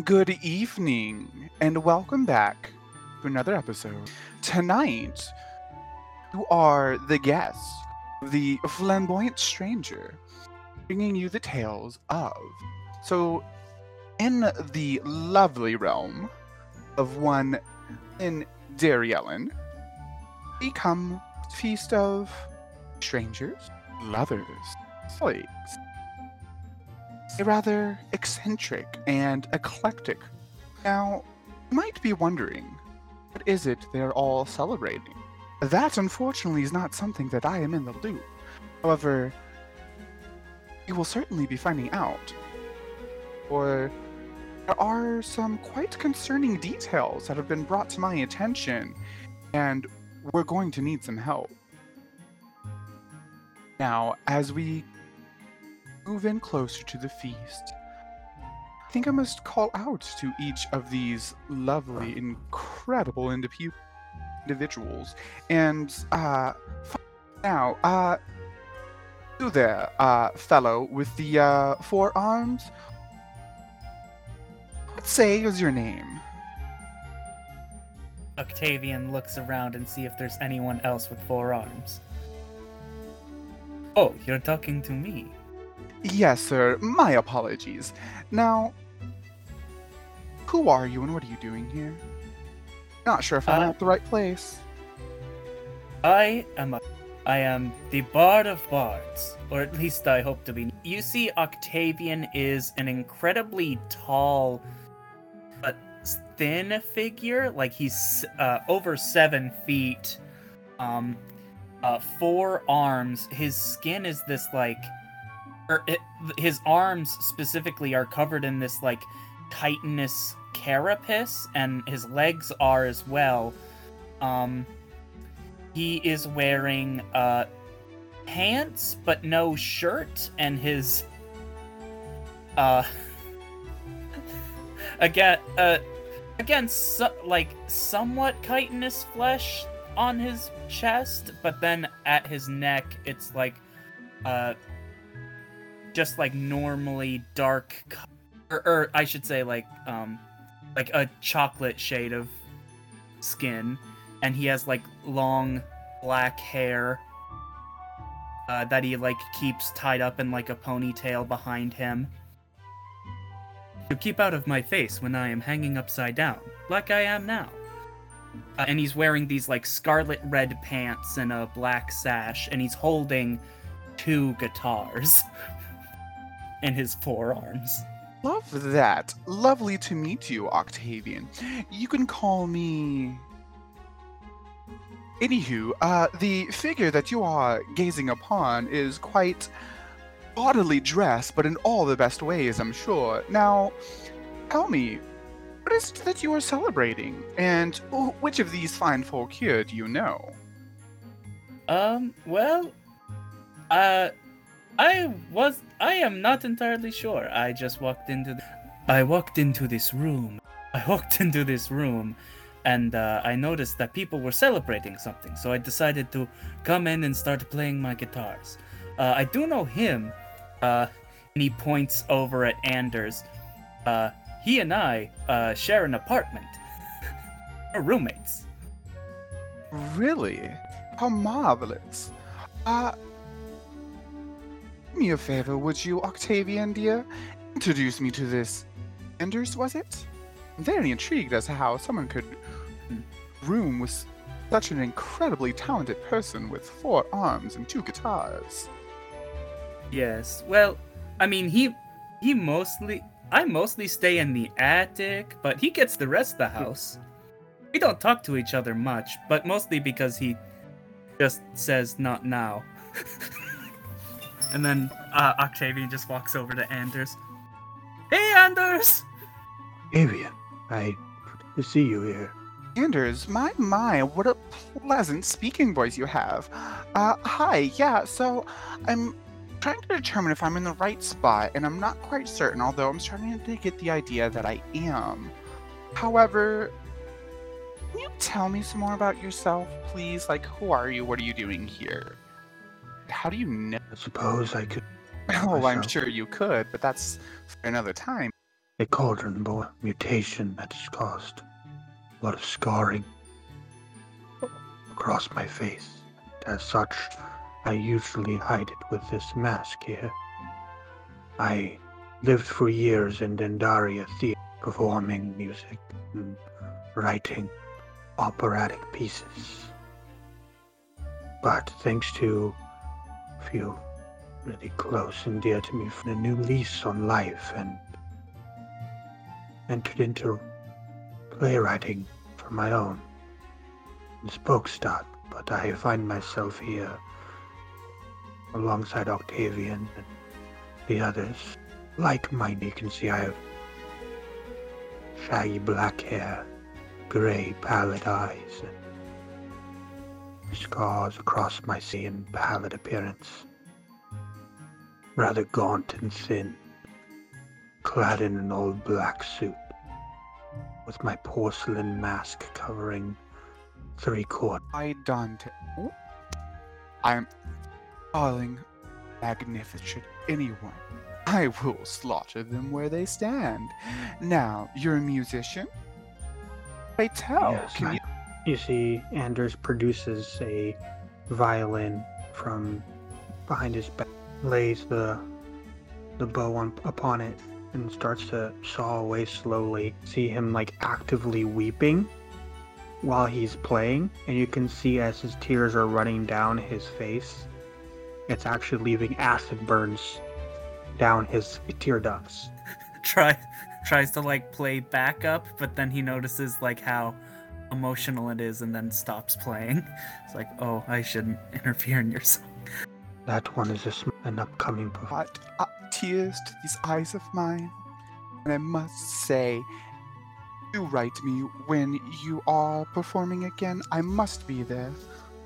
Good evening, and welcome back to another episode. Tonight, you are the guest, the flamboyant stranger, bringing you the tales of. So, in the lovely realm of one in Dariellen, we come feast of strangers, lovers, slaves, rather eccentric and eclectic. Now, you might be wondering, what is it they're all celebrating? That, unfortunately, is not something that I am in the loop. However, you will certainly be finding out. Or there are some quite concerning details that have been brought to my attention, and we're going to need some help. Now, as we move in closer to the feast, I think I must call out to each of these lovely, incredible individuals. And uh, now, uh, you there, uh, fellow with the uh, four arms. What say is your name? Octavian looks around and see if there's anyone else with four arms. Oh, you're talking to me. Yes, sir. My apologies. Now, who are you and what are you doing here? Not sure if I'm Uh, at the right place. I am a, I am the Bard of Bards, or at least I hope to be. You see, Octavian is an incredibly tall, but thin figure. Like he's uh, over seven feet, um, uh, four arms. His skin is this like, or it, his arms specifically are covered in this like chitinous carapace, and his legs are as well. Um, he is wearing uh pants but no shirt and his uh again uh again so, like somewhat chitinous flesh on his chest but then at his neck it's like uh just like normally dark or, or I should say like um like a chocolate shade of skin and he has like long black hair uh, that he like keeps tied up in like a ponytail behind him. You keep out of my face when I am hanging upside down, like I am now. Uh, and he's wearing these like scarlet red pants and a black sash, and he's holding two guitars in his forearms. Love that. Lovely to meet you, Octavian. You can call me. Anywho, uh, the figure that you are gazing upon is quite gaudily dressed, but in all the best ways, I'm sure. Now, tell me, what is it that you are celebrating? And which of these fine folk here do you know? Um, well, uh, I was, I am not entirely sure. I just walked into, the, I walked into this room. I walked into this room, and uh, I noticed that people were celebrating something. So I decided to come in and start playing my guitars. Uh, I do know him. Uh, and he points over at Anders. Uh, he and I uh, share an apartment. We're roommates. Really? How marvelous. Uh, me a favor, would you, Octavian, dear? Introduce me to this. Anders, was it? I'm very intrigued as to how someone could room with such an incredibly talented person with four arms and two guitars. Yes. Well, I mean, he he mostly I mostly stay in the attic, but he gets the rest of the house. We don't talk to each other much, but mostly because he just says not now. and then uh, Octavian just walks over to Anders. Hey, Anders! Avian, I to see you here. Anders, my my, what a pleasant speaking voice you have. Uh, hi, yeah, so I'm trying to determine if I'm in the right spot, and I'm not quite certain, although I'm starting to get the idea that I am. However, can you tell me some more about yourself, please? Like, who are you? What are you doing here? How do you know? I suppose I could. Oh, I'm sure you could, but that's for another time. a cauldron boy mutation that has caused a lot of scarring across my face. As such, I usually hide it with this mask here. I lived for years in Dendaria Theatre, performing music and writing operatic pieces. But thanks to few really close and dear to me, for a new lease on life and entered into playwriting for my own in Spokestad, but I find myself here alongside Octavian and the others. Like minded, you can see I have shaggy black hair, grey pallid eyes, and scars across my same pallid appearance. Rather gaunt and thin, clad in an old black suit, with my porcelain mask covering three quarters. I. Oh. I'm calling magnificent anyone. I will slaughter them where they stand. Now, you're a musician? Pray tell. Yes, Can I- you You see, Anders produces a violin from behind his back, lays the the bow on, upon it, and starts to saw away slowly. See him like actively weeping while he's playing, and you can see as his tears are running down his face, it's actually leaving acid burns down his tear ducts. Try tries to like play backup, but then he notices like how emotional it is and then stops playing. It's like, oh, I shouldn't interfere in your song. That one is a sm- an upcoming performance. uh, tears to these eyes of mine? And I must say, do write me when you are performing again. I must be there.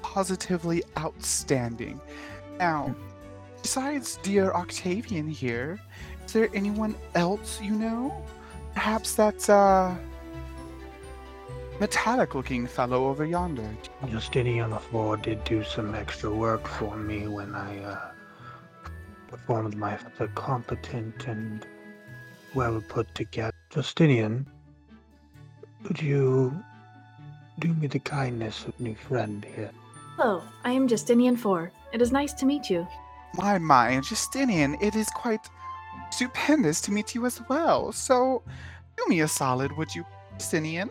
Positively outstanding. Now, besides dear Octavian here, is there anyone else you know? Perhaps that's uh metallic looking fellow over yonder. Justinian IV did do some extra work for me when I uh, performed my the competent and well put together. Justinian, could you do me the kindness of new friend here? Hello, I am Justinian 4. It is nice to meet you. My, my, Justinian, it is quite stupendous to meet you as well. So, do me a solid, would you, Justinian?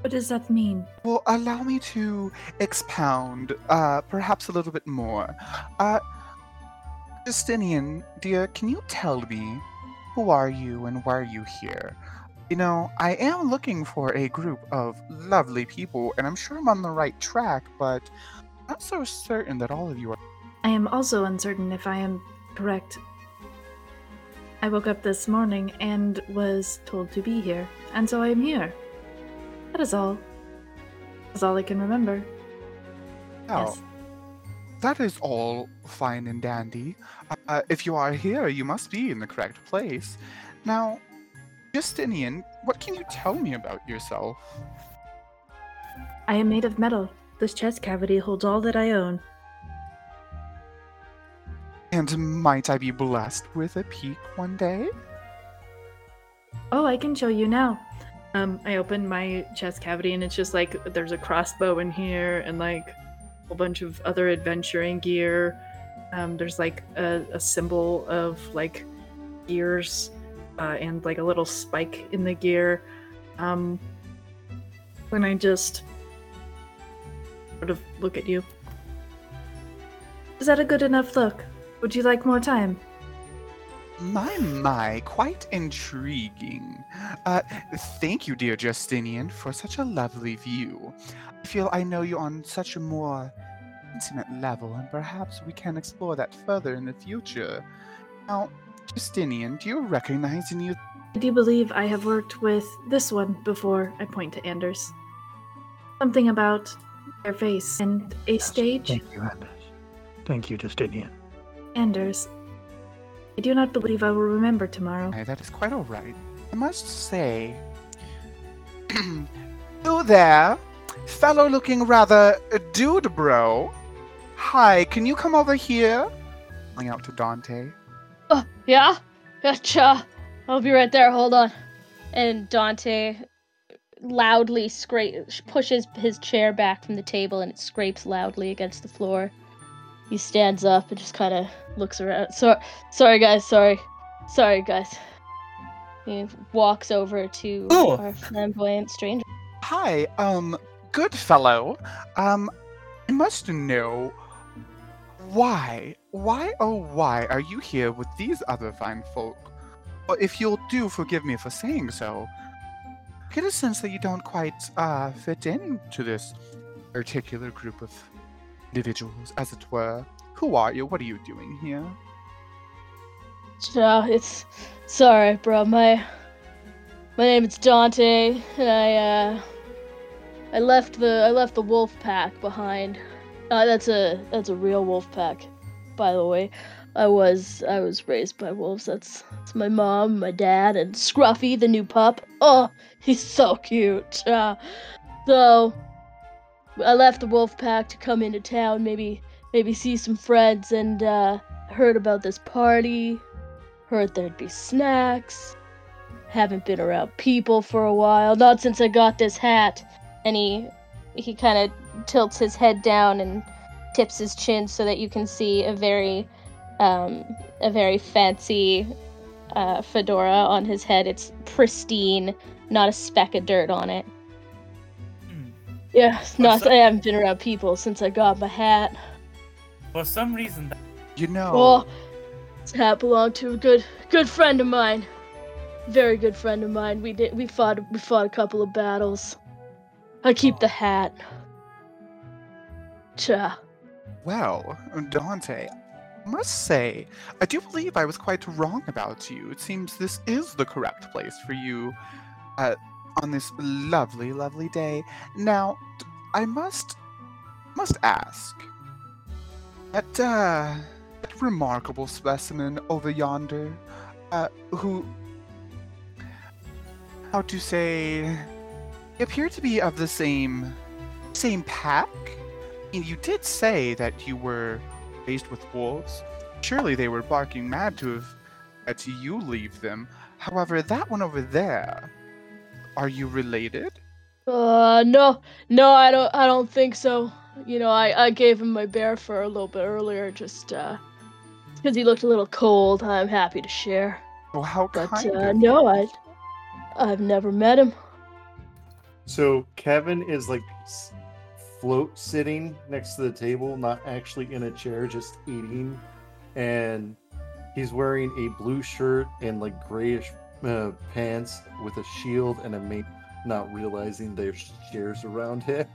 What does that mean? Well, allow me to expound, uh, perhaps a little bit more. Uh, Justinian, dear, can you tell me who are you and why are you here? You know, I am looking for a group of lovely people, and I'm sure I'm on the right track, but I'm not so certain that all of you are. I am also uncertain if I am correct. I woke up this morning and was told to be here, and so I am here. That is all. That's all I can remember. Oh, Yes. that is all fine and dandy. Uh, if you are here, you must be in the correct place. Now, Justinian, what can you tell me about yourself? I am made of metal. This chest cavity holds all that I own. And might I be blessed with a peek one day? Oh, I can show you now. Um, I open my chest cavity and it's just like there's a crossbow in here and like a bunch of other adventuring gear. Um, there's like a, a symbol of like gears uh, and like a little spike in the gear. Um, when I just sort of look at you. Is that a good enough look? Would you like more time? My, my, quite intriguing. Uh, thank you, dear Justinian, for such a lovely view. I feel I know you on such a more intimate level, and perhaps we can explore that further in the future. Now, Justinian, do you recognize any of I do believe I have worked with this one before. I point to Anders. Something about their face and a Yes, stage. Thank you, Anders. Thank you, Justinian. Anders. I do not believe I will remember tomorrow. Aye, that is quite all right. I must say, you there, fellow looking rather dude bro. Hi, can you come over here? Calling out to Dante. Oh, yeah? Gotcha. I'll be right there. Hold on. and Dante loudly scrape pushes his chair back from the table and it scrapes loudly against the floor. He stands up and just kind of looks around. So, sorry guys, sorry, sorry guys. He walks over to Oh. our flamboyant stranger. Hi, um, good fellow. Um, I must know why, why, oh, why are you here with these other fine folk? Well, if you'll do forgive me for saying so, I get a sense that you don't quite uh, fit into this particular group of individuals, as it were. Who are you? What are you doing here? Yeah, it's sorry, bro. My my name is Dante, and I uh I left the I left the wolf pack behind. Uh, that's a that's a real wolf pack, by the way. I was I was raised by wolves. That's, that's my mom, my dad, and Scruffy, the new pup. Oh, he's so cute. Uh, so I left the wolf pack to come into town, maybe maybe see some friends, and uh, heard about this party. Heard there'd be snacks. Haven't been around people for a while. Not since I got this hat. And he he kind of tilts his head down and tips his chin so that you can see a very um, a very fancy uh, fedora on his head. It's pristine, not a speck of dirt on it. Yeah, it's not. that? I haven't been around people since I got my hat. For some reason, that You know, Well, this hat belonged to a good good friend of mine. Very good friend of mine. We did we fought we fought a couple of battles. I keep the hat. Cha. Well, Dante, I must say, I do believe I was quite wrong about you. It seems this is the correct place for you uh, on this lovely, lovely day. Now, I must must ask that uh, that remarkable specimen over yonder, uh, who, how to say, appear to be of the same same pack. You did say that you were raised with wolves. Surely they were barking mad to have let you leave them. However, that one over there, are you related? Uh no no I don't I don't think so. You know, I, I gave him my bear fur a little bit earlier, just uh because he looked a little cold. I'm happy to share. Oh, how But kind uh, of no. I I've never met him. So Kevin is like float sitting next to the table, not actually in a chair, just eating, and he's wearing a blue shirt and like grayish uh, pants with a shield and a mate, not realizing there's chairs around him,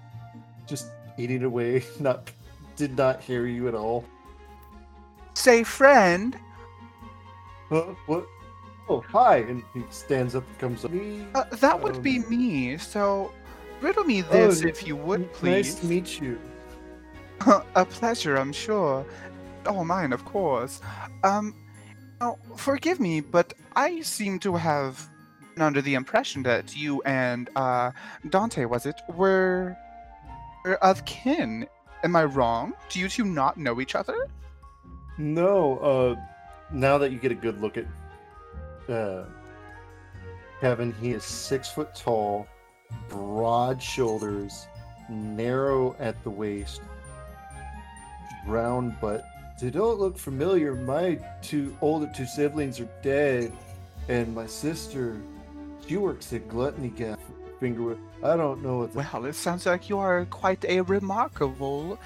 just eating away. Not did not hear you at all. Say, friend, Huh? What? Oh, hi! And he stands up and comes up. Uh, that would Um, be me. So, riddle me this Oh, if you would, please. Nice to meet you. A pleasure, I'm sure. Oh, mine, of course. Um, now, forgive me, but I seem to have been under the impression that you and uh, Dante, was it, were, were of kin. Am I wrong? Do you two not know each other? No, uh, now that you get a good look at uh, Kevin, he is six foot tall, broad shoulders, narrow at the waist, round butt. They don't look familiar. My two older two siblings are dead, and my sister, she works at Gluttony Gap. Finger, I don't know what. Well, it sounds like you are quite a remarkable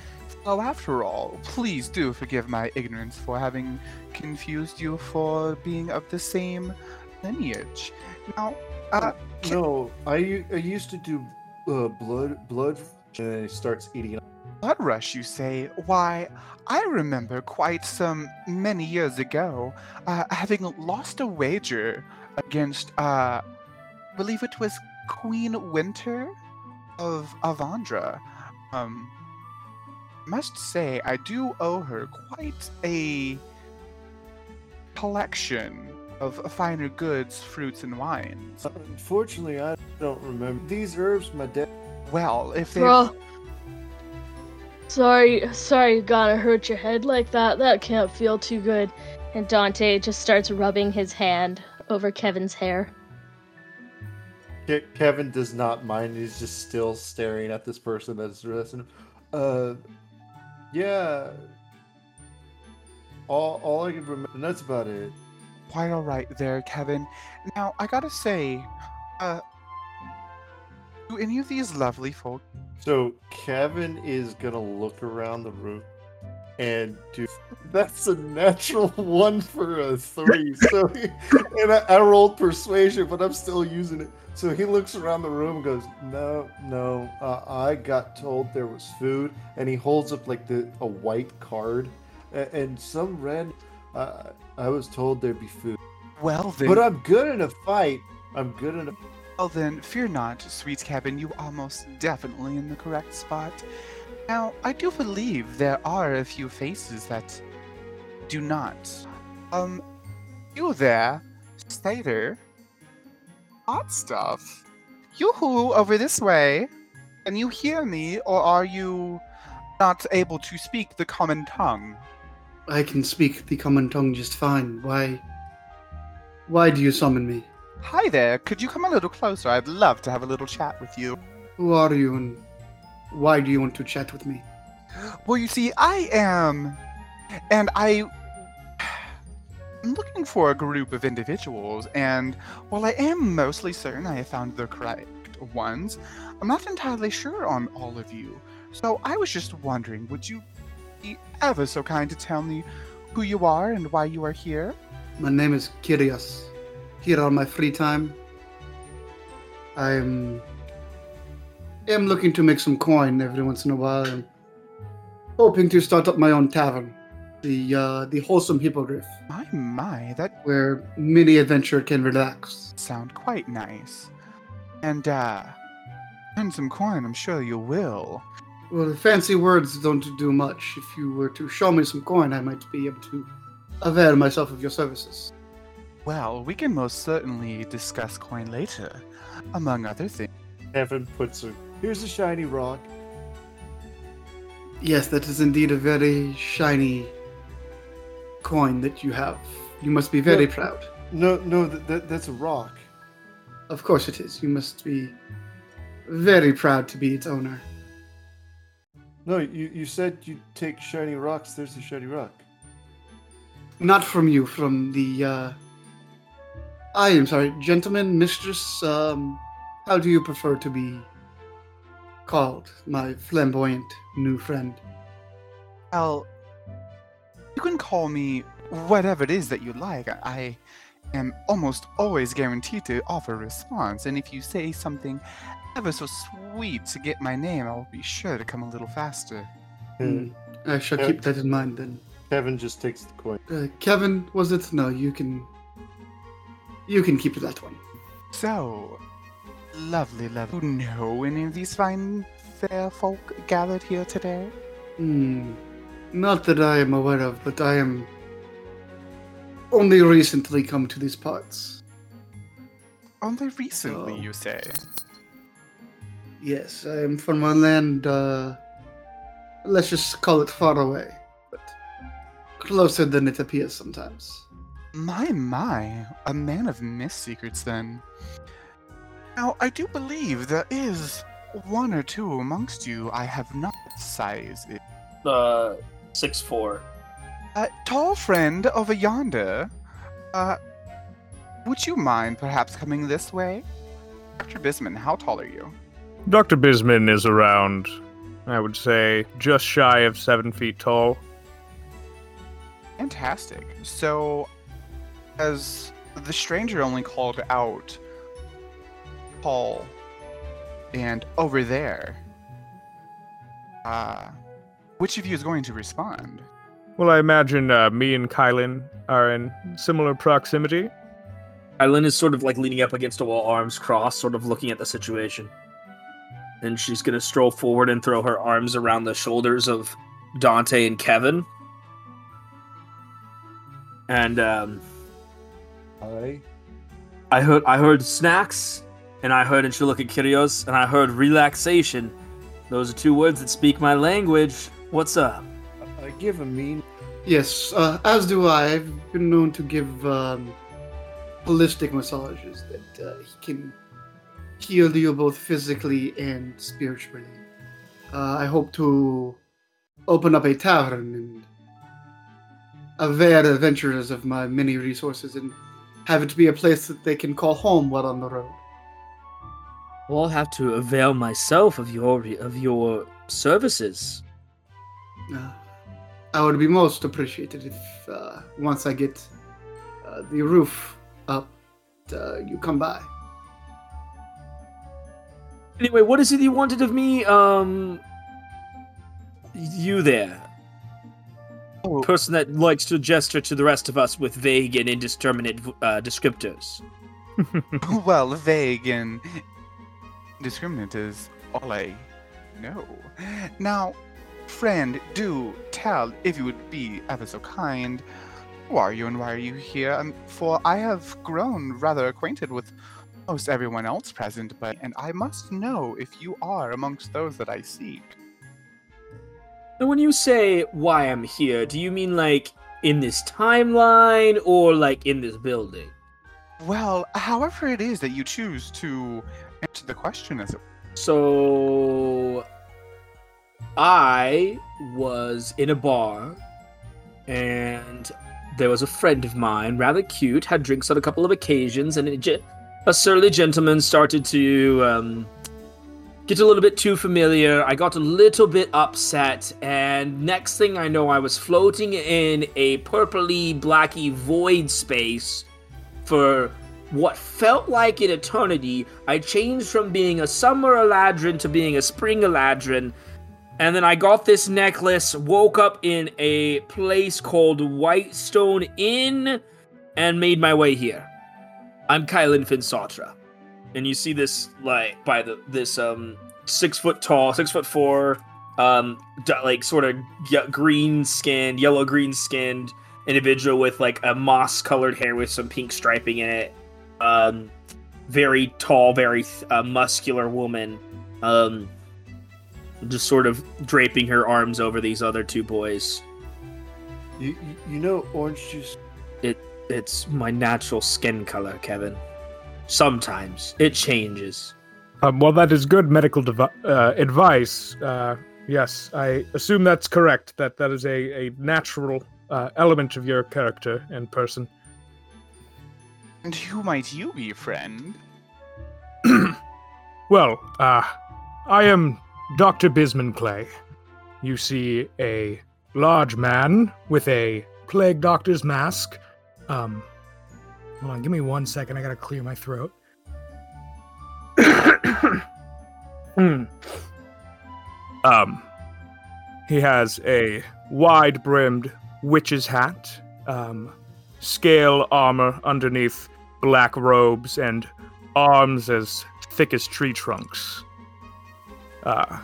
fellow after all. Please do forgive my ignorance for having confused you for being of the same lineage. Now, uh, can- no, I used to do uh, blood blood, and he starts eating Blood rush, you say? Why, I remember quite some many years ago uh, having lost a wager against, uh, I believe it was Queen Winter of Avandra. Um, must say, I do owe her quite a collection of finer goods, fruits, and wines. Unfortunately, I don't remember these herbs. My dad. Well, if they Bro. Sorry, sorry you gotta hurt your head like that. That can't feel too good. And Dante just starts rubbing his hand over Kevin's hair. Ke- Kevin does not mind. He's just still staring at this person that's addressing him. Uh, yeah. All, all I can remember, and that's about it. Quite all right there, Kevin. Now, I gotta say, uh, do any of these lovely folk So Kevin is gonna look around the room and do. That's a natural one for a three. So, he, and I, I rolled persuasion, but I'm still using it. So he looks around the room and goes, "No, no, uh, I got told there was food." And he holds up like the a white card, and, and some red. Uh, I was told there'd be food, Well then, but I'm good in a fight. I'm good in a. well then, fear not, sweet Cabin, You are most definitely in the correct spot. Now, I do believe there are a few faces that do not. Um, you there, Stater. Hot stuff. Yoo-hoo, over this way. Can you hear me, or are you not able to speak the common tongue? I can speak the common tongue just fine. Why? Why do you summon me? Hi there, could you come a little closer? I'd love to have a little chat with you. Who are you and why do you want to chat with me? Well, you see, I am. And I. I'm looking for a group of individuals, and while I am mostly certain I have found the correct ones, I'm not entirely sure on all of you. So I was just wondering, would you be ever so kind to tell me who you are and why you are here? My name is Kyrios. Here on my free time, I'm am looking to make some coin every once in a while. I'm hoping to start up my own tavern, the uh, the wholesome hippogriff, My, my, that where many adventurer can relax. sound quite nice. And, uh, earn some coin, I'm sure you will. Well, fancy words don't do much. If you were to show me some coin, I might be able to avail myself of your services. Well, we can most certainly discuss coin later, among other things. Kevin puts a. Here's a shiny rock. Yes, that is indeed a very shiny coin that you have. You must be very Yeah. proud. No, no, that, that that's a rock. Of course it is. You must be very proud to be its owner. No, you, you said you'd take shiny rocks. There's a shiny rock. Not from you, from the uh I am sorry, gentlemen, mistress, um how do you prefer to be called, my flamboyant new friend? Well, you can call me whatever it is that you like. I am almost always guaranteed to offer a response, and if you say something ever so sweet to get my name, I'll be sure to come a little faster. Hmm. I shall Uh, keep that in mind then. Kevin just takes the coin. Uh, Kevin, was it? No, you can. You can keep that one. So, lovely, lovely. You know any of these fine fair folk gathered here today? Hmm. Not that I am aware of, but I am only recently come to these parts. Only recently, Oh. you say? Yes, I am from a land. Uh, let's just call it far away, but closer than it appears sometimes. My, my, a man of myth secrets then. Now, I do believe there is one or two amongst you I have not sized. it. Uh, six four. Uh, tall friend over yonder, uh, would you mind perhaps coming this way? Dr. Bisman, how tall are you? Dr. Bisman is around, I would say, just shy of seven feet tall. Fantastic. So, as the stranger only called out, Paul, and over there, uh, which of you is going to respond? Well, I imagine uh, me and Kylan are in similar proximity. Kylan is sort of like leaning up against a wall, arms crossed, sort of looking at the situation. And she's gonna stroll forward and throw her arms around the shoulders of Dante and Kevin. And um, Hi. I heard I heard snacks, and I heard and she'll look at Kyrios, and I heard relaxation. Those are two words that speak my language. What's up? I give a mean. Yes, uh, as do I. I've been known to give um, holistic massages that uh, he can heal you both physically and spiritually. Uh, I hope to open up a tavern and avail adventurers of my many resources and have it be a place that they can call home while on the road. Well, I'll have to avail myself of your of your services. Uh, I would be most appreciated if uh, once I get uh, the roof up, uh, you come by. Anyway, what is it you wanted of me? Um, you there, person that likes to gesture to the rest of us with vague and indeterminate uh, descriptors. well, vague and indiscriminate is all I know. Now, friend, do tell, if you would be ever so kind, who are you and why are you here? Um, for I have grown rather acquainted with most everyone else present, but and I must know if you are amongst those that I seek. And when you say why I'm here, do you mean like in this timeline or like in this building? Well, however it is that you choose to answer the question, as it So I was in a bar and there was a friend of mine, rather cute, had drinks on a couple of occasions, and a, ge- a surly gentleman started to um, get a little bit too familiar. I got a little bit upset, and next thing I know, I was floating in a purpley, blacky void space for what felt like an eternity. I changed from being a summer Eladrin to being a spring Eladrin. And then I got this necklace, woke up in a place called Whitestone Inn, and made my way here. I'm Kylan Finsatra. And you see this like by the this um six foot tall, six foot four, um d- like sort of green skinned, yellow green skinned individual with like a moss colored hair with some pink striping in it. Um, very tall, very uh, muscular woman. Um, just sort of draping her arms over these other two boys. You, you, you know orange juice. It it's my natural skin color, Kevin. Sometimes it changes. Um, well, that is good medical devi- uh, advice. Uh, yes, I assume that's correct. That that is a, a natural uh, element of your character and person. And who might you be, friend? Well, uh, I am Dr. Bisman Clay. You see a large man with a plague doctor's mask. Um, hold on, give me one second. I gotta clear my throat. Hmm. Um, he has a wide brimmed witch's hat, um, scale armor underneath black robes, and arms as thick as tree trunks. Uh,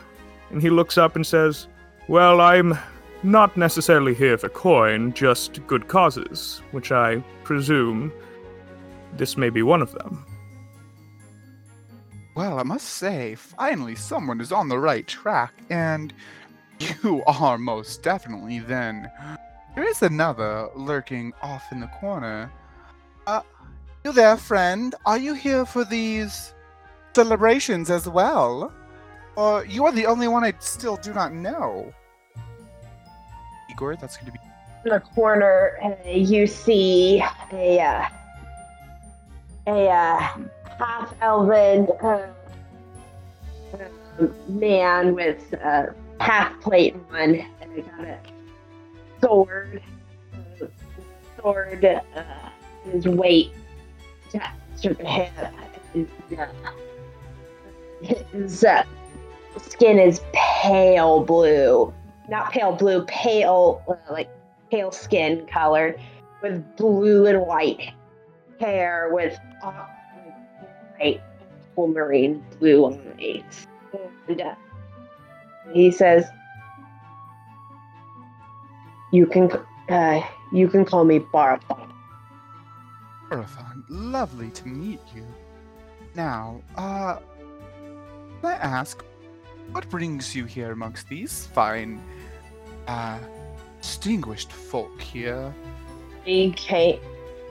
and he looks up and says, Well, I'm not necessarily here for coin, just good causes, which I presume this may be one of them. Well, I must say, finally someone is on the right track, and you are most definitely then. There is another lurking off in the corner. Uh, you there, friend? Are you here for these celebrations as well? Or you are the only one I still do not know? Igor, that's going to be. in the corner, you see a uh, a uh, half elven uh, uh, man with a half plate on, and he got a sword. Sword, uh, his weight to the head. His, uh, his uh, skin is pale blue not pale blue, pale, like pale skin colored, with blue and white hair, with uh, white ultramarine blue eyes. And uh, he says, "You can, uh, you can call me Barathon." Marathon, lovely to meet you. Now, uh, can I ask, what brings you here amongst these fine, uh, distinguished folk here? We came.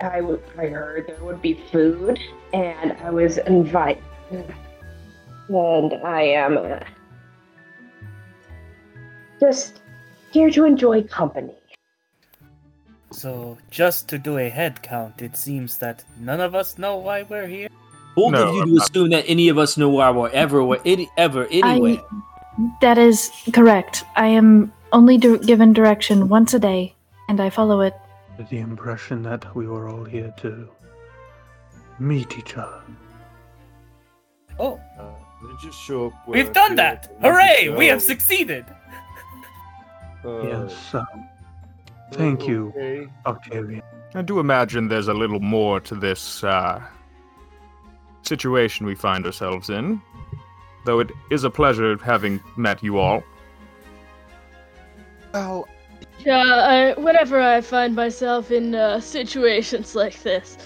I, w- I heard there would be food, and I was invited. and I am uh, just here to enjoy company. So, just to do a head count, it seems that none of us know why we're here. Bold No, of you I'm to assume that any of us know where we're ever, we're any, ever, anyway. That is correct. I am only di- given direction once a day, and I follow it. The impression that we were all here to meet each other. Oh, Uh, they just show up. with we've done that! Hooray! We have succeeded! uh, yes, um, thank you, okay. Octavian. I do imagine there's a little more to this uh, situation we find ourselves in. Though it is a pleasure having met you all. Well, Yeah, I, whenever I find myself in uh, situations like this,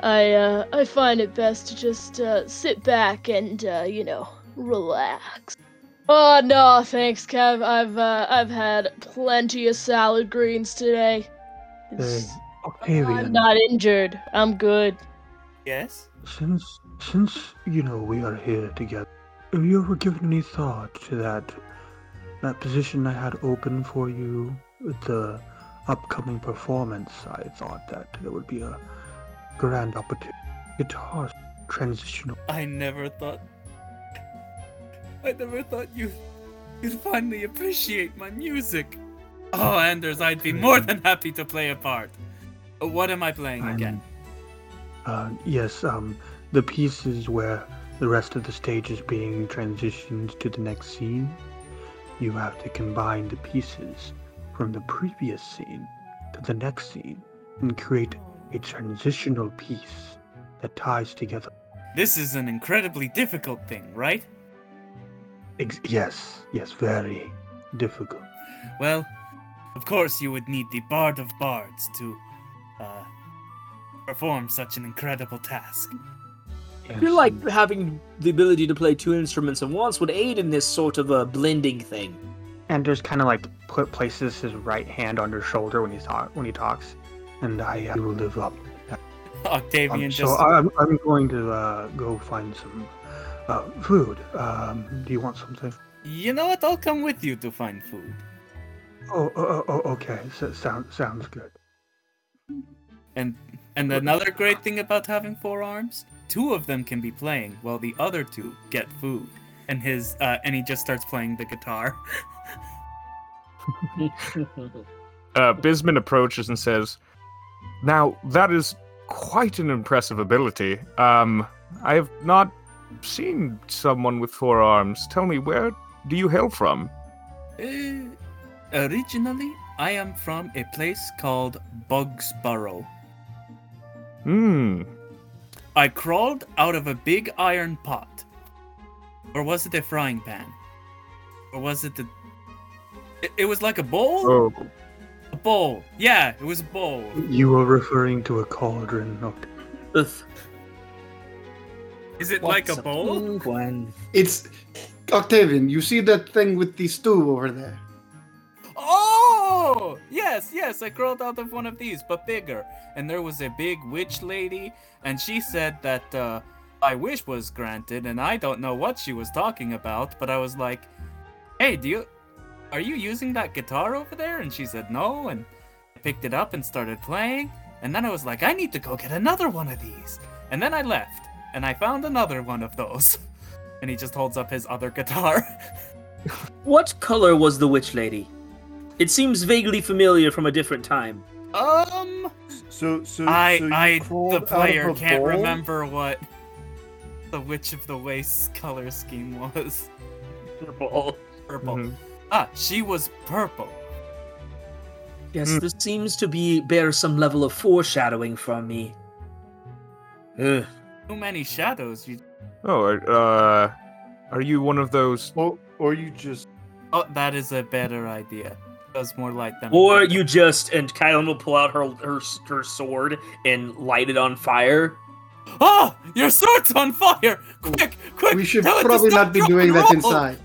I uh, I find it best to just uh, sit back and uh, you know relax. Oh no, thanks, Kev. I've uh, I've had plenty of salad greens today. It's- I'm Octavian, not injured. I'm good. Yes? since since you know we are here together, have you ever given any thought to that that position I had open for you with the upcoming performance? I thought that there would be a grand opportunity. Guitar transitional. I never thought. I never thought you. You'd finally appreciate my music. Oh, Anders, I'd be more than happy to play a part. Uh, What am I playing I'm- again? Uh, yes, um, the pieces where the rest of the stage is being transitioned to the next scene, you have to combine the pieces from the previous scene to the next scene and create a transitional piece that ties together. This is an incredibly difficult thing, right? Ex- yes, yes, very difficult. Well, of course you would need the Bard of Bards to uh, perform such an incredible task. I feel Yes, like having the ability to play two instruments at once would aid in this sort of a blending thing. Anders kind of like put places his right hand on her shoulder when he talk when he talks, and I uh, will live up. Octavian Um, just. so I'm, I'm going to uh, go find some uh, food. Um, do you want something? You know what? I'll come with you to find food. Oh, oh, oh, oh, okay. So, sound, sounds good. And and another great thing about having four arms, two of them can be playing while the other two get food. And his uh, and he just starts playing the guitar. Uh, Bisman approaches and says, Now, that is quite an impressive ability. Um, I have not seen someone with four arms. Tell me, where do you hail from? Uh, originally, I am from a place called Bugsborough. Hmm. I crawled out of a big iron pot. Or was it a frying pan? Or was it the. It, it was like a bowl? Oh, A bowl. Yeah, it was a bowl. You were referring to a cauldron. Oct- Ugh. Is it like a What's bowl? penguin? It's Octavian. You see that thing with the stew over there? Oh! Yes, yes, I crawled out of one of these, but bigger. And there was a big witch lady, and she said that uh, my wish was granted, and I don't know what she was talking about, but I was like, hey, do you. Are you using that guitar over there? And she said no, and I picked it up and started playing. And then I was like, I need to go get another one of these. And then I left, and I found another one of those. And he just holds up his other guitar. What color was the witch lady? It seems vaguely familiar from a different time. um. So, so, I, so you I, the player can't bowl? remember what the Witch of the Waste color scheme was. Purple. Purple. mhm. Ah, she was purple. Yes, Hmm. this seems to be bear some level of foreshadowing from me. Ugh. Too many shadows. You. Oh, uh, are you one of those? Or, or you just Oh, that is a better idea. Does more light than. Or you just and Kylan will pull out her her her sword and light it on fire. Oh, your sword's on fire! Quick, quick! We should tell it to probably not be doing and that inside.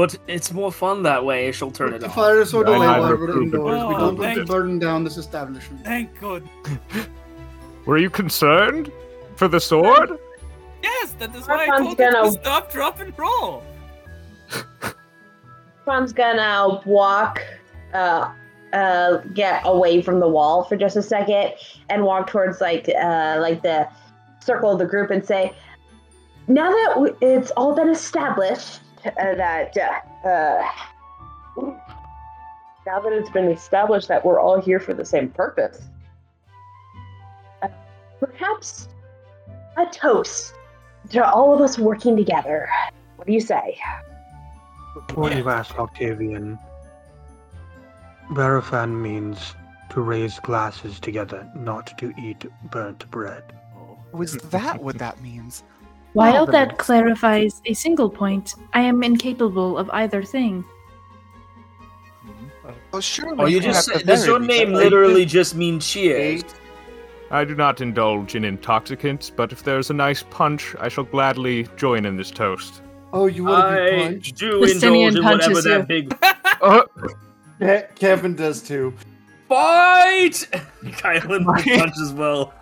But it's more fun that way. She'll turn it The off. fire is so I delay never while we're approve of indoors. it. We Oh, don't want to you. burn down this establishment. Thank God. Were you concerned for the sword? Yes, that is why I Archon's told you to gonna- stop, drop, and roll. Tom's gonna walk, uh, uh, get away from the wall for just a second and walk towards like, uh, like the circle of the group and say, "Now that w- it's all been established uh, that, uh, uh, now that it's been established that we're all here for the same purpose, uh, perhaps a toast to all of us working together. What do you say?" Before you ask Octavian, Barafan means to raise glasses together, not to eat burnt bread. Was that what that means? While Well, that then. clarifies a single point, I am incapable of either thing. Oh, surely. Oh, you just the said, does your name literally just mean cheers? I do not indulge in intoxicants, but if there's a nice punch, I shall gladly join in this toast. Oh, you want to be I punched? do Justinian indulge in whatever punches you. that big Uh, Kevin does too. fight. Kylan punch as well.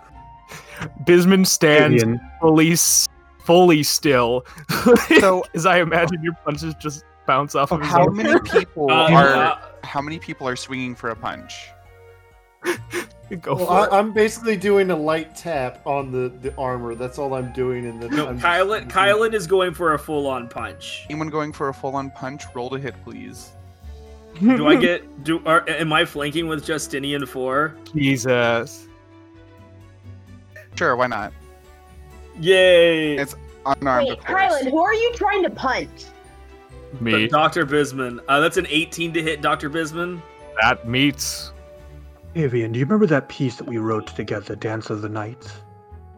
Bisman stands Octavian, fully, s- fully still, So- as I imagine your punches just bounce off of his how arm. many people Uh, are? uh, How many people are swinging for a punch? Go Well, for I, it. I'm basically doing a light tap on the, the armor. That's all I'm doing. And then no, I'm Kylan, Kylan is going for a full-on punch. Anyone going for a full-on punch? Roll to hit, please. Do I get? Do are, am I flanking with Justinian four? Jesus. Sure, why not? Yay! It's unarmed, Wait, of. Kylan, who are you trying to punch? Me. Doctor Bisman. Uh, that's an 18 to hit, Doctor Bisman. That meets. Octavian, do you remember that piece that we wrote together, Dance of the Nights?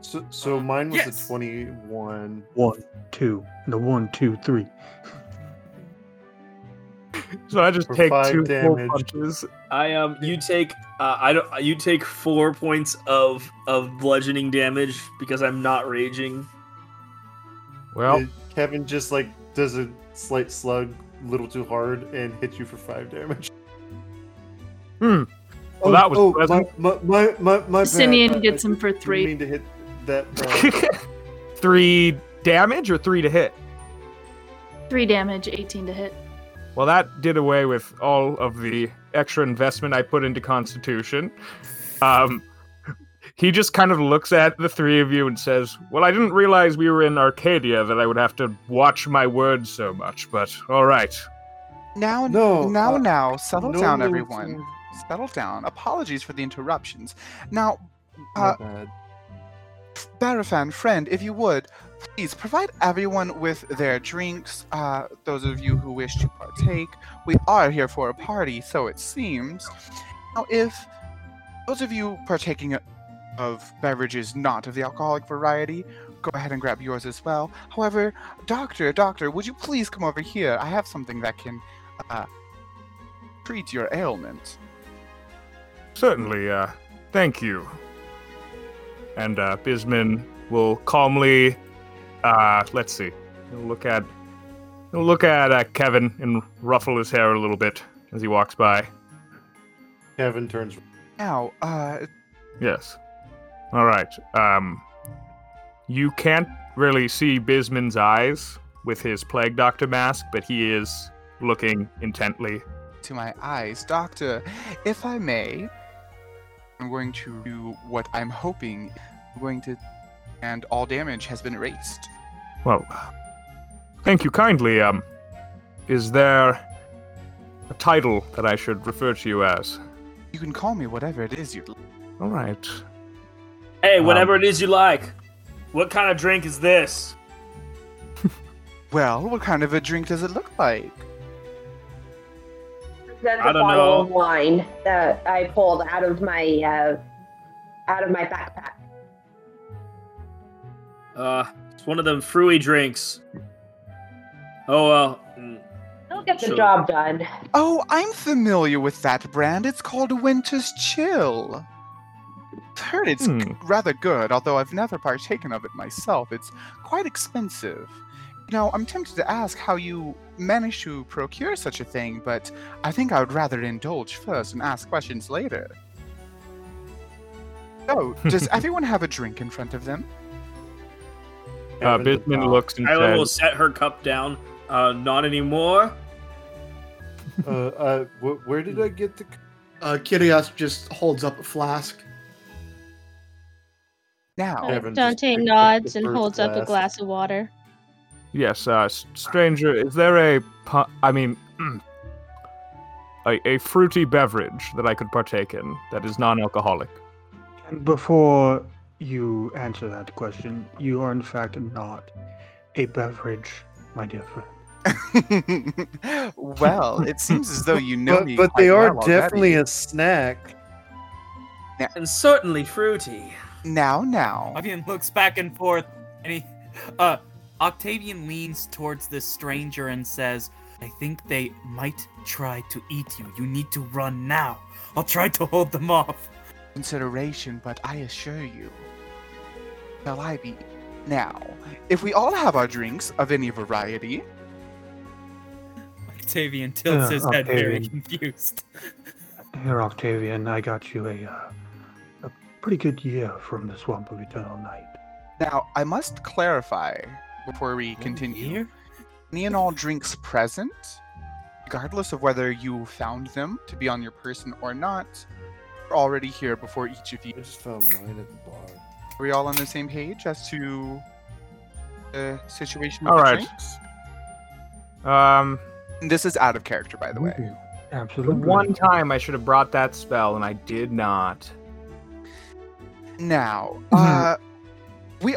So, so mine was Yes. a 21. One, two, the one, two, three. So I just For take two full damage. punches. I um, you take uh, I don't you take four points of of bludgeoning damage because I'm not raging. Well, Kevin just like does a slight slug, a little too hard, and hits you for five damage. hmm. Well, that was oh, pleasant. my my my, my bad. Justinian I- I gets him didn't for three. mean to hit that. Uh, three damage or three to hit? Three damage, 18 to hit. Well, that did away with all of the extra investment I put into Constitution. Um, he just kind of looks at the three of you and says, Well, I didn't realize we were in Arcadia that I would have to watch my words so much, but all right. Now, No, now, uh, now, settle no down, notes everyone. on- Settle down. Apologies for the interruptions. Now, my Uh. Barafan, friend, if you would, please provide everyone with their drinks. Uh, those of you who wish to partake, we are here for a party, so it seems. Now, if those of you partaking of beverages not of the alcoholic variety, go ahead and grab yours as well. However, doctor, doctor, would you please come over here? I have something that can uh, treat your ailment. Certainly, uh, thank you. And uh, will calmly, uh, let's see, he'll look at, he'll look at uh, Kevin and ruffle his hair a little bit as he walks by. Kevin turns. Now, uh, Yes. All right. Um, you can't really see Bisman's eyes with his plague doctor mask, but he is looking intently. to my eyes. Doctor, if I may, I'm going to do what I'm hoping. I'm going to. And all damage has been erased. Well, thank you kindly. Um, is there a title that I should refer to you as? You can call me whatever it is you'd like. All right. Hey, Um, whatever it is you like. What kind of drink is this? Well, what kind of a drink does it look like? That's I a don't bottle know. of wine that I pulled out of my uh, out of my backpack. Uh, it's one of them fruity drinks. Oh well. It'll get the Sure. job done. Oh, I'm familiar with that brand. It's called Winter's Chill. I've heard it's g- Hmm. rather good, although I've never partaken of it myself. It's quite expensive. Now, I'm tempted to ask how you managed to procure such a thing, but I think I would rather indulge first and ask questions later. So, does everyone have a drink in front of them? Uh, Kevin Bisman looks and Kylan will set her cup down. Uh, not anymore. Uh, uh, wh- where did I get the? Uh, Kyrios just holds up a flask. Now, Uh, Kevin just Dante picked up nods the and first holds up a glass. glass of water. "Yes, uh, s- stranger, is there a, pu- I mean, a, a fruity beverage that I could partake in that is non-alcoholic?" And before you answer that question, you are in fact not a beverage, my dear friend. well, it seems as though you know But, me. but quite they are well definitely already. a snack. And certainly fruity. now. Now, Octavian looks back and forth, and he, uh, Octavian leans towards this stranger and says, "I think they might try to eat you. You need to run now. I'll try to hold them off." consideration, but I assure you, shall I be? Now, if we all have our drinks of any variety, Octavian tilts Uh, his head, very confused. Here, Octavian, I got you a, uh, a pretty good year from the Swamp of Eternal Night. now I must clarify before we continue. Any and all drinks present, regardless of whether you found them to be on your person or not, are already here before each of you. I just found mine at the bar. Are we all on the same page as to the situation? With All the right. drinks? Um, This is out of character, by the way. the Absolutely. one time I should have brought that spell, and I did not. Now, uh, we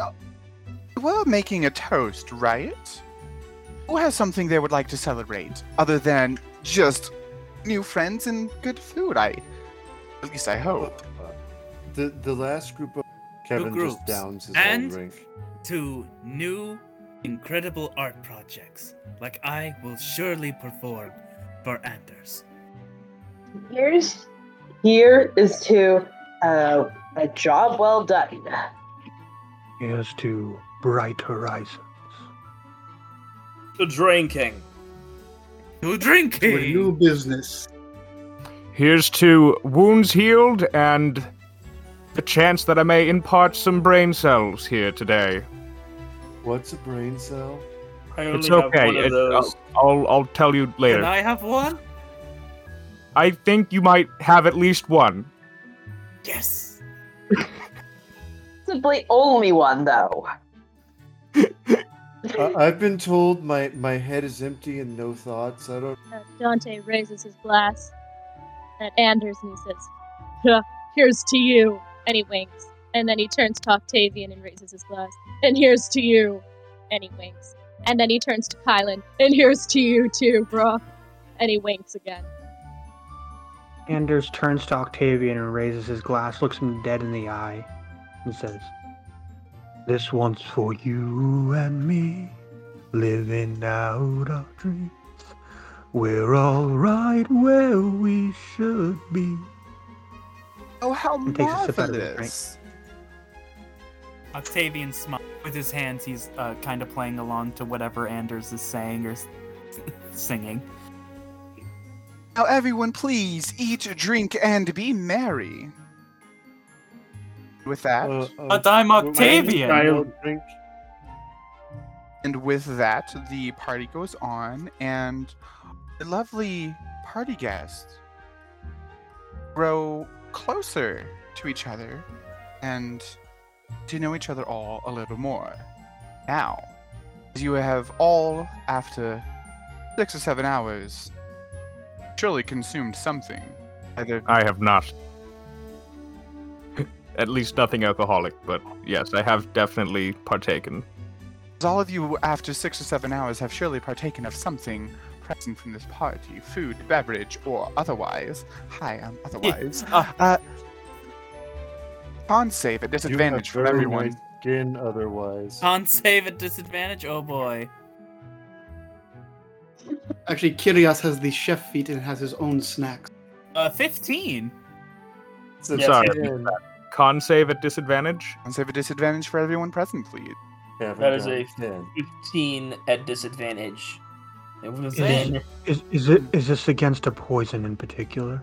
were making a toast, right? Who has something they would like to celebrate other than just new friends and good food? I, at least I hope. The the last group of Kevin groups. just downs his And- own drink. To new, incredible art projects, like I will surely perform for Anders. Here's here is to uh, a job well done. Here's to bright horizons. To drinking. To To a drinking. new business. Here's to wounds healed and the chance that I may impart some brain cells here today. What's a brain cell? I only It's have okay. one of it- those. I'll, I'll I'll tell you later. Can I have one? I think you might have at least one. Yes. Simply only one though. I, I've been told my my head is empty and no thoughts. I don't. Uh, Dante raises his glass at Anders and he says, Here's to you. And he winks. And then he turns to Octavian and raises his glass. And here's to you. And he winks. And then he turns to Kylan. And here's to you too, bro. And he winks again. Anders turns to Octavian and raises his glass, looks him dead in the eye, and says, This one's for you and me, living out our dreams. We're all right where we should be. Oh, how And takes a sip out of his marvelous! Octavian smiles with his hands. He's uh, kind of playing along to whatever Anders is saying or s- singing. Now, everyone, please eat, drink, and be merry. With that, Uh, uh, But I'm what- what- Octavian. I'll drink. and with that, the party goes on, and the lovely party guests grow closer to each other and to know each other all a little more. Now, as you have all, after six or seven hours, surely consumed something. Either I have not. At least nothing alcoholic, but yes, I have definitely partaken. As all of you, after six or seven hours, have surely partaken of something present from this party food, beverage, or otherwise. Hi, I'm otherwise. Uh, uh, con save at disadvantage for everyone. nice Skin otherwise. con save at disadvantage. Oh boy. Actually, Kyrios has the chef feat and has his own snacks. Uh, fifteen. It's a Yes, Sorry. ten. Con save at disadvantage? Con save at disadvantage for everyone present, please. Kevin That is a 10. 15 at disadvantage. It was Is, in. is, is it is this against a poison in particular?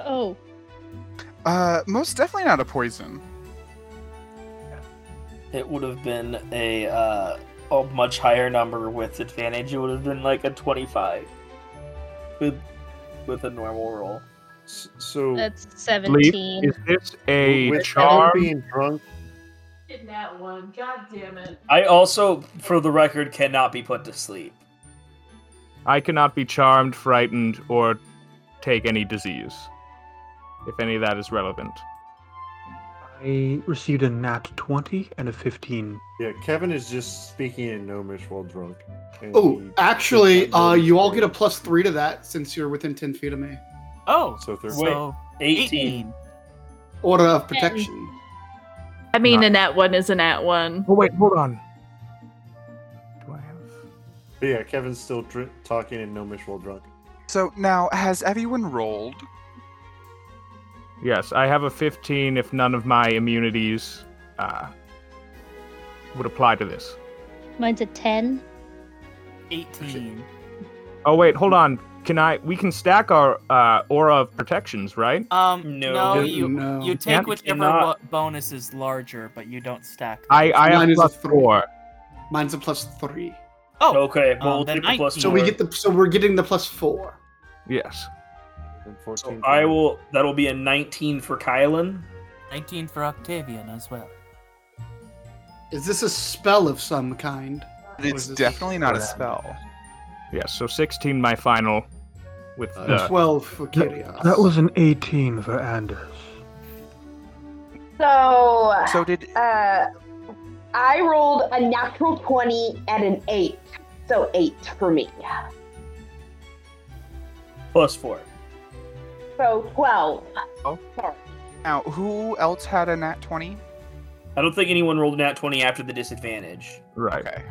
Oh, Uh, most definitely not a poison. it would have been a uh, a much higher number with advantage. It would have been like a twenty-five with with a normal roll. So That's Leaf, 17. is this a with charm? Kevin being drunk, In that one, god damn it. I also, for the record, cannot be put to sleep. I cannot be charmed, frightened, or take any disease. If any of that is relevant. I received a nat 20 and a 15. yeah, Kevin is just speaking in gnomish while drunk. Oh, actually, uh, you all get a plus three to that since you're within ten feet of me. Oh, So they're Wait. so 18. Order of protection. I mean, Not- a nat one is an at one. Oh wait, hold on. Do I have? But yeah, Kevin's still dr- talking in gnomish while drunk. So now, has everyone rolled? Yes, I have a 15 if none of my immunities uh, would apply to this. Mine's a 10. 18. Oh wait, hold on. Can I? We can stack our uh, aura of protections, right? Um, No. no, No, you no. you You take can't- whichever cannot. bonus is larger, but you don't stack. them. I I Mine have is a plus four. Mine's a plus three. oh, Okay, but Um, we'll then take the plus 19. So we get the so we're getting the plus four. Yes. So I will. That'll be a 19 for Kylan. 19 for Octavian as well. Is this a spell of some kind? It's definitely not a spell. Yes. So 16, my final. With Uh, the Twelve for Kyrios. That was an 18 for Anders. So, So did uh, I rolled a natural 20 and an 8. So 8 for me. Plus four. So 12. Oh. Sorry. now who else had a nat twenty? I don't think anyone rolled a nat 20 after the disadvantage. right. Okay.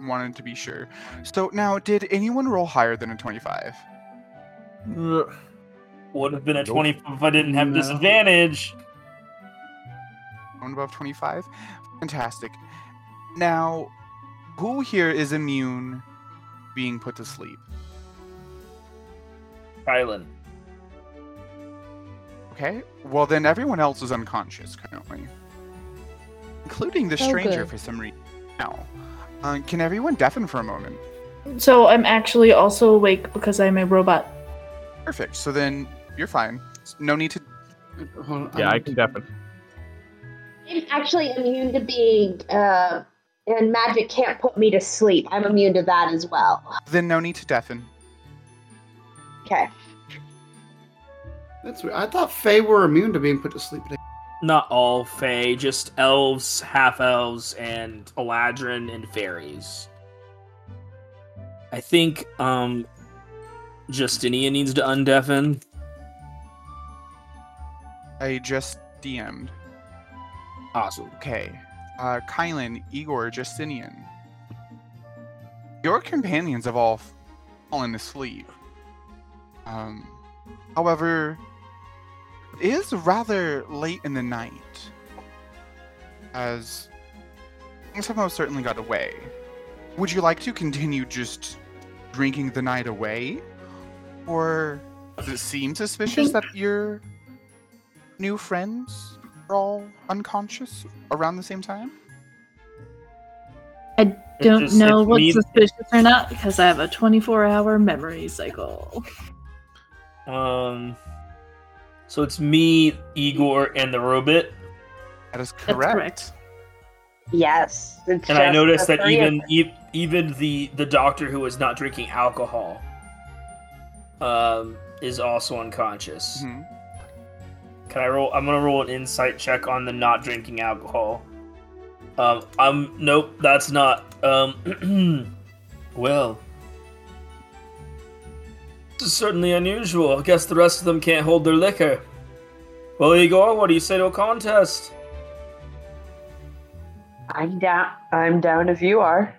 Just wanted to be sure. So now, did anyone roll higher than a twenty-five? Would have been a Nope. 20 if I didn't have No. disadvantage. One above twenty-five. Fantastic. Now, who here is immune being put to sleep? Kylan. Okay. Well, then everyone else is unconscious currently, including the Oh, stranger good. for some reason. Now, uh, can everyone deafen for a moment? So I'm actually also awake because I'm a robot. Perfect. So then you're fine. No need to. Hold on, Yeah, I I'm- can deafen. I'm actually immune to being, uh, and magic can't put me to sleep. I'm immune to that as well. Then no need to deafen. Okay. That's weird. I thought Fae were immune to being put to sleep. Not all Fae, just elves, half elves, and Eladrin and fairies. I think um Justinian needs to undeafen. I just DM'd. Awesome. Okay. Uh, Kylan, Igor, Justinian. Your companions have all fallen asleep. Um, however, is rather late in the night. As things have most certainly got away. Would you like to continue just drinking the night away? Or does it seem suspicious that your new friends are all unconscious around the same time? I don't just- know what's me- suspicious or not because I have a 24 hour memory cycle. Um so it's me, Igor, and the robot. That is That's correct. correct. Yes. It's And I noticed that even e- even the the doctor who was not drinking alcohol um is also unconscious. Mhm. Can I roll? I'm gonna roll an insight check on the not drinking alcohol. Um, I'm nope. That's not. Um, well, this is certainly unusual. I guess the rest of them can't hold their liquor. Well, Igor, what do you say to a contest? I'm down. I'm down if you are.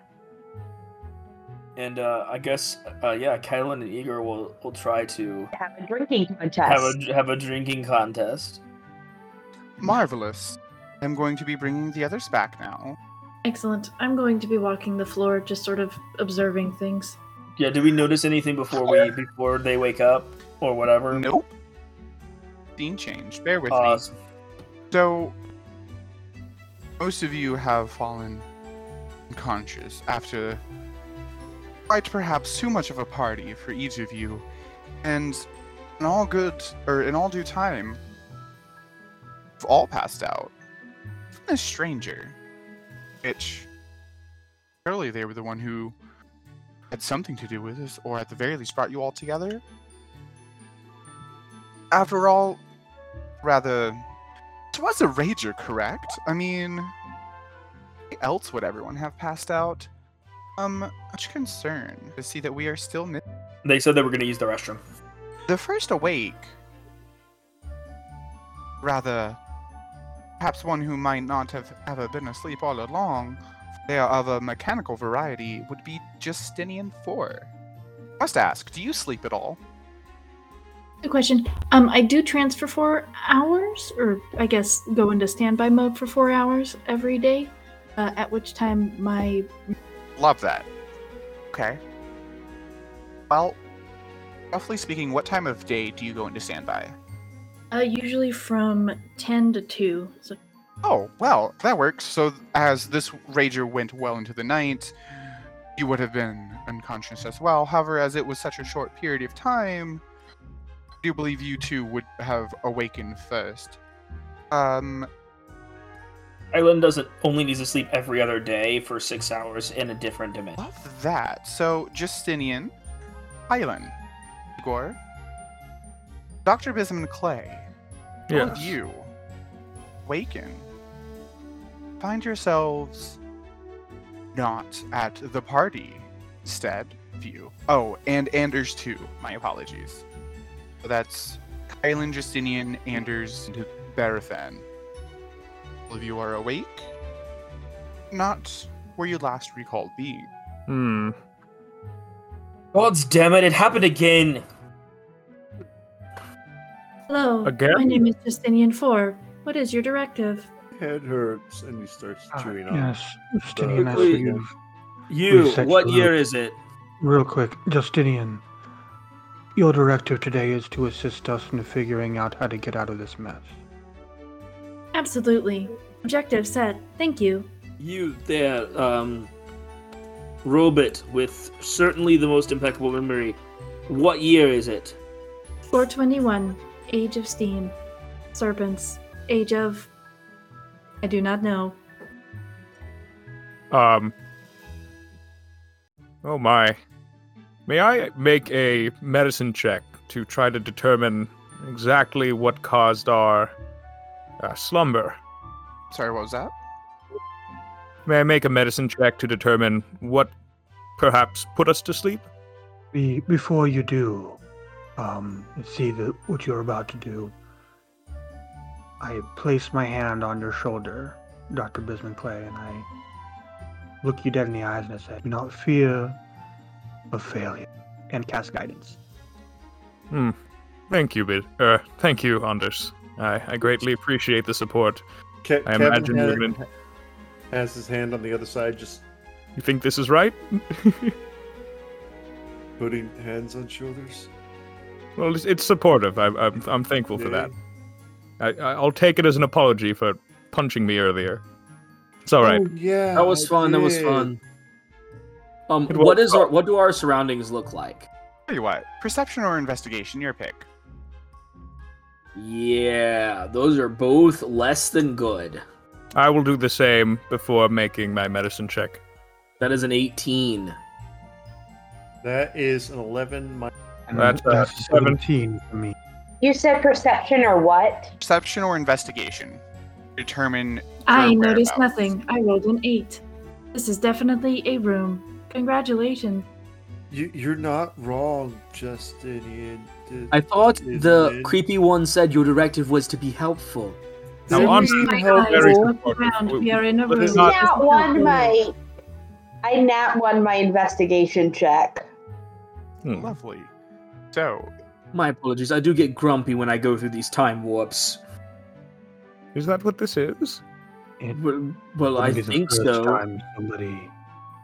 And uh, I guess, uh, yeah, Kylan and Igor will will try to Have a drinking contest. have a have a drinking contest. Marvelous. I'm going to be bringing the others back now. Excellent. I'm going to be walking the floor, just sort of observing things. Yeah. Do we notice anything before we before they wake up or whatever? Nope. Scene change. Bear with Awesome. me. So, most of you have fallen unconscious after quite perhaps too much of a party for each of you, and in all good or in all due time, you've all passed out. Even a stranger, which surely they were the one who had something to do with this, or at the very least brought you all together. After all, rather, it was a rager, correct? I mean, else would everyone have passed out? Um, much concern to see that we are still mi- They said they were going to use the restroom. the first awake. Rather, perhaps one who might not have ever been asleep all along. They are of a mechanical variety. Would be Justinian Four. Must ask, do you sleep at all? Good question. Um, I do transfer for hours, or I guess go into standby mode for four hours every day. Uh, at which time my Love that. Okay. Well, roughly speaking, what time of day do you go into standby? uh, usually from ten to two. So Oh, well, that works. So, as this rager went well into the night, you would have been unconscious as well. However, as it was such a short period of time, I do believe you two would have awakened first. Um, Island doesn't only needs to sleep every other day for six hours in a different dimension. love that. So, Justinian, Hylan, Igor, Dr. Bisman Clay, all Yes. you, waken. Find yourselves not at the party. Instead, view. Oh, and Anders too. My apologies. So that's Kylan, Justinian, Anders, and Berathan. All of you are awake. Not where you last recalled being. Hmm. God's damn it, it happened again! hello, Again? my name is Justinian Four. What is your directive? Head hurts, and he starts Ah, chewing on. Yes, Justinian, I quickly. you've You, what your year is it? Real quick, Justinian. Your directive today is to assist us in figuring out how to get out of this mess. Absolutely. Objective set. Thank you. You there, um, robot with certainly the most impeccable memory. What year is it? 421. Age of Steam. Serpents. Age of. I do not know. Um. Oh my. May I make a medicine check to try to determine exactly what caused our uh, slumber? Sorry, what was that? May I make a medicine check to determine what perhaps put us to sleep? Be, before you do, um, see the, what you're about to do. I place my hand on your shoulder, Dr. Bisman Clay, and I look you dead in the eyes and I say, Do not fear of failure, and cast guidance. Hmm. Thank you, Bid. Uh, thank you, Anders. I, I greatly appreciate the support. Ke- I Kevin imagine ha- you're gonna- has his hand on the other side, just You think this is right? putting hands on shoulders. well, it's, it's supportive. I, I'm, I'm thankful for that. Yeah. I, I'll take it as an apology for punching me earlier. It's all right. Oh, yeah, That was I fun. That was fun. Um, It what was our what do our surroundings look like? Tell you what, perception or investigation, your pick. Yeah, those are both less than good. I will do the same before making my medicine check. That is an 18. That is an eleven. Mi- And That's, that's 17 for me. You said perception or what? Perception or investigation. Determine. I noticed nothing. I rolled an 8. This is definitely a room. Congratulations. you, you're not wrong, Justinian. Th- I thought Isn't the it? creepy one said your directive was to be helpful. Now, They're on- being Very supportive. around. We- We are in a room. it's not- nat one my. I nat one my investigation check. Hmm. Lovely. So, My apologies. I do get grumpy when I go through these time warps. Is that what this is? It Well, well I be the think first so. time somebody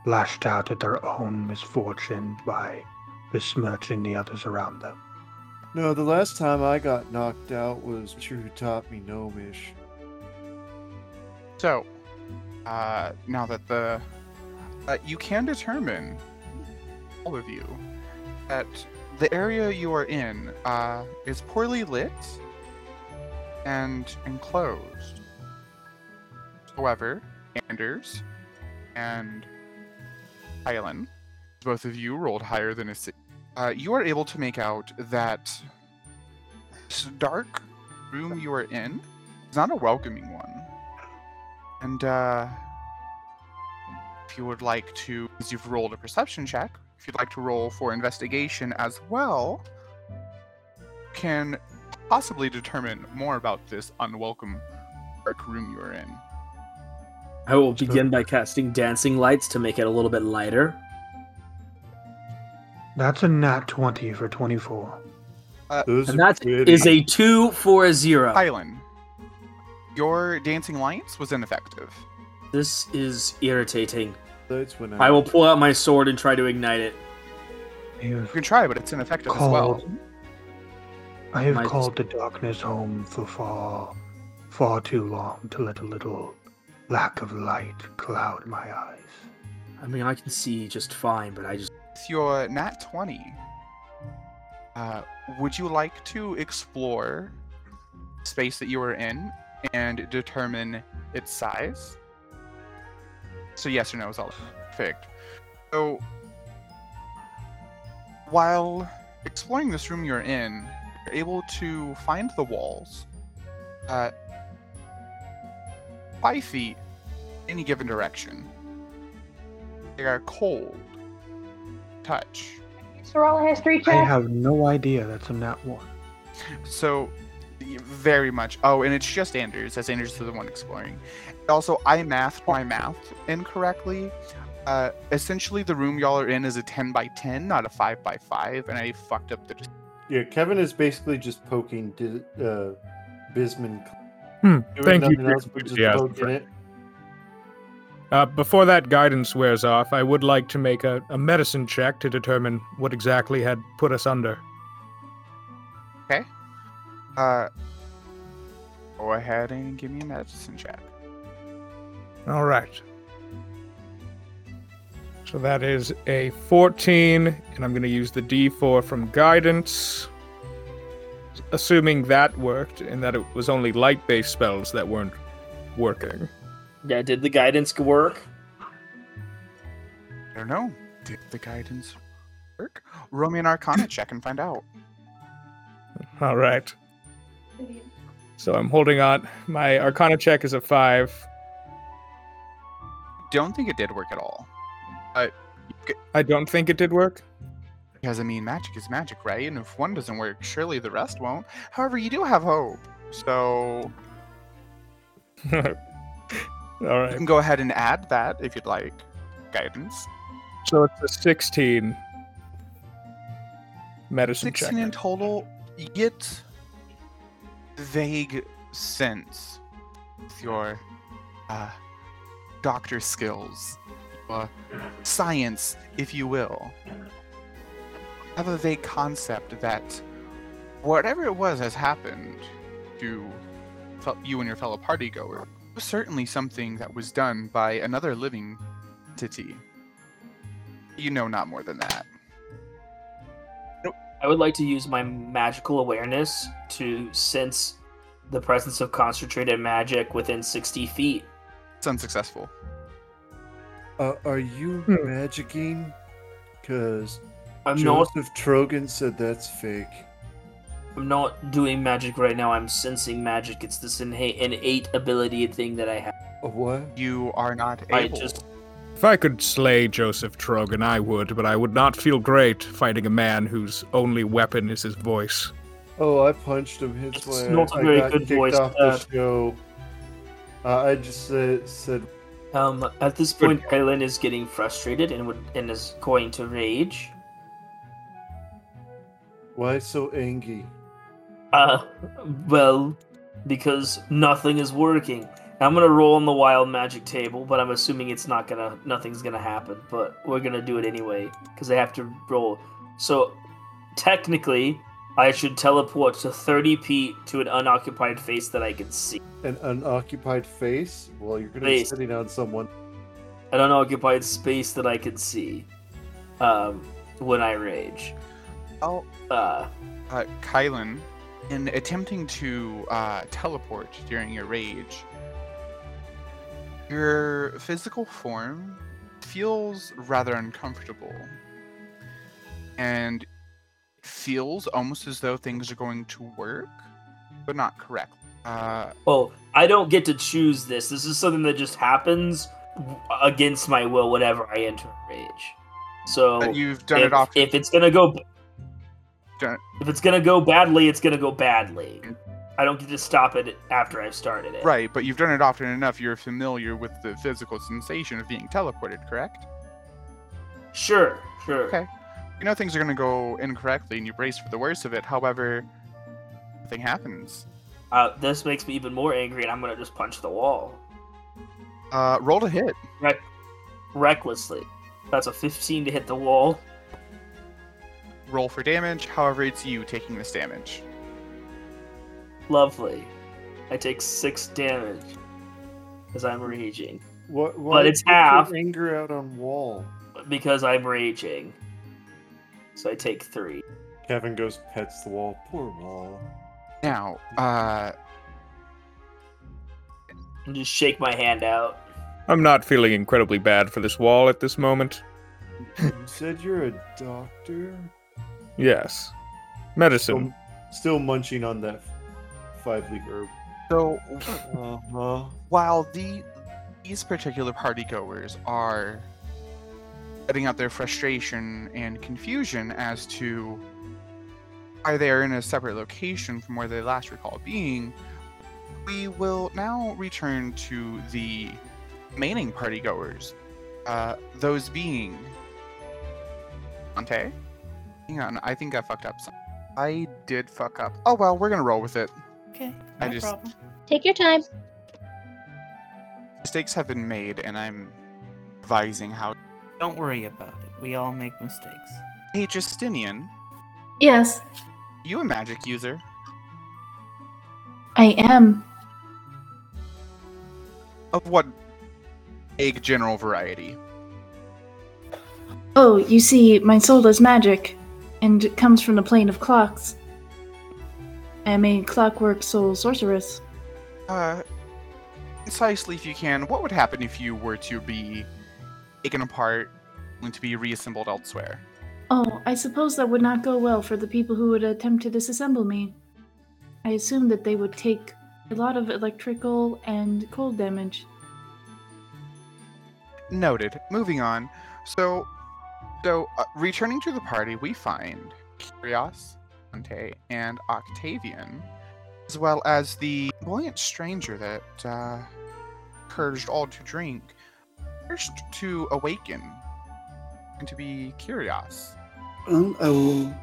lashed out at their own misfortune by besmirching the others around them. No, the last time I got knocked out was True who taught me gnomish. so uh, now that the uh, you can determine all of you that the area you are in uh, is poorly lit and enclosed. However, Anders and Hylan, both of you rolled higher than a six. Uh, you are able to make out that this dark room you are in is not a welcoming one. And uh, if you would like to, as you've rolled a perception check, if you'd like to roll for investigation as well, can possibly determine more about this unwelcome dark room you are in. I will begin by casting dancing lights to make it a little bit lighter. That's a nat 20 for 24. Uh, Those And are that pretty. is a two for a zero. Hylan, your dancing lights was ineffective. This is irritating. That's when I will pull out my sword and try to ignite it. I You can try, but it's ineffective as well. I have My- called the darkness home for far, far too long to let a little lack of light cloud my eyes. I mean, I can see just fine, but I just. With your nat 20, uh, would you like to explore space that you are in and determine its size? So yes or no is all perfect. So while exploring this room you're in, you're able to find the walls uh, five feet any given direction. They are cold. Touch. So roll a history I have no idea that's a nat 1. So, very much. Oh, and it's just Anders, as Anders is the one exploring. Also, I mathed my math incorrectly. Uh, essentially, the room y'all are in is a 10 by 10, not a 5 by 5, and I fucked up the. Yeah, Kevin is basically just poking Di- uh, Bisman. Hmm, thank you nothing else but just for- it. Uh, before that guidance wears off, I would like to make a, a medicine check to determine what exactly had put us under. Okay. Uh, go ahead and give me a medicine check. All right. So that is a 14, and I'm going to use the d4 from guidance. Assuming that worked, and that it was only light based spells that weren't working. Yeah, did the guidance work? I don't know. Did the guidance work? Roll me an Arcana check and find out. All right. So I'm holding on. My Arcana check is a 5. Don't think it did work at all. I I don't think it did work. Because, I mean, magic is magic, right? And if one doesn't work, surely the rest won't. However, you do have hope. So, all right. you can go ahead and add that if you'd like. Guidance. So it's a 16 medicine 16 check. in total. You get vague sense with your uh, doctor skills, uh, science, if you will. Have a vague concept that whatever it was has happened to you and your fellow party partygoer was certainly something that was done by another living entity. You know not more than that. I would like to use my magical awareness to sense the presence of concentrated magic within 60 feet. It's unsuccessful. Uh, are you Hmm. magicking? Because I'm not Joseph Trogan said that's fake. I'm not doing magic right now. I'm sensing magic. It's this inha- innate ability thing that I have. A what? You are not I able. just If I could slay Joseph Trogan, I would, but I would not feel great fighting a man whose only weapon is his voice. Oh, I punched him. Hence It's why not a I very got good kicked voice, off uh, the show. Uh, I just said, said um at this point Kylan is getting frustrated and would and is going to rage. why so angry? Uh well, because nothing is working. I'm gonna roll on the wild magic table, but I'm assuming it's not gonna nothing's gonna happen. But we're gonna do it anyway because I have to roll. So technically, I should teleport to 30 feet to an unoccupied face that I can see. An unoccupied face? Well, you're going to be sitting on someone. An unoccupied space that I can see. Um, when I rage. Oh, Uh, uh, Kylan, in attempting to uh, teleport during your rage, your physical form feels rather uncomfortable. And it feels almost as though things are going to work, but not correct. Uh, well, I don't get to choose this. This is something that just happens against my will whenever I enter a rage. So you've done if, it off. if it's gonna go if it's gonna go badly, it's gonna go badly. I don't get to stop it after I've started it. Right, but you've done it often enough. You're familiar with the physical sensation of being teleported, correct? Sure, sure. Okay. You know things are going to go incorrectly, and you brace for the worst of it. However, nothing happens. Uh, this makes me even more angry, and I'm gonna just punch the wall Uh, roll to hit. Rec- recklessly. That's a 15 to hit the wall. Roll for damage. However, it's you taking this damage. Lovely. I take six damage because I'm raging. What, why it's take your half. anger out on Wall. Because I'm raging. So I take three. Kevin goes, pets the wall. Poor Wall. Now, uh, And just shake my hand out. I'm not feeling incredibly bad for this wall at this moment. You said you're a doctor? Yes. Medicine. Still, still munching on that five leaf herb. so Uh-huh. while the these particular party goers are letting out their frustration and confusion as to why they are in a separate location from where they last recall being, we will now return to the remaining party goers. Uh, those being Dante. Hang on, I think I fucked up. Some. I did fuck up. Oh well, we're gonna roll with it. Okay, I no just- problem. Take your time. Mistakes have been made, and I'm advising how. Don't worry about it. We all make mistakes. Hey, Justinian, Yes, you a magic user? I am. Of what egg general variety? Oh, you see, my soul is magic, and it comes from the plane of clocks. I am a clockwork soul sorceress. Uh, concisely, if you can, what would happen if you were to be taken apart and to be reassembled elsewhere? Oh, I suppose that would not go well for the people who would attempt to disassemble me. I assume that they would take a lot of electrical and cold damage. Noted. Moving on. So, so uh, returning to the party, we find Kyrios, Dante, and Octavian, as well as the buoyant stranger that uh, encouraged all to drink, first to awaken and to be curious. Well, I will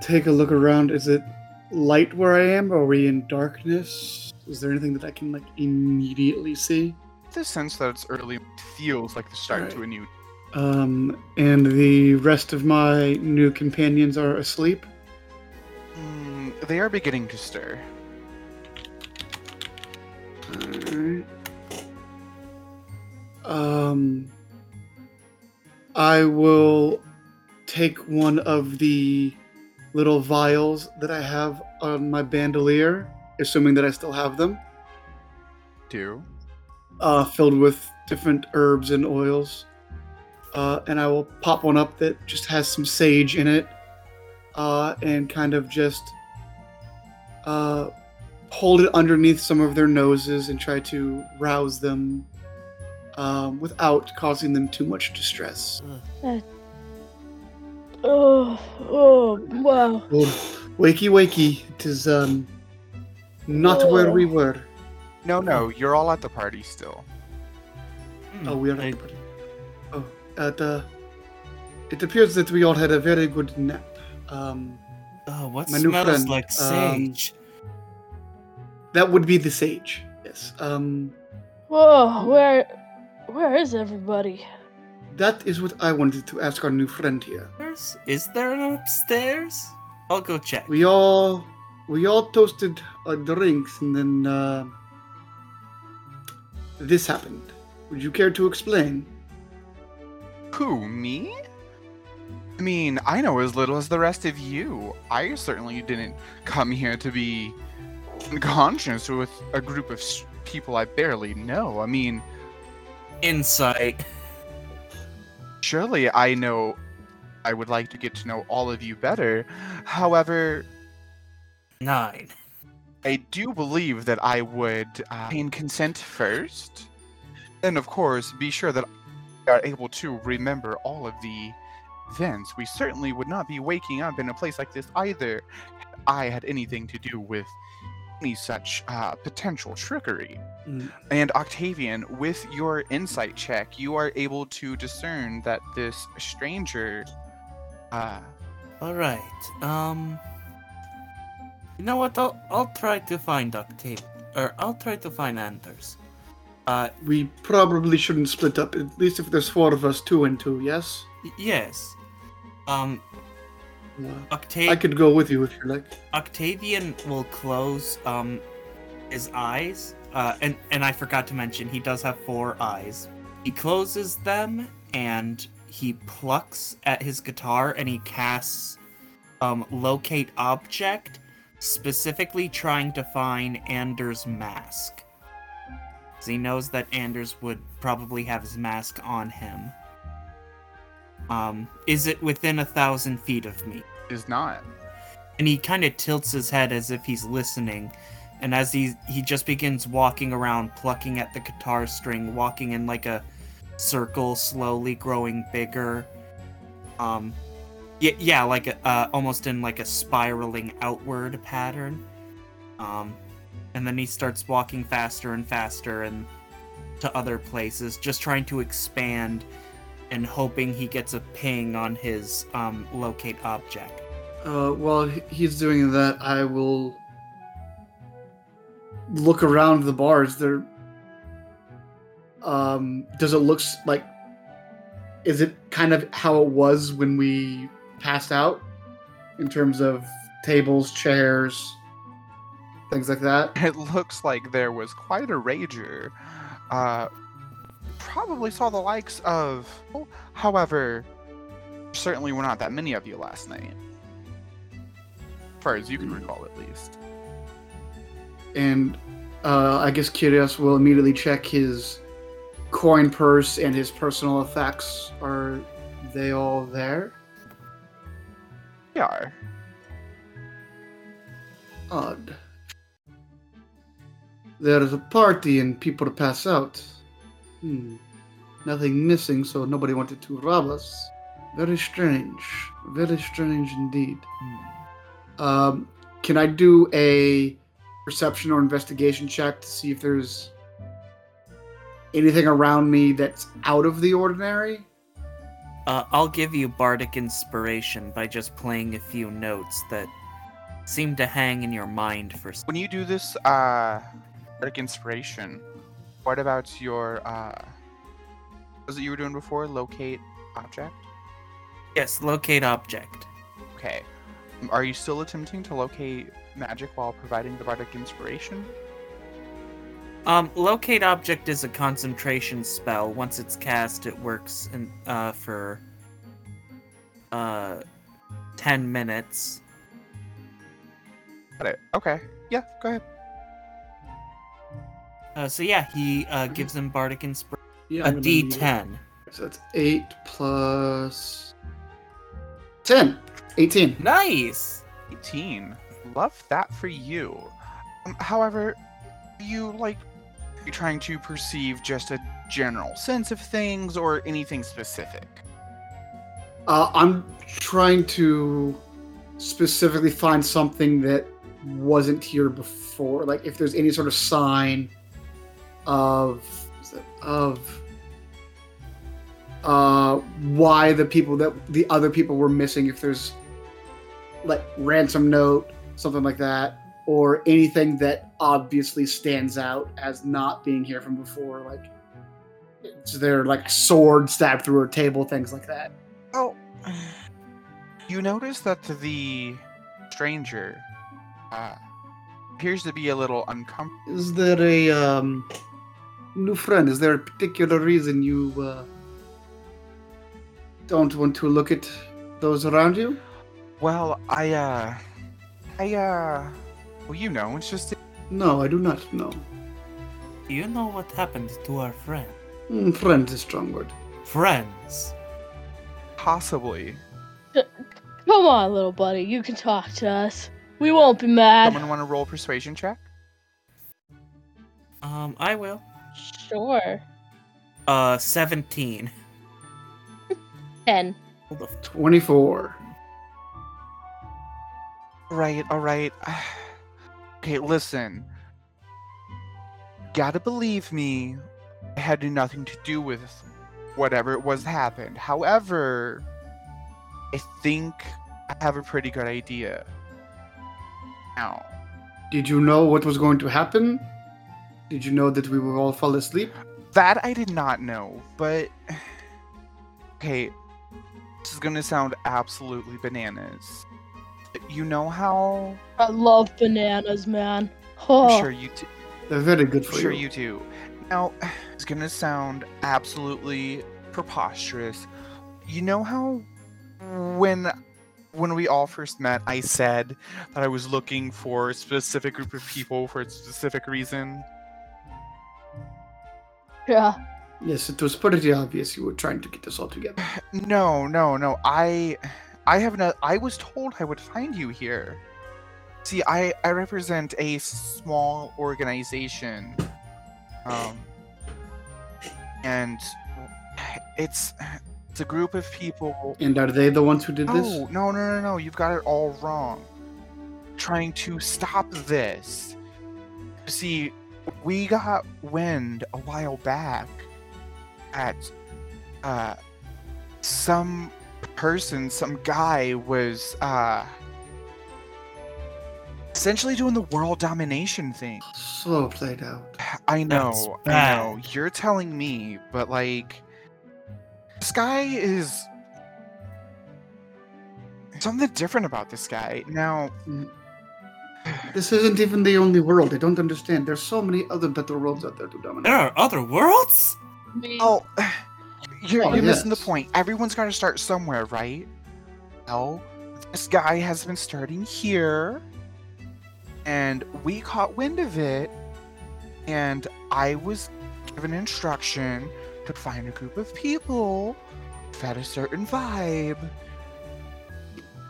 take a look around. Is it light where I am? Are we in darkness? Is there anything that I can like immediately see? The sense that it's early feels like the start to a new. Um, and the rest of my new companions are asleep. Mm, they are beginning to stir. Alright. Um, I will take one of the little vials that I have on my bandolier, assuming that I still have them, Do. uh, filled with different herbs and oils. Uh, and I will pop one up that just has some sage in it, uh, and kind of just uh, hold it underneath some of their noses and try to rouse them um, without causing them too much distress. Oh, oh, wow. Oh, wakey, wakey! It is um, not where we were. No, no, you're all at the party still. Oh, we are at the party. Oh, uh, the, it appears that we all had a very good nap. Um, Oh, what My new smells friend, like um, sage? that would be the sage. Yes. Um, Whoa, where, where is everybody? that is what I wanted to ask our new friend here. There's- Is there an upstairs? I'll go check. We all we all toasted our drinks, and then uh, this happened. Would you care to explain? Who, me? I mean, I know as little as the rest of you. I certainly didn't come here to be conscious with a group of people I barely know. I mean, Insight. surely I know I would like to get to know all of you better. However, Nine. I do believe that I would uh, obtain consent first. And of course, be sure that I are able to remember all of the events. We certainly would not be waking up in a place like this either I had anything to do with any such uh, potential trickery. Mm. And Octavian, with your insight check, you are able to discern that this stranger uh, All right. Um. You know what? I'll I'll try to find Octave, or I'll try to find Anders. Uh, We probably shouldn't split up. At least if there's four of us, two and two. Yes. y- yes. Um, Yeah. Octav- I could go with you if you like. Octavian will close um his eyes. Uh, and and I forgot to mention he does have four eyes. He closes them and he plucks at his guitar and he casts um locate object, specifically trying to find Anders' mask. 'Cause he knows that Anders would probably have his mask on him. Um, is it within a thousand feet of me? is not. and he kind of tilts his head as if he's listening and as he he just begins walking around plucking at the guitar string walking in like a circle slowly growing bigger um yeah, yeah like a, uh, almost in like a spiraling outward pattern um and then he starts walking faster and faster and to other places just trying to expand and hoping he gets a ping on his um, locate object Uh, while he's doing that, I will look around the bars. There, um, does it look like? Is it kind of how it was when we passed out, in terms of tables, chairs, things like that? It looks like there was quite a rager. Uh, probably saw the likes of. However, certainly were not that many of you last night. As far as you can recall, at least. And uh, I guess Kyrios will immediately check his coin purse and his personal effects. Are they all there? They are. Odd. There's a party and people to pass out. Hmm. Nothing missing, so nobody wanted to rob us. Very strange. Very strange indeed. Um, can I do a perception or investigation check to see if there's anything around me that's out of the ordinary? Uh, I'll give you bardic inspiration by just playing a few notes that seem to hang in your mind for. When you do this, uh, bardic inspiration, what about your, uh, was it you were doing before? Locate object? Yes, locate object. Okay. Um, Are you still attempting to locate magic while providing the bardic inspiration? Um, locate object is a concentration spell. Once it's cast, it works in, uh, for uh, ten minutes. Got it. Okay. Yeah, go ahead. Uh, so yeah, he uh, gives him bardic inspiration. Yeah, A I'm gonna need it. D10. So that's 8 plus 10. 18. Nice. 18. Love that for you. Um, however, you like are you trying to perceive just a general sense of things or anything specific? Uh, I'm trying to specifically find something that wasn't here before. Like if there's any sort of sign of of uh, why the people that the other people were missing. If there's like ransom note, something like that, or anything that obviously stands out as not being here from before. Like it's there like a sword stabbed through a table, things like that. Oh, you notice that the stranger uh, appears to be a little uncomfortable. Is there a um, new friend? Is there a particular reason you uh, don't want to look at those around you? Well, I, uh, I, uh, well, you know, it's just No, I do not know. Do you know what happened to our friend? Mm, friend is a strong word. Friends. possibly. Come on, little buddy. You can talk to us. We won't be mad. Someone want to roll persuasion check? Um, I will. Sure. Uh, 17. Ten. Hold the f- 24. Right, all right. Okay, listen. Gotta believe me, I had nothing to do with whatever it was that happened. However, I think I have a pretty good idea. Now, Did you know what was going to happen? Did you know that we would all fall asleep? that I did not know, but. Okay, this is gonna sound absolutely bananas. You know how. I love bananas, man. Oh, I'm sure you do. They're very good for sure you. you do. Now, it's gonna sound absolutely preposterous. You know how when when we all first met, I said that I was looking for a specific group of people for a specific reason. Yeah. Yes, it was pretty obvious you were trying to get us all together. No, no, no. I I have not I was told I would find you here. See, I I represent a small organization. Um and it's it's a group of people And are they the ones who did this? No, no, no, no, no. You've got it all wrong. Trying to stop this. See, we got wind a while back at uh some person, some guy was uh essentially doing the world domination thing. Slow played out. I know, I know. You're telling me, but like this guy is something different about this guy. Now, This isn't even the only world. I don't understand. There's so many other better worlds out there to dominate. There are other worlds? oh, you're, Oh, you're missing the point. Everyone's got to start somewhere, right? Well, this guy has been starting here, and we caught wind of it, and I was given instruction to find a group of people who had a certain vibe,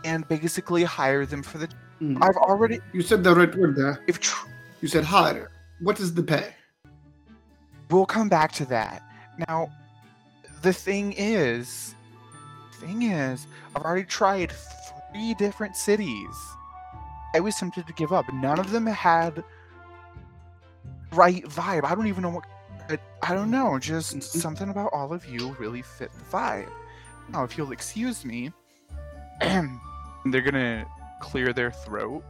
and basically hire them for the. Hmm. I've already. You said the right word there. If tr- You said higher. What is the pay? We'll come back to that. Now, the thing is, thing is, I've already tried three different cities. I was tempted to give up. None of them had right vibe. I don't even know what. I, I don't know. Just Mhm. something about all of you really fit the vibe. Now, if you'll excuse me, they're gonna clear their throat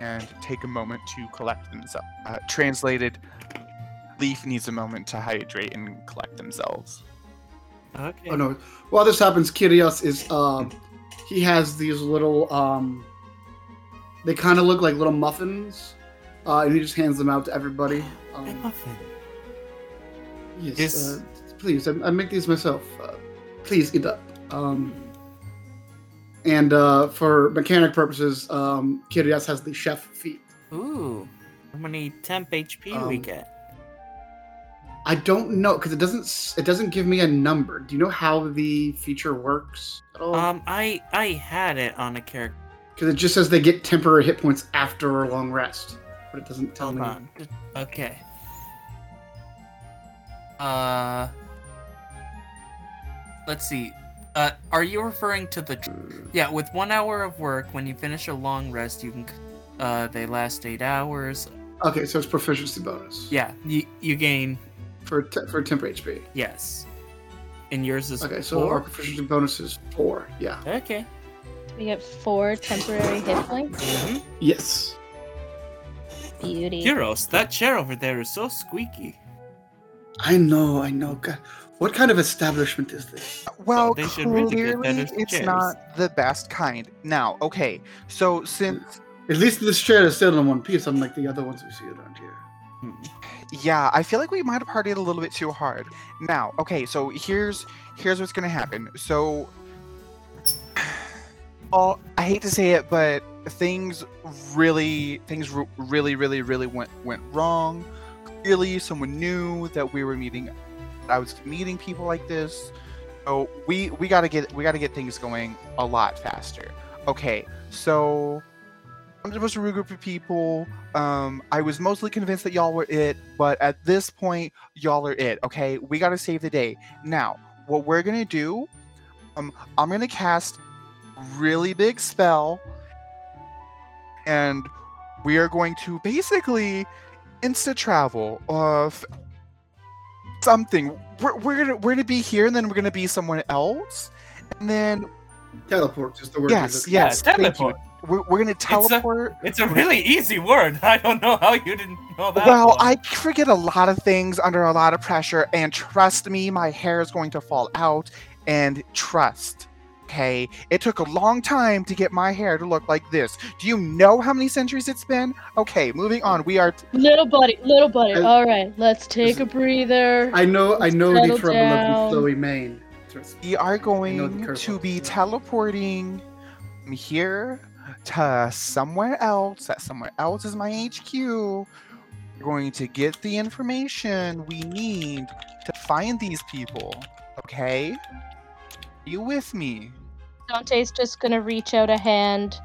and take a moment to collect themselves. Uh, translated, Leaf needs a moment to hydrate and collect themselves. Okay. Oh no. While this happens, Kyrios is um he has these little um they kind of look like little muffins. Uh, and he just hands them out to everybody. Hey, Um, Muffin. yes, Is- uh, please, I, I make these myself. Uh, please eat up. Um, and uh, for mechanic purposes, um, Kyrios has the chef feat. Ooh. How many temp HP do we Um, get? I don't know because it doesn't it doesn't give me a number. Do you know how the feature works at all? Um, I I had it on a character. Because it just says they get temporary hit points after a long rest, but it doesn't tell Hold me. on. Okay. Uh. Let's see. Uh, are you referring to the? Yeah, with one hour of work, when you finish a long rest, you can. Uh, they last eight hours. Okay, so it's proficiency bonus. Yeah, you you gain. For te- for temp HP. Yes. And yours is Okay, so our proficiency bonus is four. Yeah. Okay. We get four temporary hit points. Mhm. Yes. Beauty. Heroes, that chair over there is so squeaky. I know. I know. God. What kind of establishment is this? Well, they should really clearly it's chairs. not the best kind. Now, okay, so since At least this chair is still in one piece, unlike the other ones we see around here. Hmm. yeah, I feel like we might have partied a little bit too hard. Now, okay, so here's here's what's gonna happen. So, oh, I hate to say it, but things really things r- really really really went went wrong. Clearly, someone knew that we were meeting. I was meeting people like this. So we we gotta get we gotta get things going a lot faster. Okay, so I'm supposed to regroup with people. Um, I was mostly convinced that y'all were it, but at this point, y'all are it. Okay, we gotta save the day. Now, what we're gonna do, um, I'm gonna cast really big spell, and we are going to basically insta travel of something. We're, we're gonna we're gonna be here, and then we're gonna be someone else, and then Teleport is the word. yes, yes, Yeah, teleport. We're, we're gonna teleport. It's a really easy word. I don't know how you didn't know that. Well, one. I forget a lot of things under a lot of pressure, and trust me, my hair is going to fall out. And trust, okay? It took a long time to get my hair to look like this. Do you know how many centuries it's been? Okay, moving on. We are. Little buddy, little buddy. Uh, All right, let's take a breather. I know, I know Settle the from down. lovely flowy mane. We are going to be it. teleporting from here to somewhere else. That somewhere else is my HQ. We're going to get the information we need to find these people. Okay? Are you with me? Dante's just gonna reach out a hand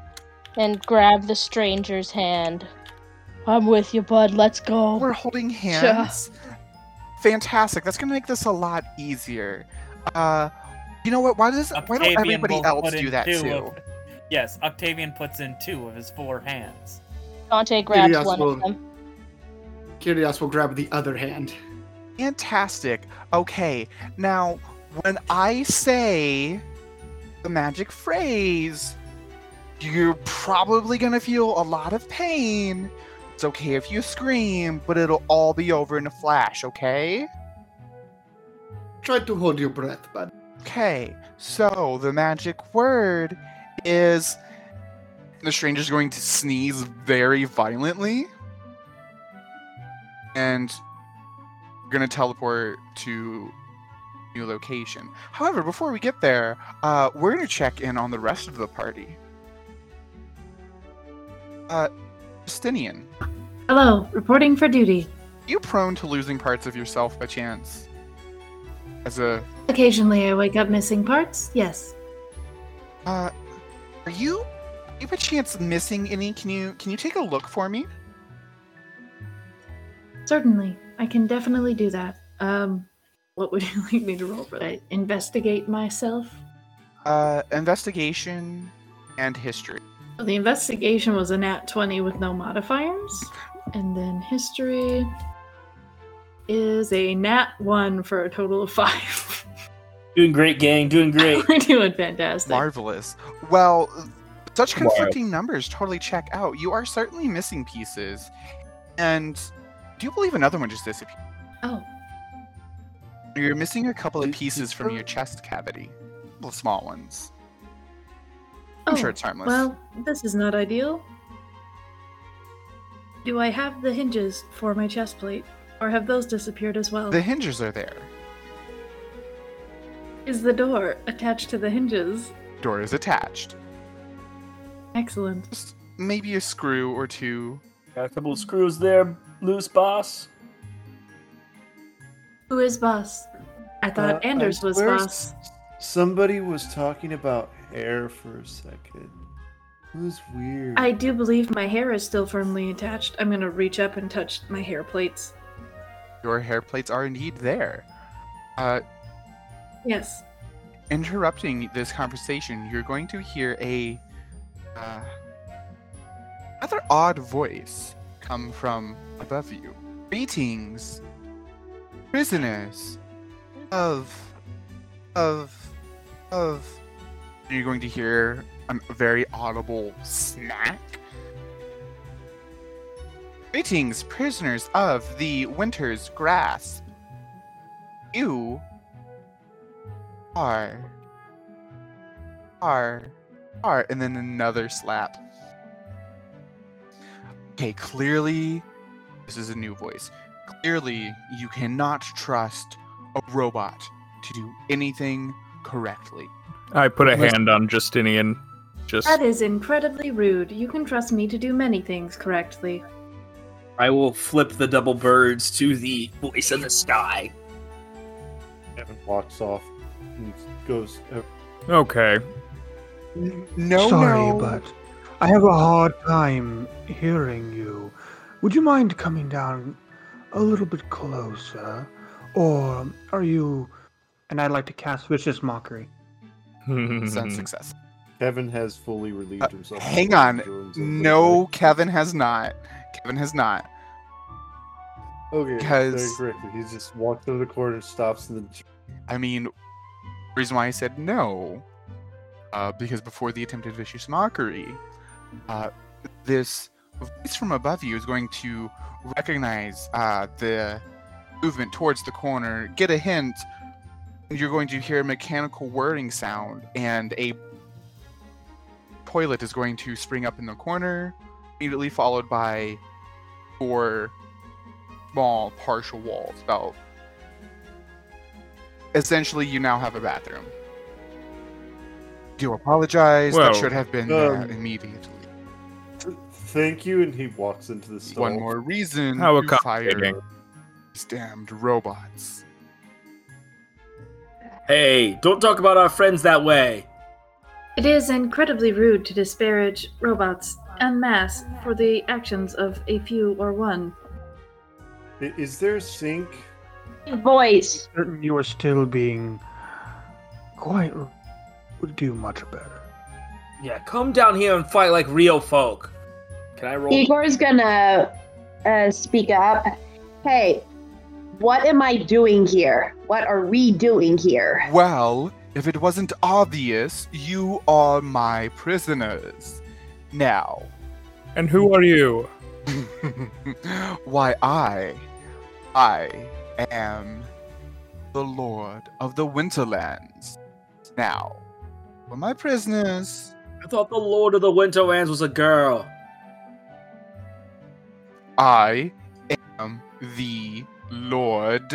and grab the stranger's hand. I'm with you, bud. Let's go. We're holding hands. Fantastic. That's gonna make this a lot easier. Uh, you know what? Why does why don't everybody else do that too? of- yes, Octavian puts in two of his four hands. Dante grabs Yes, one well- of them. Kyrios will grab the other hand. Fantastic. Okay, now when I say the magic phrase, you're probably gonna feel a lot of pain. It's okay if you scream, but it'll all be over in a flash, okay? Try to hold your breath, bud. Okay, so the magic word is the stranger's going to sneeze very violently. And to teleport to new location. However, before we get there, uh, we're going to check in on the rest of the party. Uh, Justinian, Hello, reporting for duty. you prone to losing parts of yourself by chance? As a Occasionally I wake up missing parts, yes. Uh, are you, are you by chance missing any? Can you can you take a look for me? Certainly. I can definitely do that. Um, what would you like me to roll for that? Investigate myself? Uh, investigation and history. Well, the investigation was a nat 20 with no modifiers. And then history is a nat 1 for a total of 5. Doing great, gang. Doing great. We're doing fantastic. Marvelous. Well, such Wow. conflicting numbers totally check out. You are certainly missing pieces, and do you believe another one just disappeared? oh, You're missing a couple of pieces from your chest cavity, little small ones. I'm oh, sure it's harmless. Well, this is not ideal. Do I have the hinges for my chest plate? Or have those disappeared as well? the hinges are there. Is the door attached to the hinges? Door is attached. Excellent. Just maybe a screw or two. Got a couple of screws there, loose boss. Who is boss? I thought Uh, I Anders was boss. Somebody was talking about hair for a second. It was weird. I do believe my hair is still firmly attached. I'm gonna reach up and touch my hair plates. Your hair plates are indeed there. Uh, Yes. interrupting this conversation, you're going to hear a uh, rather odd voice come from above you. Greetings, prisoners of of of. You're going to hear a very audible snack. Greetings, prisoners of the winter's grasp. You are are are And then another slap. Okay, clearly, this is a new voice. Clearly, you cannot trust a robot to do anything correctly. I put a Listen- hand on Justinian. Just That is incredibly rude. You can trust me to do many things correctly. I will flip the double birds to the voice in the sky. Kevin walks off and goes. Uh, okay. No, Sorry, no. but I have a hard time hearing you. Would you mind coming down a little bit closer? Or are you. And I'd like to cast Vicious Mockery. Send success. Kevin has fully relieved Uh, himself. hang on. the No, the- Kevin has not. Kevin has not. Okay, because- He just walks over the corner, stops, and then I mean, reason why I said no, uh, because before the attempted vicious mockery, uh, this voice from above you is going to recognize uh, the movement towards the corner, get a hint. You're going to hear a mechanical whirring sound, and a toilet is going to spring up in the corner, immediately followed by four small partial walls, about essentially you now have a bathroom. Do apologize. Well, that should have been there um, immediately. Th- Thank you, and he walks into the stall. One more reason How to fire accommodating. these damned robots. Hey, don't talk about our friends that way. It is incredibly rude to disparage robots en masse for the actions of a few or one. I- Is there a sink? Voice. Certain you are still being quite. would do much better. Yeah, come down here and fight like real folk. Can I roll? Igor's gonna uh, speak up. Hey, what am I doing here? What are we doing here? Well, if it wasn't obvious, you are my prisoners. Now, And who are you? why I, I am the Lord of the Winterlands. Now, for my prisoners, I thought the Lord of the Winterlands was a girl. I am the Lord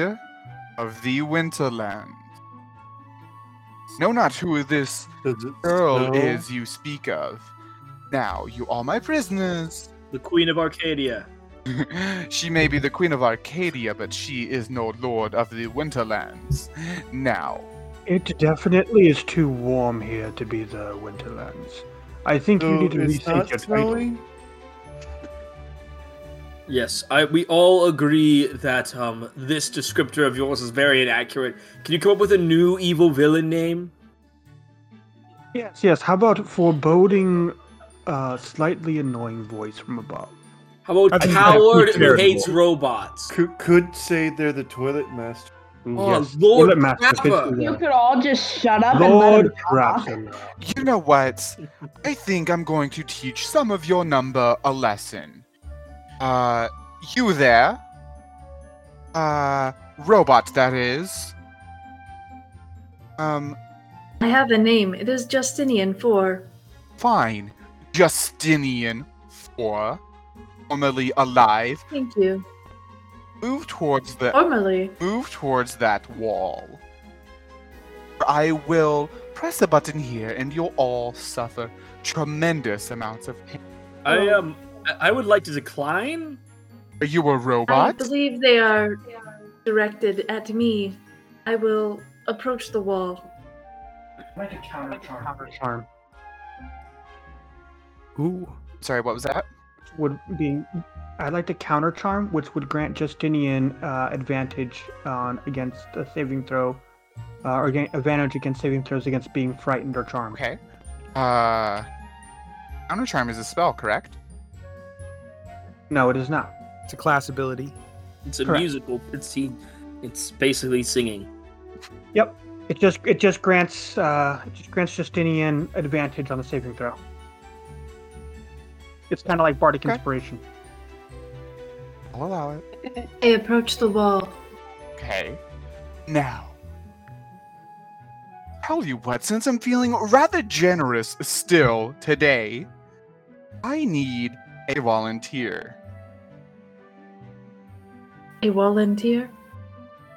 of the Winterlands. Know not who this girl snow? is you speak of. Now, you are my prisoners. The Queen of Arcadia. she may be the queen of Arcadia, but she is no lord of the Winterlands. Now, It definitely is too warm here to be the Winterlands. I think you need to rethink not your title. Snowing? Yes, I we all agree that um this descriptor of yours is very inaccurate. Can you come up with a new evil villain name? Yes, yes. How about foreboding, uh, slightly annoying voice from above? How about That's coward who hates robots? Could, could say they're the toilet master. Oh, yes, Lord Toilet Master fits Crapper. the- You could all just shut up and let Lord him talk. You know what? I think I'm going to teach some of your number a lesson. Uh, you there? Uh, robot that is. Um, I have a name. It is Justinian 4. fine. Justinian 4, formerly alive, Thank you. move towards the Formerly. move towards that wall. I will press a button here and you'll all suffer tremendous amounts of pain. I um I- I would like to decline. Are you a I robot? I believe they are directed at me. I will approach the wall. i like a Charm Ooh. Sorry, what was that? would be. I'd like to counter charm, which would grant Justinian uh, advantage on against a saving throw, uh, or gain advantage against saving throws against being frightened or charmed. Okay. Uh, counter charm is a spell, correct? No, it is not. It's a class ability. It's a Correct. musical. It's he, it's basically singing. Yep. It just it just grants uh, it just grants Justinian advantage on the saving throw. It's kind of like bardic Okay. inspiration. I'll allow it. I approach the wall. Okay. Now, tell you what, since I'm feeling rather generous still today, I need a volunteer. A volunteer?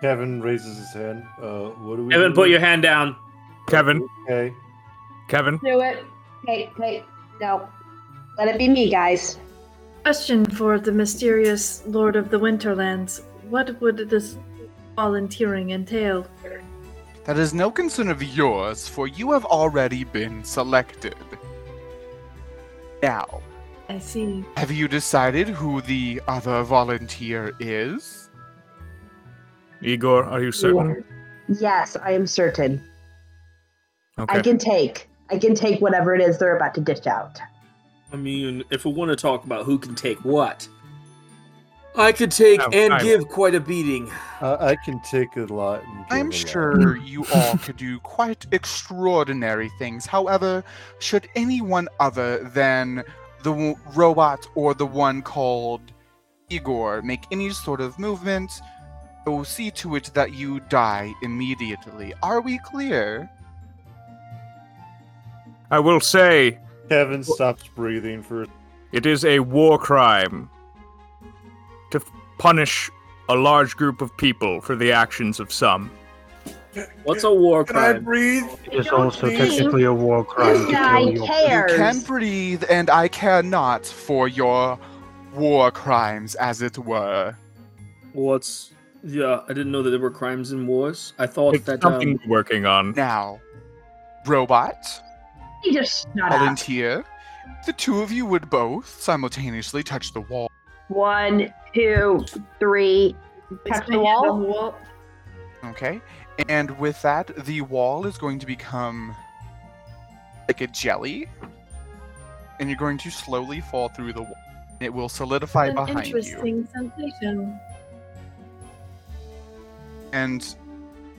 Kevin raises his hand. Uh, what do we? Evan, do? put your hand down. Kevin, Okay. Kevin, Do it. Hey, hey, no. Let it be me, guys. Question for the mysterious Lord of the Winterlands. What would this volunteering entail? That is no concern of yours, for you have already been selected. Now, I see. have you decided who the other volunteer is? Igor, are you certain? Yes, I am certain. Okay. I can take. I can take whatever it is they're about to dish out. I mean, if we want to talk about who can take what, I could take No, and I- give quite a beating. Uh, I can take a lot. And give I'm a lot. sure you all could do quite extraordinary things. However, should anyone other than the w- robot or the one called Igor make any sort of movement, I will see to it that you die immediately. Are we clear? I will say Kevin stops breathing for. it is a war crime to f- punish a large group of people for the actions of some. What's a war Can I crime? breathe? It is also technically a war crime This to guy kill your cares. You can breathe, and I care not for your war crimes, as it were. What's yeah? I didn't know that there were crimes in wars. I thought It's that something um, we're working on. Now, robot, You just shut up. volunteer, the two of you would both simultaneously touch the wall. One, two, three. Touch the wall. Okay. And with that, the wall is going to become like a jelly. And you're going to slowly fall through the wall. It will solidify An behind you. interesting sensation. And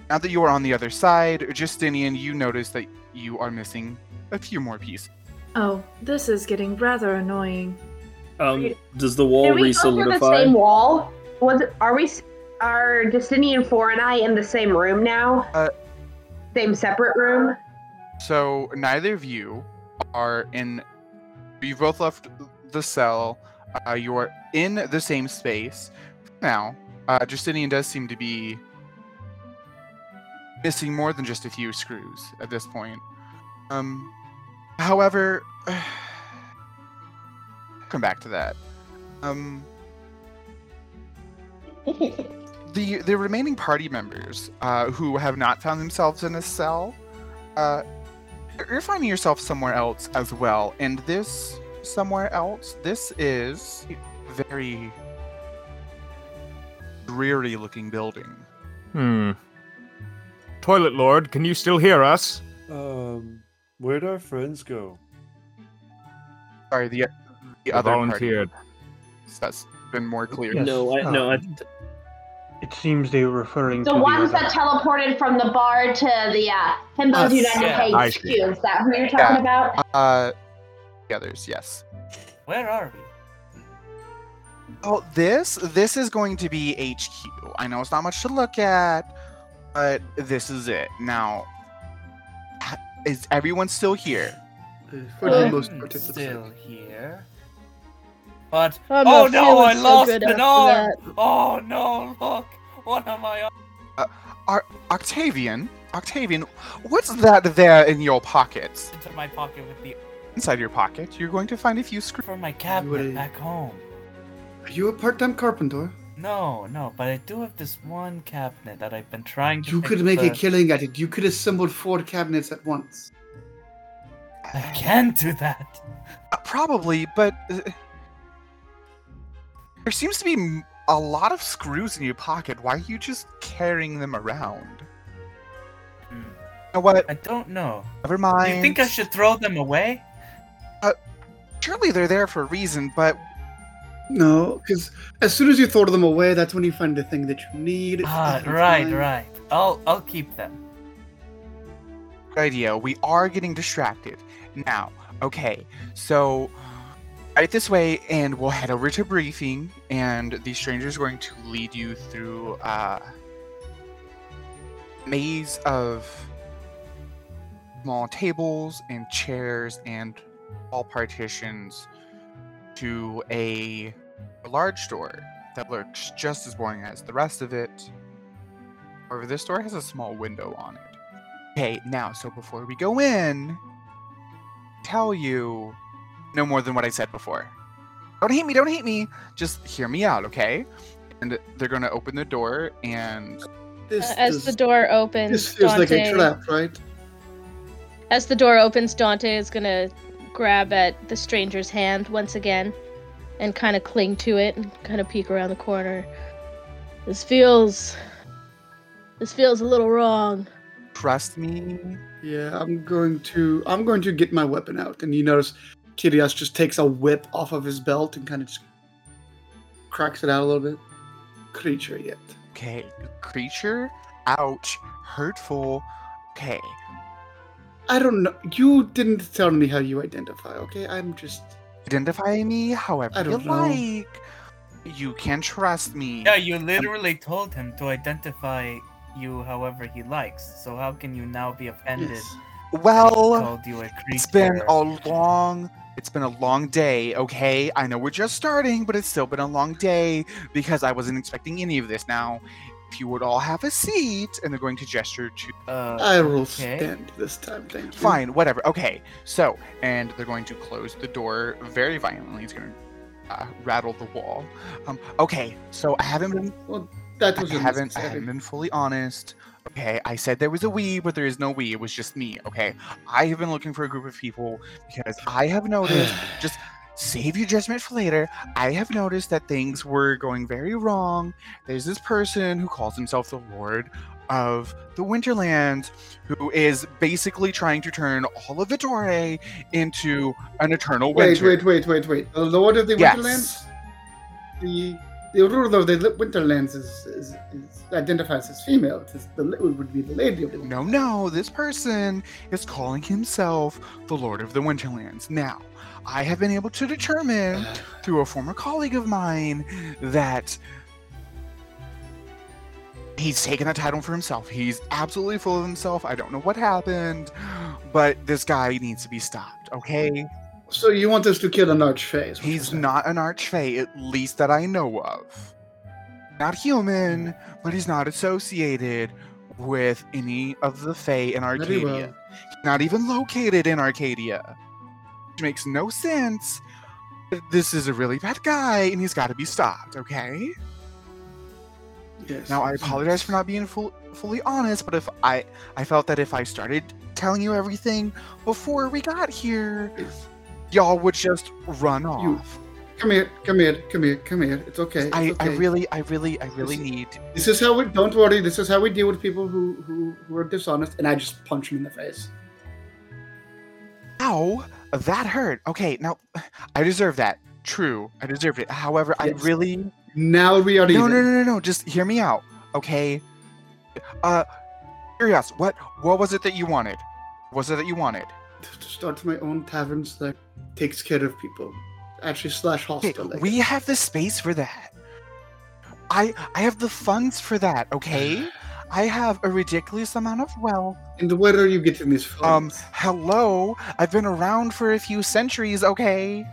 now that you are on the other side, Justinian, you notice that you are missing a few more pieces. Oh, this is getting rather annoying. um, does the wall Did we go through the same wall? Was it? Are we? S- Are Justinian Four and I in the same room now? Uh, same separate room. So neither of you are in. You both left the cell. Uh, you are in the same space. Now, uh, Justinian does seem to be missing more than just a few screws at this point. Um, however, come back to that. Um, the the remaining party members uh, who have not found themselves in a cell, uh, you're- you're finding yourself somewhere else as well. And this somewhere else, this is a very dreary looking building. Hmm. Toilet Lord, can you still hear us? Um, where'd our friends go? Sorry, the the I other volunteered. party. That's been more clear. Yes. No, I no. I, Um, It seems they're referring to The to ones the that teleported from the bar to the uh, Himbos Us. United Yeah, HQ. Is that who you're talking Yeah. about? Uh, the others, yes. Where are we? Oh, this this is going to be HQ. I know it's not much to look at, but this is it. Now, is everyone still here? Uh, for the most part, still here. But I'm oh no, I so lost good an arm. that. Oh no, look, one of my arms Octavian, Octavian, what's that there in your pockets? into my pocket with the Inside your pocket, you're going to find a few screws. for my would- cabinet back home. Are you a part-time carpenter? No, no, but I do have this one cabinet that I've been trying to. You could make a killing at it. You could assemble four cabinets at once. I can do that. Uh, probably, but uh, there seems to be a lot of screws in your pocket. Why are you just carrying them around? Hmm. You know what? I don't know. Never mind. Do mind. you think I should throw them away? Surely they're there for a reason, but No, because as soon as you throw them away, that's when you find the thing that you need. Ah, right, time. right. I'll I'll keep them. good idea. We are getting distracted. Now, okay, so right this way, and we'll head over to briefing, and the stranger is going to lead you through a maze of small tables and chairs and all partitions to a, a large door that looks just as boring as the rest of it. However, this door has a small window on it. Okay, now, so before we go in, tell you no more than what I said before. Don't hate me, don't hate me. Just hear me out, okay? And they're gonna open the door and This, Uh, as this, the door opens, this feels like a trap, right? As the door opens, Dante is gonna grab at the stranger's hand once again and kind of cling to it and kind of peek around the corner. This feels. This feels a little wrong. trust me. Yeah, I'm going to I'm going to get my weapon out, and you notice Kyrios just takes a whip off of his belt and kind of just cracks it out a little bit. Creature yet. Okay, creature. Ouch. Hurtful. Okay. I don't know. You didn't tell me how you identify. Okay, I'm just. Identify me however I you don't know. like. You can trust me. Yeah, you literally told him to identify you however he likes. So how can you now be offended? Yes. Well, called you a creature. it's been a long it's been a long day, okay? I know we're just starting, but it's still been a long day because I wasn't expecting any of this now. If you would all have a seat, and they're going to gesture to Uh, I will okay. stand this time. Thank you. Fine, whatever. Okay, so and they're going to close the door very violently. It's going to uh, rattle the wall. Um, okay, so I haven't been Well, that was I haven't I haven't been fully honest. Okay, I said there was a we, but there is no we. It was just me. Okay, I have been looking for a group of people because I have noticed. just save your judgment for later. I have noticed that things were going very wrong. There's this person who calls himself the Lord of the Winterlands, who is basically trying to turn all of Vittore into an eternal Wait, winter. wait, wait, wait, wait. The Lord of the Yes. Winterlands? The the ruler of the Winterlands is, is, is identifies as female. It, is the, it would be the lady of the No, no, this person is calling himself the Lord of the Winterlands. Now, I have been able to determine through a former colleague of mine that he's taken that title for himself. He's absolutely full of himself. I don't know what happened, but this guy needs to be stopped, okay? So you want us to kill an archfey? He's not an archfey, at least that I know of. Not human, but he's not associated with any of the Fae in Arcadia. Not even located in Arcadia. Which makes no sense. This is a really bad guy, and he's got to be stopped, okay? Yes. Now, I apologize for not being full, fully honest, but if I, I felt that if I started telling you everything before we got here, y'all would just run off. You- Come here, come here, come here, come here. It's okay. It's I, okay. I really, I really, I really Listen. need. This is how we. Don't worry. This is how we deal with people who who who are dishonest. And I just punch him in the face. Ow, that hurt. Okay, now I deserve that. True, I deserved it. However, I really Now we are no, even. no, no, no, no. Just hear me out, okay? Uh, curious. What, what was it that you wanted? What was it that you wanted? To start my own taverns that takes care of people. Actually, slash Okay, hostel. I we have the space for that. I, I have the funds for that. Okay, I have a ridiculous amount of wealth. And where are you getting these Um, hello. I've been around for a few centuries, okay?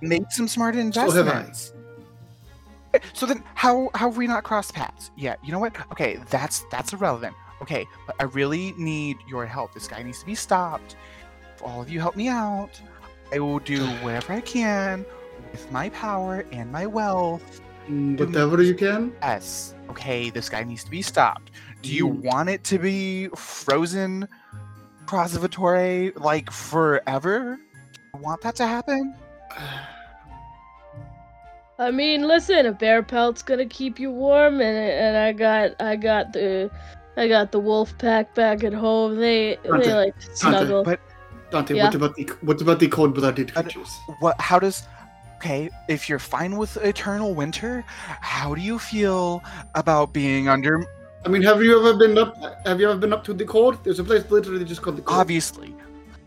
Make some smart So investments. So then how how have we not crossed paths? Yeah, you know what? Okay, that's that's irrelevant. Okay, but I really need your help. This guy needs to be stopped. If all of you help me out, I will do whatever I can with my power and my wealth. Mm, Whatever you can. Yes. Okay, this guy needs to be stopped. Do you Mm. want it to be frozen Crossivatory like forever? You want that to happen? I mean, listen, a bear pelt's gonna keep you warm, and and I got I got the I got the wolf pack back at home. They Dante, they like to snuggle. But Dante, Yeah. what about the what about the cold-blooded Uh, creatures? what how does okay, if you're fine with eternal winter, how do you feel about being under I mean, have you ever been up? Have you ever been up to the cold? There's a place literally just called the cold. obviously?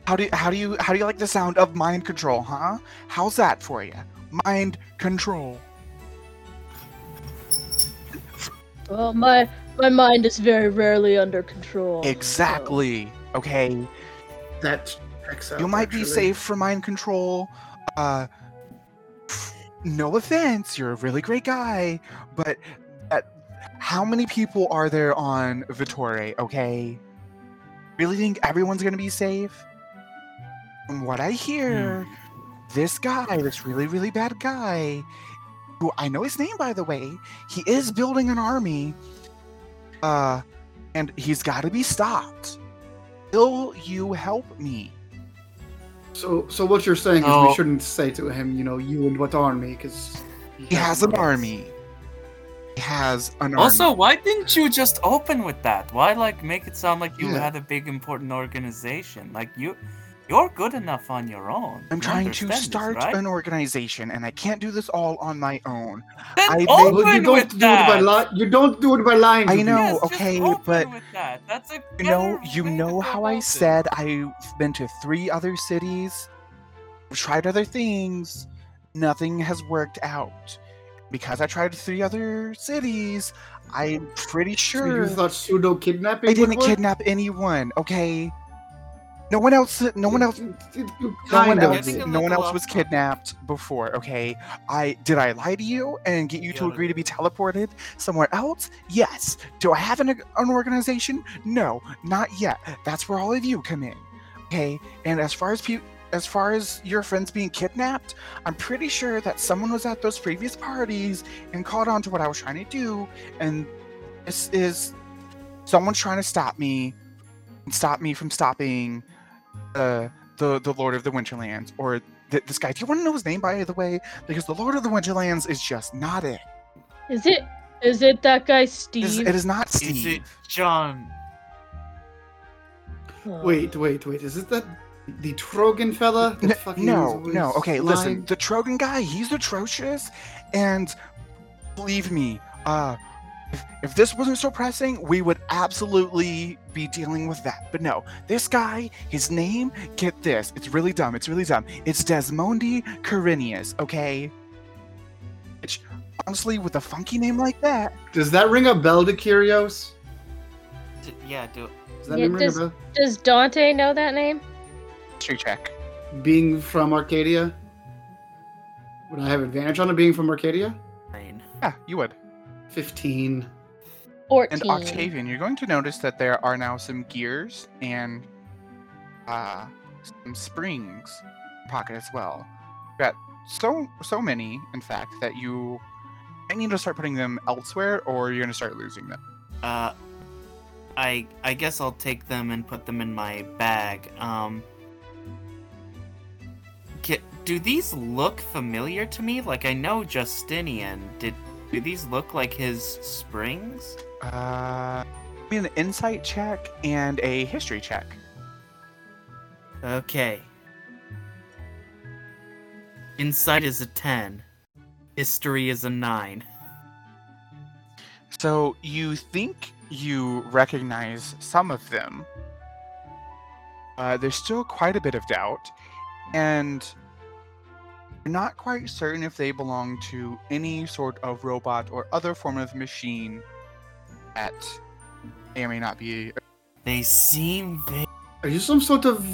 How do how do you how do you like the sound of mind control, huh? How's that for you? Mind control. Well, my my mind is very rarely under control. so- Exactly. Okay. that checks out. you might be safe from mind control. Uh, no offense, you're a really great guy, but that, how many people are there on Vittore? Okay, really think everyone's gonna be safe? From what I hear, this guy, this really really bad guy, who I know his name by the way, he is building an army. Uh, and he's got to be stopped. Will you help me? So, so what you're saying is Oh. we shouldn't say to him, you know, you and what army, because He has an army. He has an army Also, army. why didn't you just open with that? Why like make it sound like you Yeah. had a big important organization? Like you you're good enough on your own. I'm You trying to understand this, start right? an organization, and I can't do this all on my own. Then I open Well, you don't with do that. it by li- You don't do it by lying. I know, Yes, just okay, open but with that. That's a you know, you know how I it. said I've been to three other cities, tried other things, nothing has worked out. Because I tried three other cities, I'm pretty So sure you thought pseudo kidnapping? I didn't work? kidnap anyone. Okay, no one else. No one else. No one else. did. Getting a No one else was kidnapped before. Okay, I did. I lie to you and get you to agree to be teleported somewhere else. Yes. Do I have an, an organization? No, not yet. That's where all of you come in. Okay. And as far as people. As far as your friends being kidnapped, I'm pretty sure that someone was at those previous parties and caught on to what I was trying to do, and this is someone's trying to stop me, stop me from stopping uh, the the Lord of the Winterlands or th- this guy. Do you want to know his name, by the way? Because the Lord of the Winterlands is just not it. Is it? Is it that guy It is, Steve? it is not Is Steve. it John? Oh. Wait, wait, wait. Is it that the Trogan fella? that N- fucking no, no. Okay, lying? listen. The Trogan guy, he's atrocious, and believe me, uh, if, if this wasn't so pressing, we would absolutely be dealing with that. But no, this guy, his name, get this. It's really dumb. It's really dumb. It's Desmondi Carinius. Okay. Which, honestly, with a funky name like that, Does that ring a bell to Kyrios? D- Yeah, do Does that Yeah, name ring a bell? Does Dante know that name? history check. Being from Arcadia? Would I have advantage on it being from Arcadia? fine. Yeah, you would. 15. Fourteen. And Octavian, you're going to notice that there are now some gears and uh, some springs pocket as well. You've got so so many, in fact, that you might need to start putting them elsewhere, or you're going to start losing them. Uh I I guess I'll take them and put them in my bag. Um ca- do these look familiar to me? Like I know Justinian. Did do these look like his springs? Uh, give me an insight check and a history check. Okay. Insight is a 10. History is a 9. So you think you recognize some of them. Uh, there's still quite a bit of doubt, and not quite certain if they belong to any sort of robot or other form of machine that may or may not be. They seem very Are you some sort of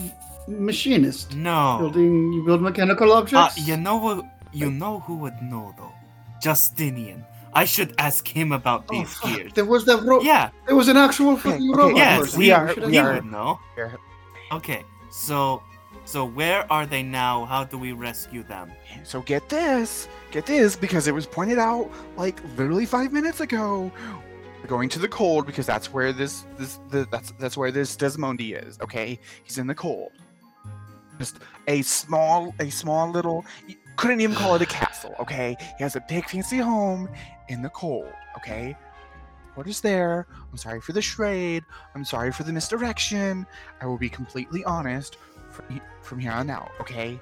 machinist? No. Building, you build mechanical Uh, objects? you know who you know who would know though? Justinian. I should ask him about Oh, these fuck. gears. There was that ro- Yeah. There was an actual fucking okay, robot. Yes, person. we he, are- should we he are- would know. Okay, so so where are they now? How do we rescue them? So get this, get this, because it was pointed out like literally five minutes ago. We're going to the cold because that's where this this the, that's that's where this Desmondi is. Okay, he's in the cold. Just a small a small little. Couldn't even call it a castle. Okay, he has a big fancy home in the cold. Okay. What is there? I'm sorry for the charade. I'm sorry for the misdirection. I will be completely honest from, here on out. Okay.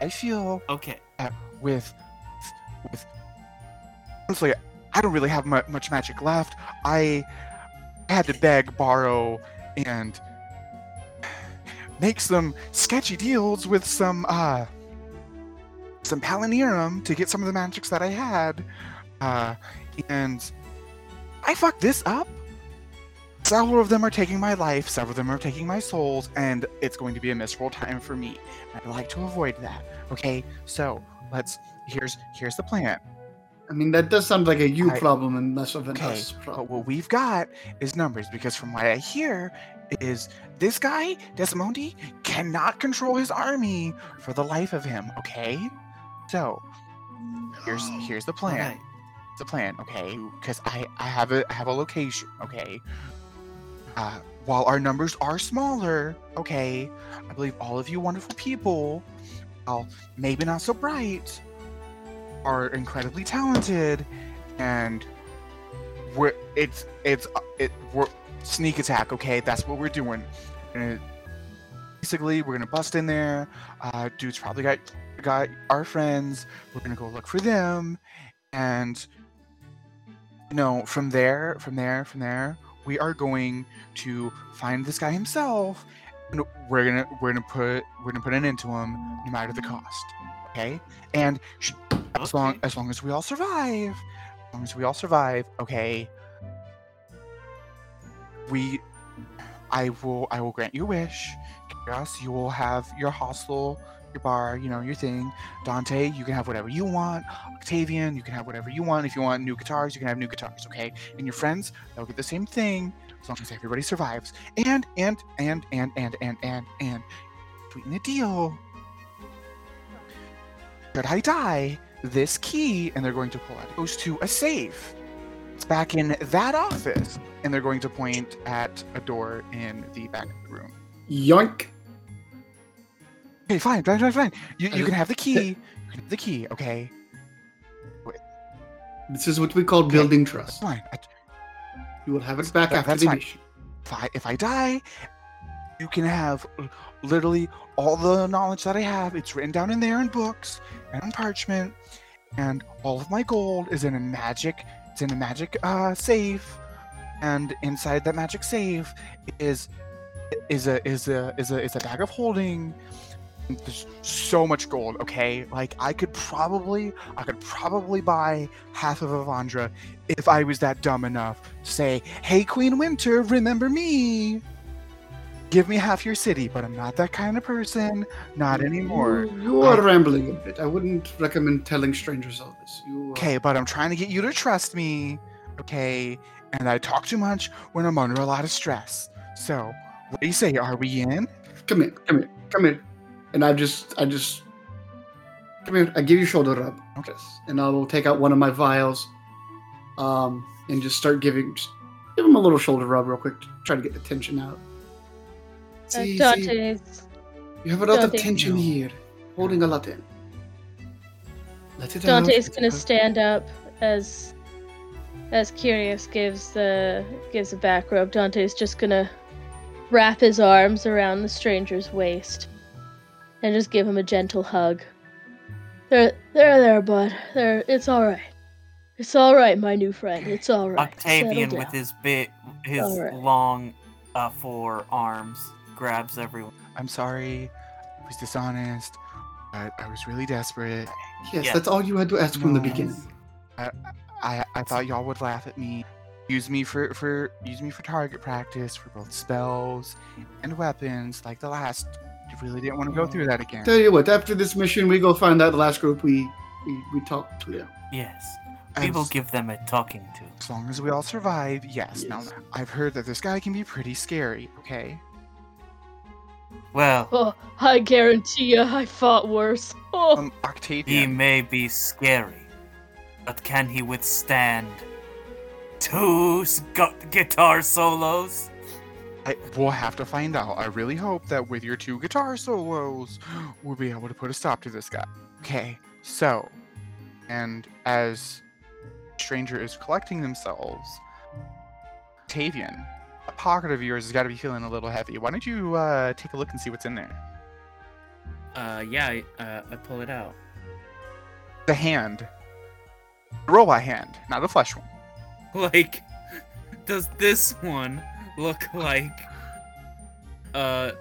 I feel Okay. with with honestly i don't really have much magic left i had to beg borrow and make some sketchy deals with some uh some palinirum to get some of the magics that i had uh and i fucked this up several of them are taking my life, several of them are taking my souls, and it's going to be a miserable time for me. I'd like to avoid that. Okay, so let's. Here's here's the plan. I mean, that does sound like a you I- problem and less of an Okay, us but problem. what we've got is numbers because from what I hear is this guy Desmondi cannot control his army for the life of him. Okay, so here's here's the plan. Alright. The plan, okay? Because I I have a I have a location. Okay. Uh, while our numbers are smaller, okay, I believe all of you wonderful people, while maybe not so bright, are incredibly talented, and we're it's it's uh, it we're sneak attack. Okay, that's what we're doing. And basically, we're gonna bust in there. Uh, dude's probably got got our friends. We're gonna go look for them, and you know, from there, from there, from there, we are going to find this guy himself, and we're gonna we're gonna put we're gonna put an end to him, no matter the cost. Okay, and sh- as long as long as we all survive, as long as we all survive, okay. We, I will I will grant you a wish. Chaos, you will have your hostel, your bar, you know, your thing. Dante, you can have whatever you want. Octavian, you can have whatever you want. If you want new guitars, you can have new guitars, okay? And your friends, they'll get the same thing as long as everybody survives. And and and and and and and and sweeten the deal. Should I die, this key, and they're going to pull out, goes to a safe. It's back in that office, and they're going to point at a door in the back of the room. Yoink. Okay, fine, fine, fine, fine. You, you can have the key. Have the key, okay? This is what we call building trust. Fine. I, You will have it back That- after the fine. mission. if I if I die, you can have literally all the knowledge that I have. It's written down in there in books and on parchment, and all of my gold is in a magic. It's in a magic uh, safe, and inside that magic safe is is a is a is a is a bag of holding. There's so much gold. Okay, like I could probably I could probably buy half of Avandra if I was that dumb enough to say, "Hey, Queen Winter, remember me." Give me half your city, but I'm not that kind of person. Not anymore. You, you are I- rambling a bit. I wouldn't recommend telling strangers all this. You, uh, Okay, but I'm trying to get you to trust me. Okay, and I talk too much when I'm under a lot of stress. So, what do you say? Are we in? Come here, come here, come here. And I just, I just, come here. I give you shoulder rub. Okay. And I will take out one of my vials, um, and just start giving, just give him a little shoulder rub real quick to try to get the tension out. Uh, See, see, Dante's. you have a lot of tension here, holding a lot in. Let it Dante's out. gonna stand up as as Kyrios gives the gives a back rub. Dante's just gonna wrap his arms around the stranger's waist and just give him a gentle hug. There, there, there, bud. There, it's all right. It's all right, my new friend. It's all right. Octavian with his bit his Alright. long uh forearms grabs everyone. I'm sorry. I was dishonest. But I was really desperate. Yes, Yeah. that's all you had to ask from the No. beginning. I I thought y'all would laugh at me. Use me for for use me for target practice for both spells and weapons, like the last. You really didn't want to go through that again. Tell you what, after this mission, we go find that last group we we, we talked to. Them. Yes. And We will give them a talking to. As long as we all survive, yes. Now, I've heard that this guy can be pretty scary, okay? Well, Oh, I guarantee you, I fought worse. Oh, Um, he may be scary, but can he withstand two s- gu- guitar solos? I, we'll have to find out. I really hope that with your two guitar solos, we'll be able to put a stop to this guy. Okay, so, and as Stranger is collecting themselves, Tavian, a pocket of yours has got to be feeling a little heavy. Why don't you uh, take a look and see what's in there? Uh, yeah, I, uh, I pull it out. The hand. The robot hand, not the flesh one. Like, does this one look like, uh,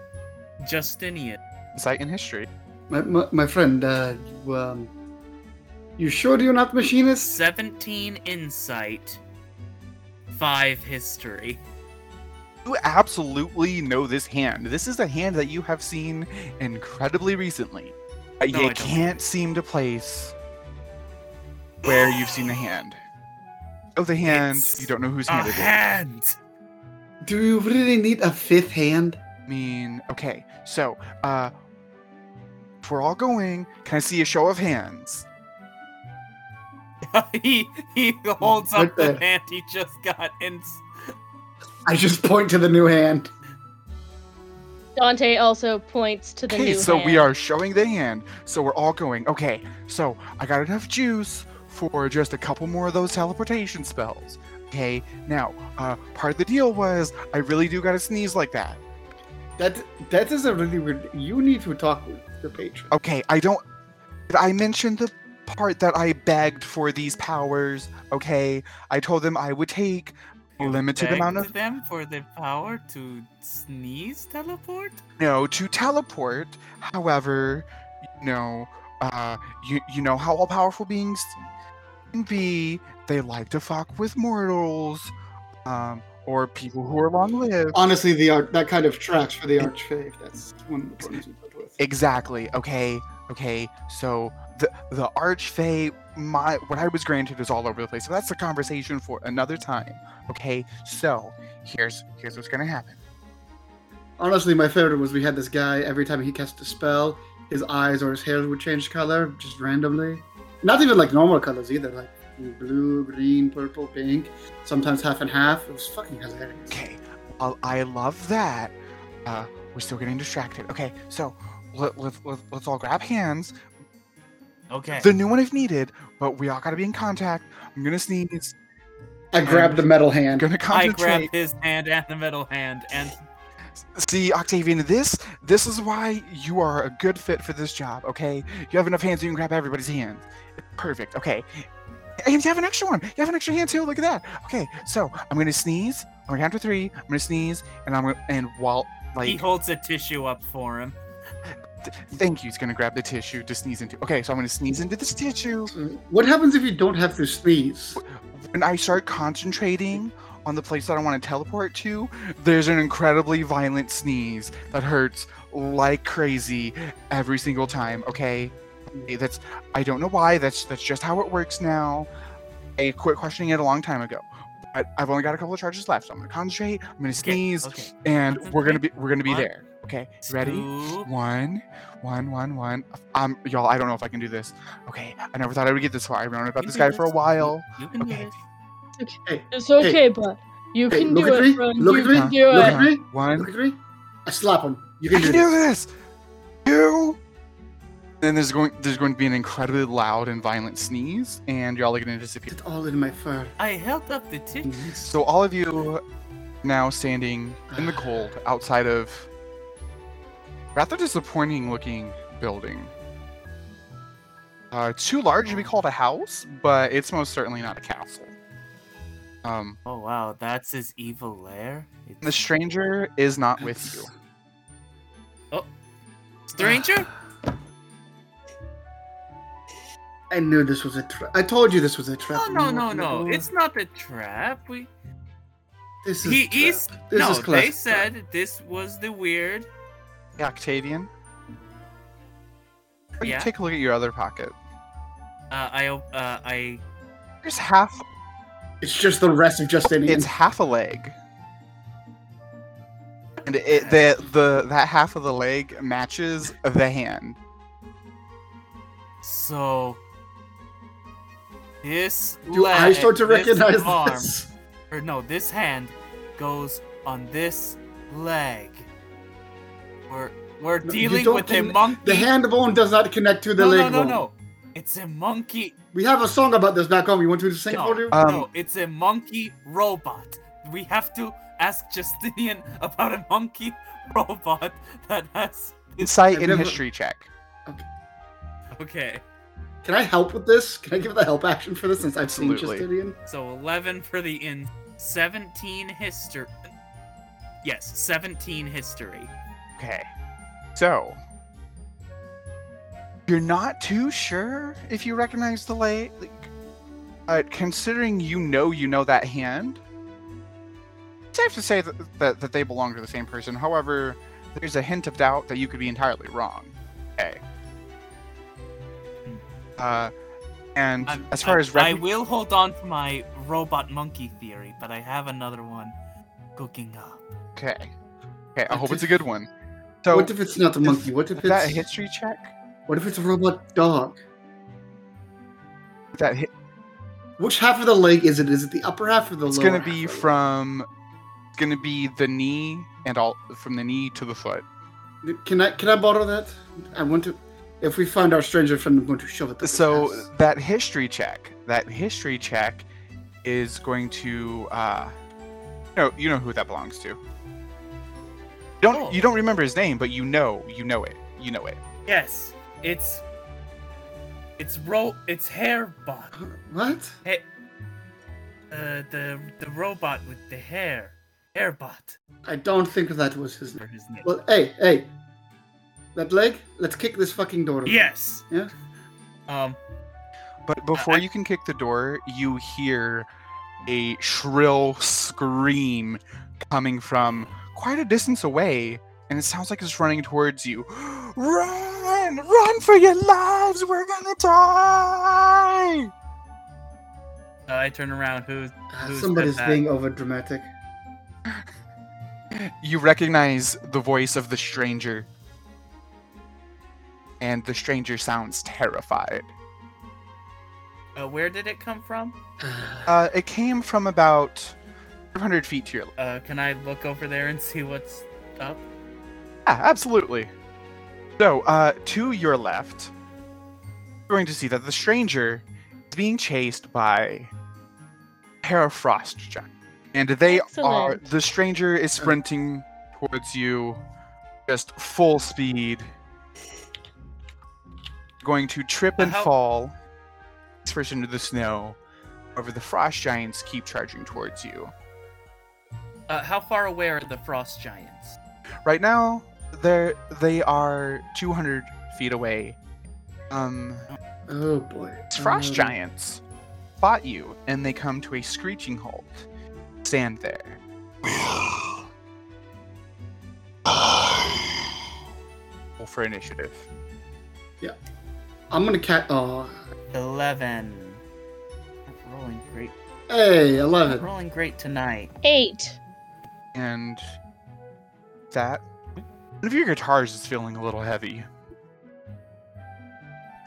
Justinian? Insight in history. My, my, my friend, uh, you, um, you sure you're not machinist? 17 insight, 5 history. You absolutely know this hand. This is a hand that you have seen incredibly recently. No, you I don't. can't seem to place where you've seen the hand. Oh, the hand. It's you don't know whose A hand it is. hand. Do you really need a fifth hand? I mean, okay, so, uh, if we're all going, can I see a show of hands? he he holds Right up the hand he just got and I just point to the new hand. Dante also points to the Okay, new so we are showing the hand, so we're all going. Okay, so I got enough juice for just a couple more of those teleportation spells. Okay, now, uh, part of the deal was I really do gotta sneeze like that. That that is a really weird. You need to talk with the patron. Okay, I don't. Did I mention the part that I begged for these powers? Okay, I told them I would take a you limited amount of them for the power to sneeze teleport. no to teleport. However, you know, uh, you you know how all powerful beings can be. They like to fuck with mortals, um, or people who are long lived. Honestly, the art that kind of tracks for the archfey. That's one of the problems we put with. Exactly. Okay. Okay. So the the archfey, my what I was granted is all over the place. So that's a conversation for another time. Okay. So here's here's what's gonna happen. Honestly, my favorite was we had this guy. Every time he cast a spell, his eyes or his hair would change color just randomly. Not even like normal colors either, like blue, green, purple, pink. Sometimes half and half. It was fucking hilarious. Okay. Well, I love that. Uh, we're still getting distracted. Okay. So let, let, let, let's all grab hands. Okay. The new one if needed, but we all gotta be in contact. I'm gonna sneeze. I grabbed the metal hand. gonna I concentrate. grab his hand and the metal hand and See, Octavian, this this is why you are a good fit for this job. Okay, you have enough hands you can grab everybody's hands. Perfect. Okay, and you have an extra one. You have an extra hand too. Look at that. Okay, so I'm gonna sneeze. I'm gonna count to three. I'm gonna sneeze, and I'm gonna and while like he holds a tissue up for him. th- thank you. He's gonna grab the tissue to sneeze into. Okay, so I'm gonna sneeze into this tissue. What happens if you don't have to sneeze? When I start concentrating on the place that I want to teleport to, there's an incredibly violent sneeze that hurts like crazy every single time. Okay, Okay, that's I don't know why. That's that's just how it works now. I quit questioning it a long time ago. But I've only got a couple of charges left, so I'm gonna concentrate. I'm gonna sneeze, okay. and we're gonna be we're gonna be One, there. Okay, ready? Scoop. One, one, one, one. Um, y'all, I don't know if I can do this. Okay, I never thought I would get this far. I've known about this guy do for a while. You can do Okay. Hey, It's okay, but you hey, can do it, me. Look you at me. can do Look it. at me. One, Look at me. I slap him. You I can can do do this. this. Two. Then there's going there's going to be an incredibly loud and violent sneeze, and y'all are going to disappear. It's all in my fur. I held up the tissue. So all of you now standing in the cold outside of rather disappointing looking building. Uh, too large to be called a house, but it's most certainly not a castle. Um, Oh wow, that's his evil lair. the stranger is not with you. Oh, stranger? I knew this was a trap. I told you this was a trap. No, no, no, walked in the no. It's not a trap. We This is he trap. is This no. is they said trap. this was the weird. Octavian. Yeah? You take a look at your other pocket. Uh, I op- uh, I There's half. It's just the rest of Justinian. It's half a leg. And it the the that half of the leg matches the hand. so this. Do I leg- start to recognize this arm, this? Or no, this hand goes on this leg. We're we're No, dealing don't with a monkey. The hand bone does not connect to the no, leg no, no, bone. no. It's a monkey. We have a song about this back home. You want to sing it No, for you? Um, no, it's a monkey robot. We have to ask Justinian about a monkey robot that has. Insight I've never- history check. Okay, Can I help with this? Can I give the help action for this since I've seen Absolutely. Justinian? so 11 for the in 17 history. Yes, 17 history. Okay. So you're not too sure if you recognize the leg. Like, uh, considering you know you know that hand, safe to say that, that, that they belong to the same person. However, there's a hint of doubt that you could be entirely wrong. Okay. Uh, and I'm- as far I- as I will hold on to my robot monkey theory, but I have another one cooking up. okay, okay, I What hope it's a good one. So, what if it's not a monkey? What if is that a history check? what if it's a robot dog? That hi- Which half of the leg is it? Is it the upper half or the it's lower? gonna be half from. It's gonna be the knee and all from the knee to the foot. Can I can I borrow that? I want to. If we find our stranger friend, I'm going to shove it. up So ass. that history check, that history check, is going to. uh No, you know who that belongs to. You don't Oh. you don't remember his name, but you know you know it. You know it. Yes, it's it's ro it's Hairbot. what? Hey, uh, the the robot with the hair, Hairbot. I don't think that was his name. his name. Well, hey, hey, that leg. Let's kick this fucking door. open. yes. Yeah. Um. But before I- you can kick the door, you hear a shrill scream coming from quite a distance away, and it sounds like it's running towards you. Run! Run for your lives! We're gonna die! uh, I turn around. Who's Ah, Who said Somebody's being over dramatic. You recognize the voice of the stranger, and the stranger sounds terrified. uh, where did it come from? Uh, it came from about 500 feet to your left. Uh, can I look over there and see what's up? Yeah, absolutely. So, uh, to your left, you're going to see that the stranger is being chased by a pair of frost giants. And they are, the stranger is sprinting towards you, just full speed, going to trip and how- fall, first into the snow. However, the frost giants keep charging towards you. Uh, how far away are the frost giants? Right now, they're they are 200 feet away. Um, Oh boy. these frost Um, giants spot you, and they come to a screeching halt. Stand there. Roll for initiative. I'm gonna cat. Oh, Eleven. Not rolling great. hey, Not eleven. rolling great tonight. Eight. And that one of your guitars is feeling a little heavy.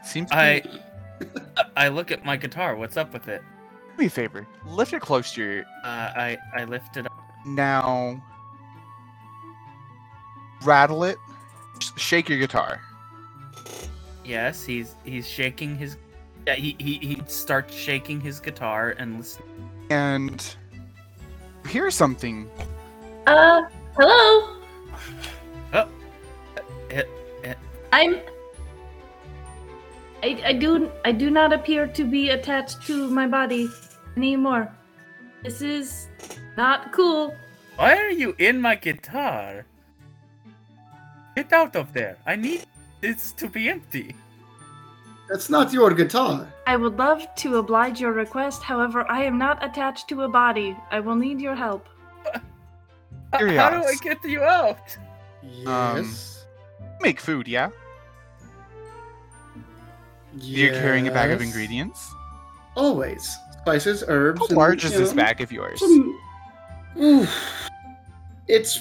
Seems to I be, I look at my guitar. What's up with it? do me a favor. Lift it close to your Uh, I I lift it up. Now, rattle it. Shake your guitar. Yes, he's he's shaking his. Yeah, he he he starts shaking his guitar and listen. And here's something. Uh, hello. It, I'm. I, I do I do not appear to be attached to my body anymore. This is not cool. why are you in my guitar? Get out of there! I need this to be empty. That's not your guitar. I would love to oblige your request. However, I am not attached to a body. I will need your help. H- How do I get you out? Um, yes. Make food, yeah? You're carrying a bag of ingredients. Always. Spices, herbs. How and, large is you this bag of yours? some- It's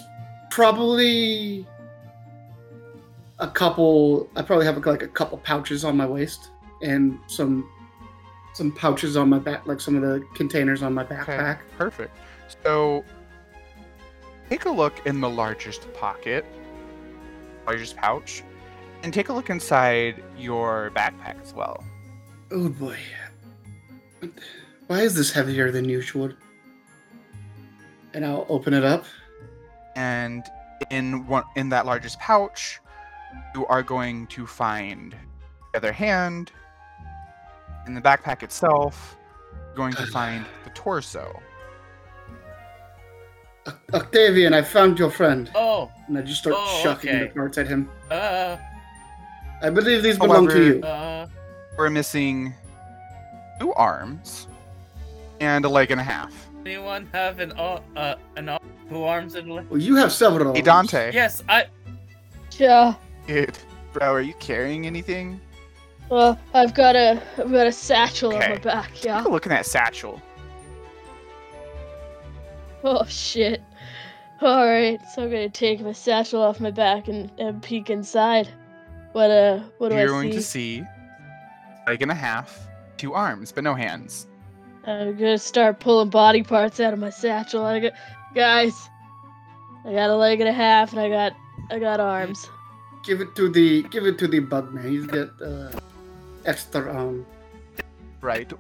probably a couple. I probably have like a couple pouches on my waist and some some pouches on my back, like some of the containers on my backpack. Perfect. So, take a look in the largest pocket, largest pouch, and take a look inside your backpack as well. Oh boy. Why is this heavier than usual? And I'll open it up. and in one in that largest pouch you are going to find the other hand in the backpack itself you're going to find the torso Octavian, I found your friend. Oh, And I just start Oh, chucking okay. the parts at him. uh, I believe these belong to you. uh. we're missing two arms and a leg and a half Anyone have an uh, uh an Two arms and a leg. Well, you have several. Hey, Dante. Yes, I. Yeah. Dude, bro, are you carrying anything? Well, I've got a I've got a satchel on my back. Yeah. Take a look at that satchel. Oh shit. All right, so I'm gonna take my satchel off my back and, and peek inside. What uh, what do You're I going to see leg and a half, two arms, but no hands. I'm gonna start pulling body parts out of my satchel. I got, guys, I got a leg and a half, and I got I got arms. Give it to the give it to the bug man. He's got uh, extra um. Right.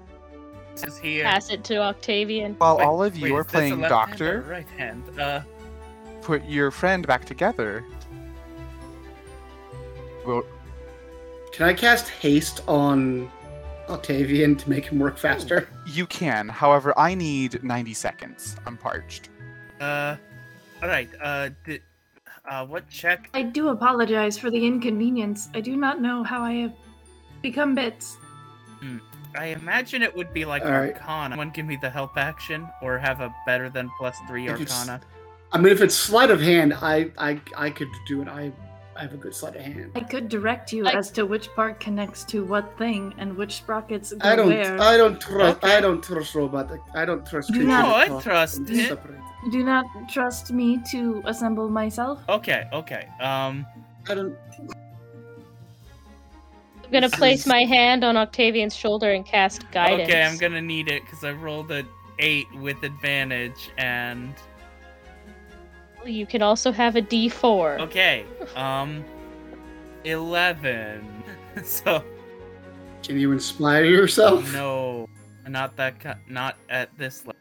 This is here. Pass it to Octavian. While Wait, all of you wait, are is this a playing left hand doctor, right hand. Uh, put your friend back together. Well, Can I cast haste on Octavian to make him work faster? you can. However, I need 90 seconds. I'm parched. uh, all right. Uh, did, uh, what check? I do apologize for the inconvenience. I do not know how I have become bits. I imagine it would be like All right. Arcana. Someone give me the help action, or have a better than plus three If Arcana. I mean, if it's sleight of hand, I I I could do it. I I have a good sleight of hand. I could direct you I- as to which part connects to what thing and which sprockets go I don't where. I don't trust Okay. I don't trust robot. I don't trust. Do No, I trust and it. separate. You do not trust me to assemble myself? Okay, okay. Um, I don't. I'm gonna place is- my hand on Octavian's shoulder and cast guidance. okay, I'm gonna need it because I rolled a eight with advantage, and You can also have a D4. okay, um, eleven. so Can you inspire yourself? no, not that. ki- Not at this level.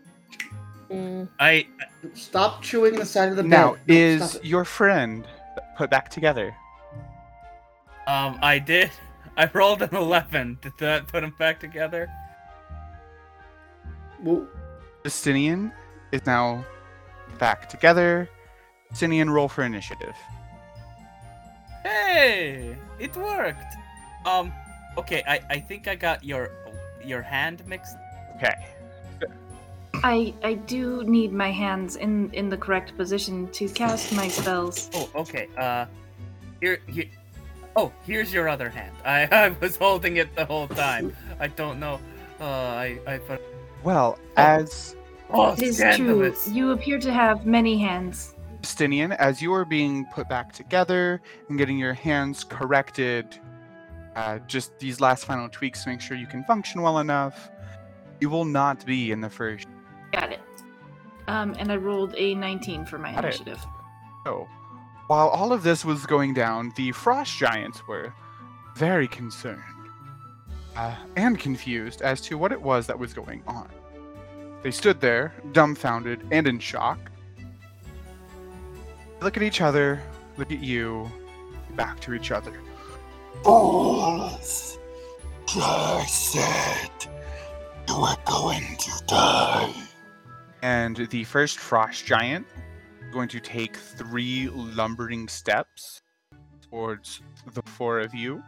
Mm. I Stop chewing the side of the Now. No, is your friend put back together? um I did. I rolled an eleven. Did that put him back together? Well, Justinian is now back together. Justinian, roll for initiative. Hey, it worked. Um, okay. I I think I got your your hand mixed. Okay. I I do need my hands in in the correct position to cast my spells. Oh, okay. Uh, here, here. Oh, here's your other hand. I, I was holding it the whole time. I don't know. Uh, I, I put. Well, as Oh, It is true. scandalous. You appear to have many hands. Justinian, as you are being put back together and getting your hands corrected, uh, just these last final tweaks to make sure you can function well enough, you will not be in the first Got it. Um, and I rolled a 19 for my Got it. initiative. show. While all of this was going down, the frost giants were very concerned uh, and confused as to what it was that was going on. They stood there, dumbfounded and in shock. Look at each other, look at you, back to each other. Fools! I said you were going to die. And the first frost giant is going to take three lumbering steps towards the four of you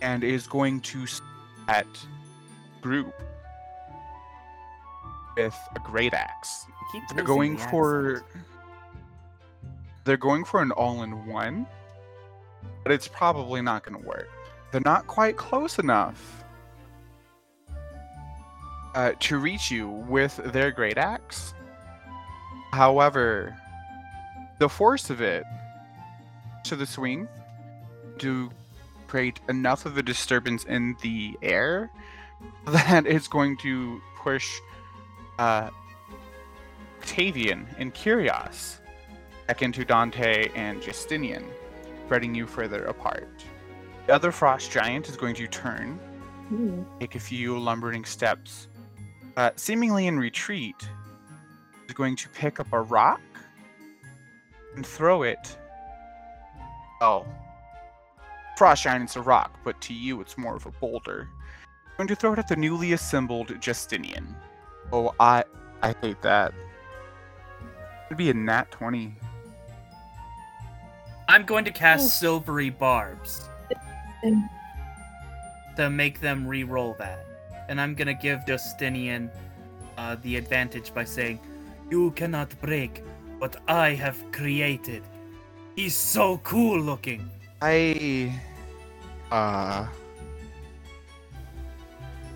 and is going to at group with a great axe. They're going the for accent. they're going for an all-in-one, but it's probably not going to work. They're not quite close enough uh, to reach you with their great axe. However, the force of it to the swing to create enough of a disturbance in the air that it's going to push uh, Octavian and Kyrios back into Dante and Justinian, spreading you further apart. The other frost giant is going to turn, take a few lumbering steps, uh, seemingly in retreat, is going to pick up a rock and throw it. Oh, frost giant is a rock, but to you it's more of a boulder. Going to throw it at the newly assembled Justinian. Oh, I I hate that. It'd be a nat twenty. I'm going to cast Oh. silvery barbs to make them re-roll that, and I'm gonna give Justinian uh, the advantage by saying, You cannot break what I have created. He's so cool looking. I uh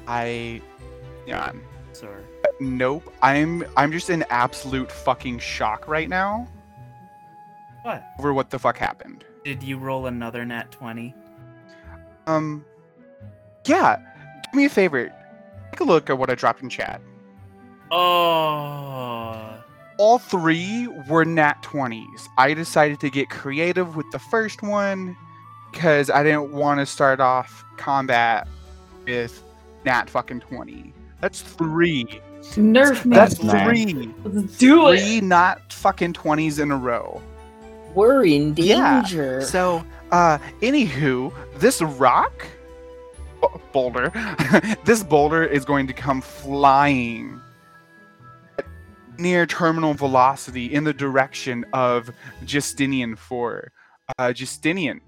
I yeah. Sorry. Nope. I'm I'm just in absolute fucking shock right now What? over what the fuck happened. Did you roll another nat 20? Um yeah, do me a favor. Take a look at what I dropped in chat. Oh. All three were nat 20s. I decided to get creative with the first one because I didn't want to start off combat with nat fucking 20. That's three. Nerf me. That's man. three. Let's do it. Three not fucking 20s in a row. We're in Yeah, danger. So, uh, anywho, this rock b- boulder, this boulder is going to come flying near terminal velocity in the direction of Justinian 4. Uh, Justinian,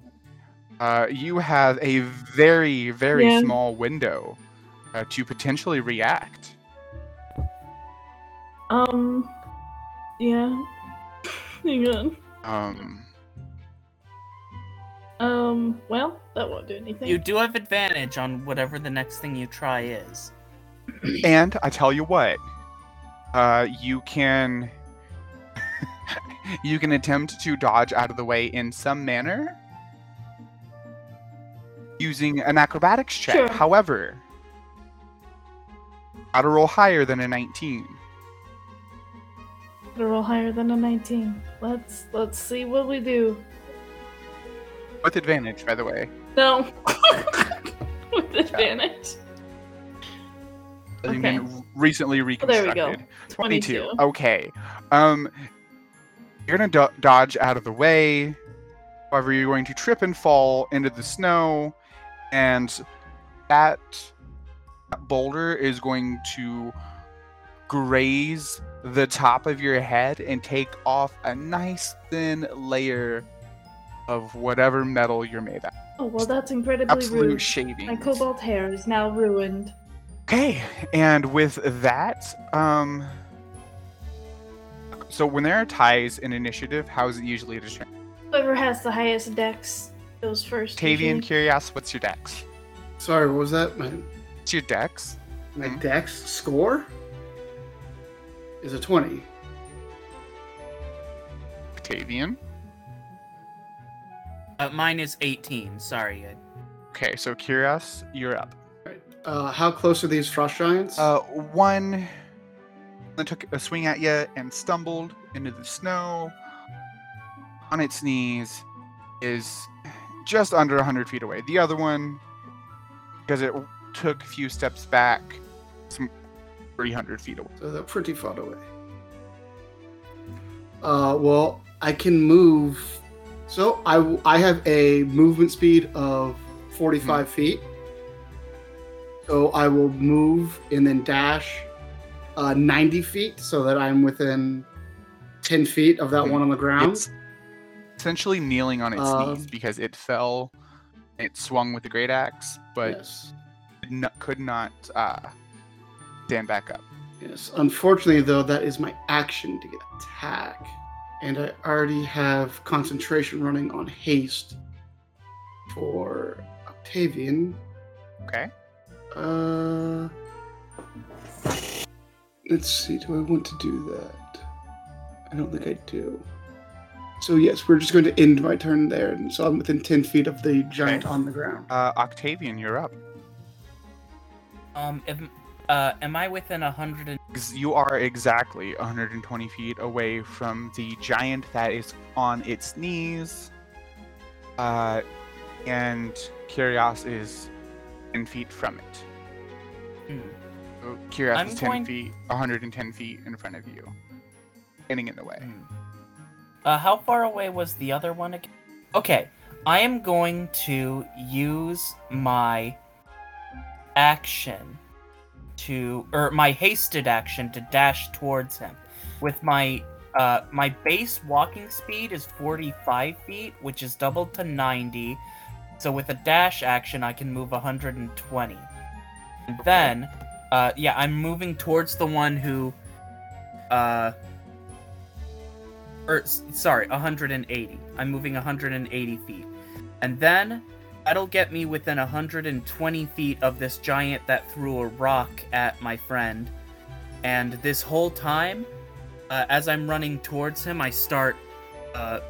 uh, you have a very, very Yeah. small window uh, to potentially react. Um. Yeah. Hang on. Um, Um. Well, that won't do anything. You do have advantage on whatever the next thing you try is. and I tell you what, uh, you can you can attempt to dodge out of the way in some manner using an acrobatics check. Sure. However, gotta roll higher than a 19. Gotta roll higher than a 19. Let's let's see what we do. With advantage, by the way. No. With advantage. I mean, recently there we go. 22. 22. Okay. Um, you're gonna do- dodge out of the way. However, you're going to trip and fall into the snow, and that boulder is going to graze the top of your head and take off a nice thin layer of whatever metal you're made of. Oh well, that's incredibly Absolute rude. shaving. My cobalt hair is now ruined. Okay, and with that, um, so when there are ties in initiative, how is it usually determined? Whoever has the highest dex goes first. Tavian, usually. Kyrios, what's your dex? Sorry, what was that? My What's your dex? my Mhm. dex score is a twenty. Tavian. Uh, mine is 18. Sorry. I- Okay, so Kyrios, you're up. Uh, how close are these frost giants? Uh, one that took a swing at you and stumbled into the snow on its knees is just under 100 feet away. The other one, because it took a few steps back, some 300 feet away. So they're pretty far away. Uh, well, I can move. So I have a movement speed of 45 feet. So I will move and then dash uh, 90 feet so that I'm within 10 feet of that Hmm. one on the ground. It's essentially kneeling on its Um, knees because it fell. It swung with the great axe, but yes. could not, could not uh, stand back up. Yes. Unfortunately, though, that is my action to get attack. And I already have concentration running on haste for Octavian. Okay. Uh, let's see. Do I want to do that? I don't think I do. So yes, we're just going to end my turn there, and so I'm within ten feet of the giant Okay. on the ground. Uh, Octavian, you're up. Um, am, uh, am I within a hundred and? You are exactly 120 feet away from the giant that is on its knees. Uh, and Kyrios is 10 feet from it. Hmm. So Kyrios I'm is 10 going- feet, 110 feet in front of you, getting in the way. Hmm. Uh, how far away was the other one again? Okay, I am going to use my action to, or my hasted action to dash towards him. With my, uh, my base walking speed is 45 feet, which is doubled to 90. So with a dash action, I can move 120. And then, uh, yeah, I'm moving towards the one who, uh, or sorry, 180. I'm moving 180 feet, and then that'll get me within 120 feet of this giant that threw a rock at my friend. And this whole time, uh, as I'm running towards him, I start uh,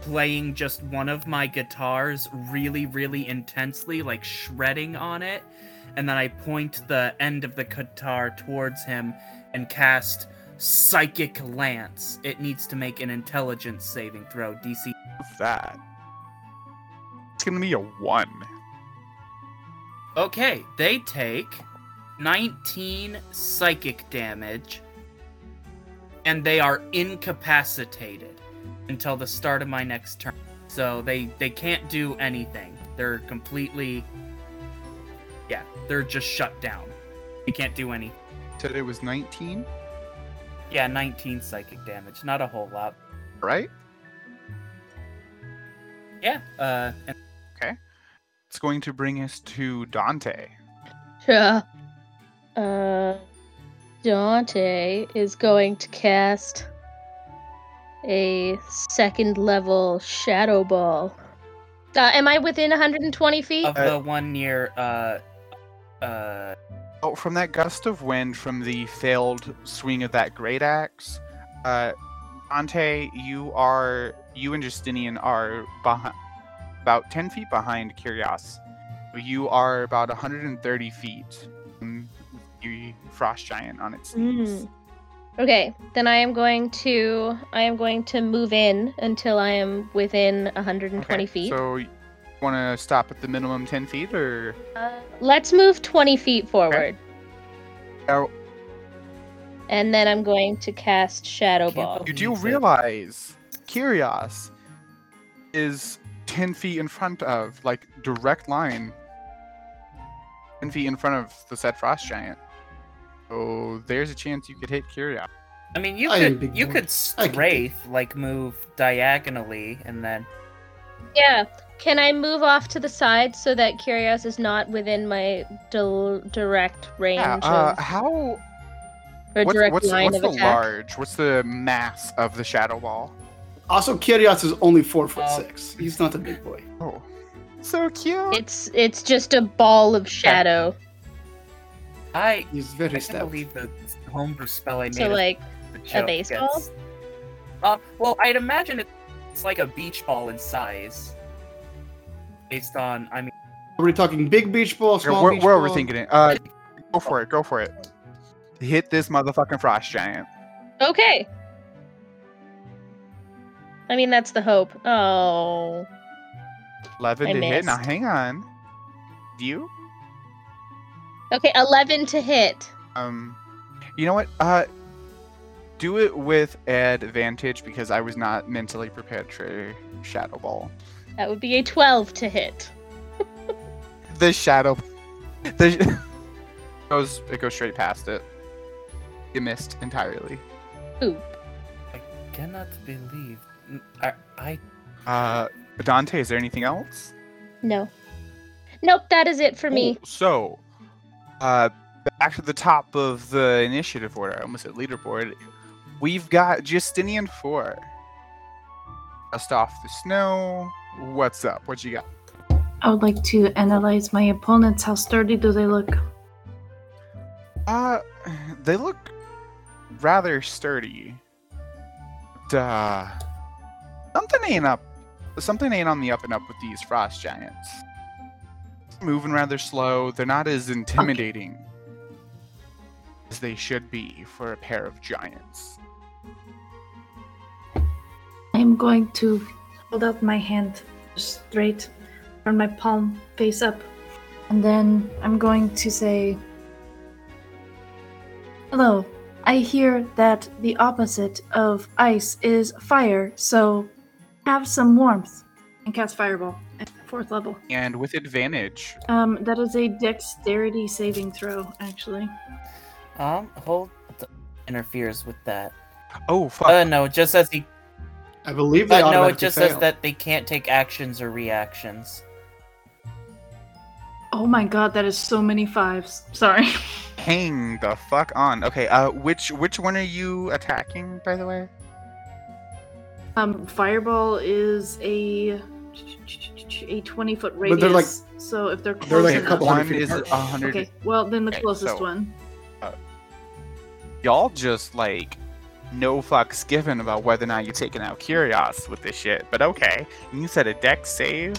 playing just one of my guitars really, really intensely, like shredding on it. And then I point the end of the guitar towards him and cast Psychic Lance. It needs to make an intelligence saving throw. DC. That? It's gonna be a one. Okay, they take 19 psychic damage and they are incapacitated until the start of my next turn. So they they can't do anything. They're completely Yeah, they're just shut down. They can't do any. Said it was 19, Yeah, 19 psychic damage. Not a whole lot. right? Yeah, uh and Okay. It's going to bring us to Dante. Yeah. Uh, Dante is going to cast a second level Shadow Ball. Uh, am I within 120 feet? of the one near uh uh Oh, from that gust of wind from the failed swing of that great axe, uh, Dante, you are you and Justinian are behind, about ten feet behind Kyrios. You are about 130 feet from the frost giant on its knees. Mm. Okay, then I am going to I am going to move in until I am within 120 Okay, feet. So, you want to stop at the minimum 10 feet, or Uh, let's move 20 feet forward, Now, and then I'm going to cast Shadow Ball. you do realize Kyrios is 10 feet in front of, like, direct line, 10 feet in front of the said frost giant. So there's a chance you could hit Kyrios. I mean you I could you could I strafe, like move diagonally and then Yeah. Can I move off to the side so that Kyrios is not within my dil- direct range Yeah, uh, of how. or What's, direct what's, line what's of the attack? large? What's the mass of the shadow ball? Also, Kyrios is only four foot Oh. six. He's not a big boy. Oh, so cute. It's it's just a ball of shadow. I He's very I very can't stout. believe the homebrew spell I made. So of like a joke baseball? gets- Uh, well, I'd imagine it's like a beach ball in size. Based on, I mean, Are we talking big beach ball, Here, small we're, beach we're ball? overthinking it. Uh, go for it. Go for it. Hit this motherfucking frost giant. okay. I mean that's the hope. Oh. 11 I to hit. Now hang on. You? Okay, 11 to hit. Um, you know what? Uh, do it with advantage because I was not mentally prepared for shadow ball. That would be a 12 to hit. The shadow, the goes it goes straight past it. You missed entirely. Oop. I cannot believe. I, I Uh, Dante, is there anything else? No. Nope, that is it for me. Cool. So, uh, back to the top of the initiative order. I almost said leaderboard. We've got Justinian four. Dust off the snow. What's up? What you got? I would like to analyze my opponents. How sturdy do they look? Uh, they look rather sturdy. But, uh, something ain't up. Something ain't on the up and up with these frost giants. Moving rather slow. They're not as intimidating as they should be for a pair of giants. I'm going to hold out my hand straight, turn my palm face up, and then I'm going to say, Hello, I hear that the opposite of ice is fire, so have some warmth. And cast Fireball at fourth level. And with advantage. Um, that is a dexterity saving throw, actually. um hold interferes with that. Oh fuck! Uh, no, it just says he. I believe they Uh, no, it just fail. says that they can't take actions or reactions. Oh my god, that is so many fives. Sorry. Hang the fuck on. Okay. Uh, which which one are you attacking, by the way? Um, fireball is a a twenty foot But radius. they're like- so if they're close they're like a enough- couple One hundred feet is apart. a hundred. Okay, well then the Okay, closest so- one. Y'all just like no fucks given about whether or not you're taking out Kyrios with this shit. But okay, and you said a deck save.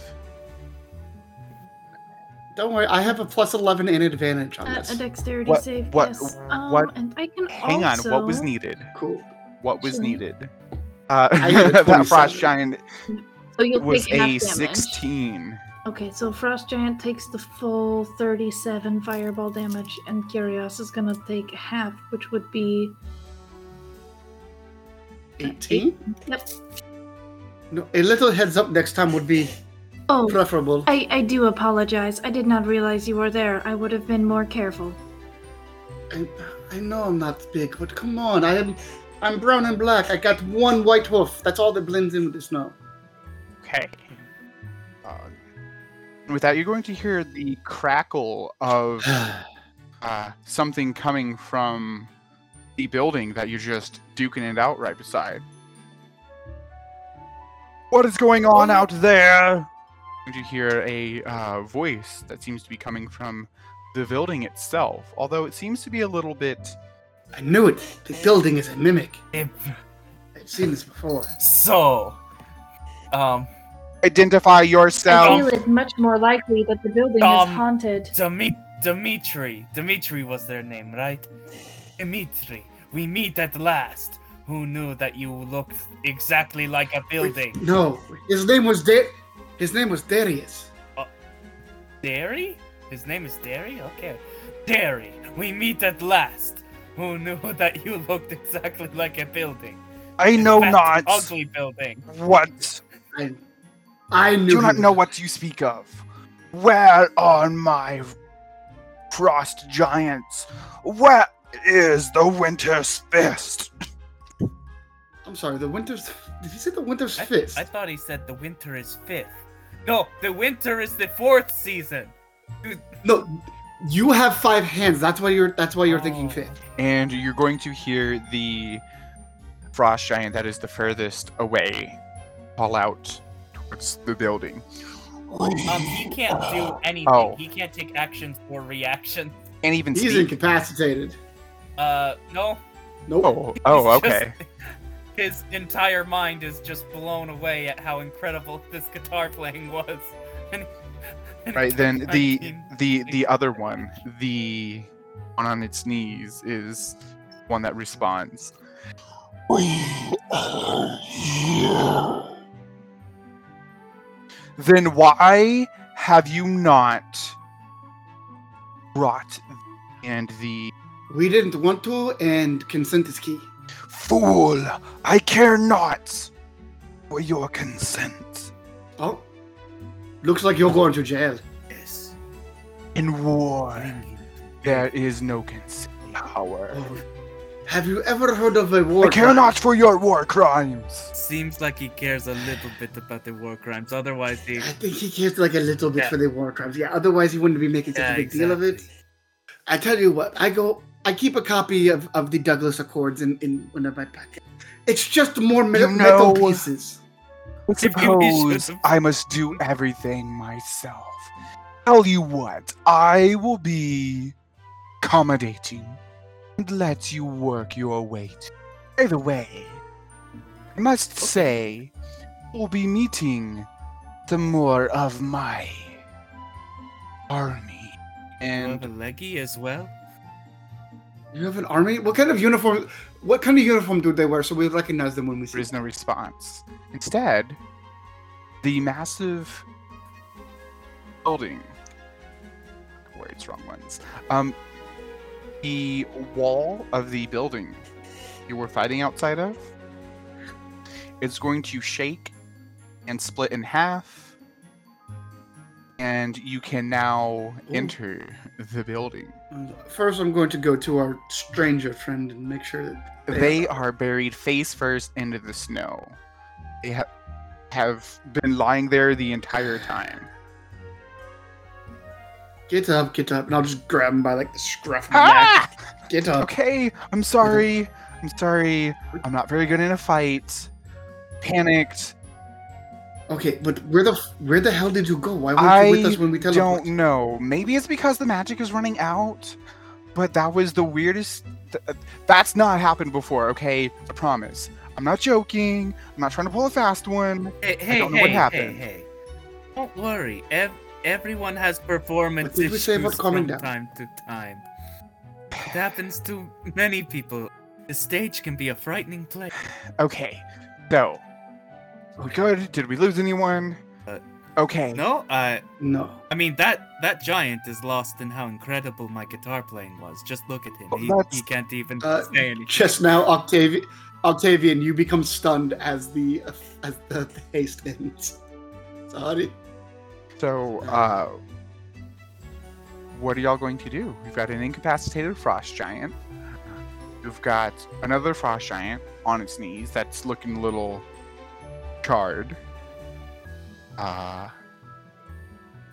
Don't worry, I have a plus eleven and advantage on Uh, this. a dexterity What- save. what- yes. Um, what- And I can Hang also... on, what was needed? Cool. What was Sure. needed? Uh, that frost giant so you'll was take a damage. 16. Okay, so Frost Giant takes the full 37 fireball damage, and Kyrios is gonna take half, which would be. Eighteen. Yep. No, a little heads up next time would be Oh, preferable. I, I do apologize. I did not realize you were there. I would have been more careful. I, I know I'm not big, but come on, I am. I'm brown and black. I got one white hoof. That's all that blends in with the snow. Okay. Uh, with that, you're going to hear the crackle of uh, something coming from the building that you're just duking it out right beside. What is going on out there? And you hear a uh, voice that seems to be coming from the building itself, although it seems to be a little bit. I knew it. The building is a mimic. If- I've seen this before. so, um, Identify yourself. I yourself. feel it much more likely that the building Um, is haunted. Demi- Dimitri. Dimitri was their name, right? Dimitri. We meet at last. Who knew that you looked exactly like a building? No, his name was Da- His name was Darius. Derry? His name is Derry? Okay. Derry, we meet at last. Who knew that you looked exactly like a building? I know Fat, not Ugly building. what. I, I knew. Do not know what you speak of. Where are my frost giants? Where is the winter's fist? I'm sorry. The winter's. Did you say the winter's I, fist? I thought he said the winter is fifth. No, the winter is the fourth season. Dude, No, you have five hands. That's why you're. That's why you're thinking Oh. fifth. And you're going to hear the frost giant that is the furthest away call out towards the building. um, he can't do anything. Oh. He can't take actions or reactions. And even He's speak. incapacitated. Uh, no. Nope. Oh, oh, He's just- okay. his entire mind is just blown away at how incredible this guitar playing was. And, and Right then, the the the other one, the one on its knees, is one that responds. We are here. Then why have you not brought and the We didn't want to, and consent is key. fool? I care not for your consent. Oh, looks like you're going to jail. yes. In war, there is no consent power. Oh, have you ever heard of a war? I care crime? not for your war crimes. Seems like he cares a little bit about the war crimes. Otherwise, he. I think he cares like a little bit Yeah. for the war crimes. Yeah, otherwise he wouldn't be making such Yeah, a big deal of it. I tell you what, I go, I keep a copy of, of the Douglas Accords in, in one of my packets. It's just more me- You metal know- pieces. But suppose I must do everything myself. Tell you what, I will be accommodating and let you work your weight. To. By the way, I must say, we'll be meeting some more of my army. You have And a leggy as well? You have an army? What kind of uniform? What kind of uniform do they wear so we recognize them when we see there is no response. Instead, the massive building. Words, wrong ones. Um, the wall of the building you were fighting outside of is going to shake and split in half, and you can now Ooh. enter the building. First, I'm going to go to our stranger friend and make sure that They are buried face first into the snow. They ha- have been lying there the entire time. get up, get up, and I'll just grab him by like the scruff of the neck. Ah! Get up. Okay, I'm sorry. I'm sorry. I'm not very good in a fight. panicked. Okay, but where the where the hell did you go? Why weren't you with us when we teleported? I don't know. Maybe it's because the magic is running out, but that was the weirdest. th- uh, that's not happened before. Okay, I promise. I'm not joking. I'm not trying to pull a fast one. Hey, I don't know hey, what happened. hey. Don't worry. Ev- everyone has performance What did we issues say about calming from down? time to time. It happens to many people. The stage can be a frightening place. Okay, so we good? Did we lose anyone? Uh, Okay. No, uh, No. I mean that that giant is lost in how incredible my guitar playing was. Just look at him. Well, He, he can't even Uh, say anything. Just now, Octavian, Octavian, you become stunned as the as the, the haste ends. Sorry. So, uh, what are y'all going to do? We've got an incapacitated frost giant. You've got another frost giant on its knees that's looking a little charred. Uh,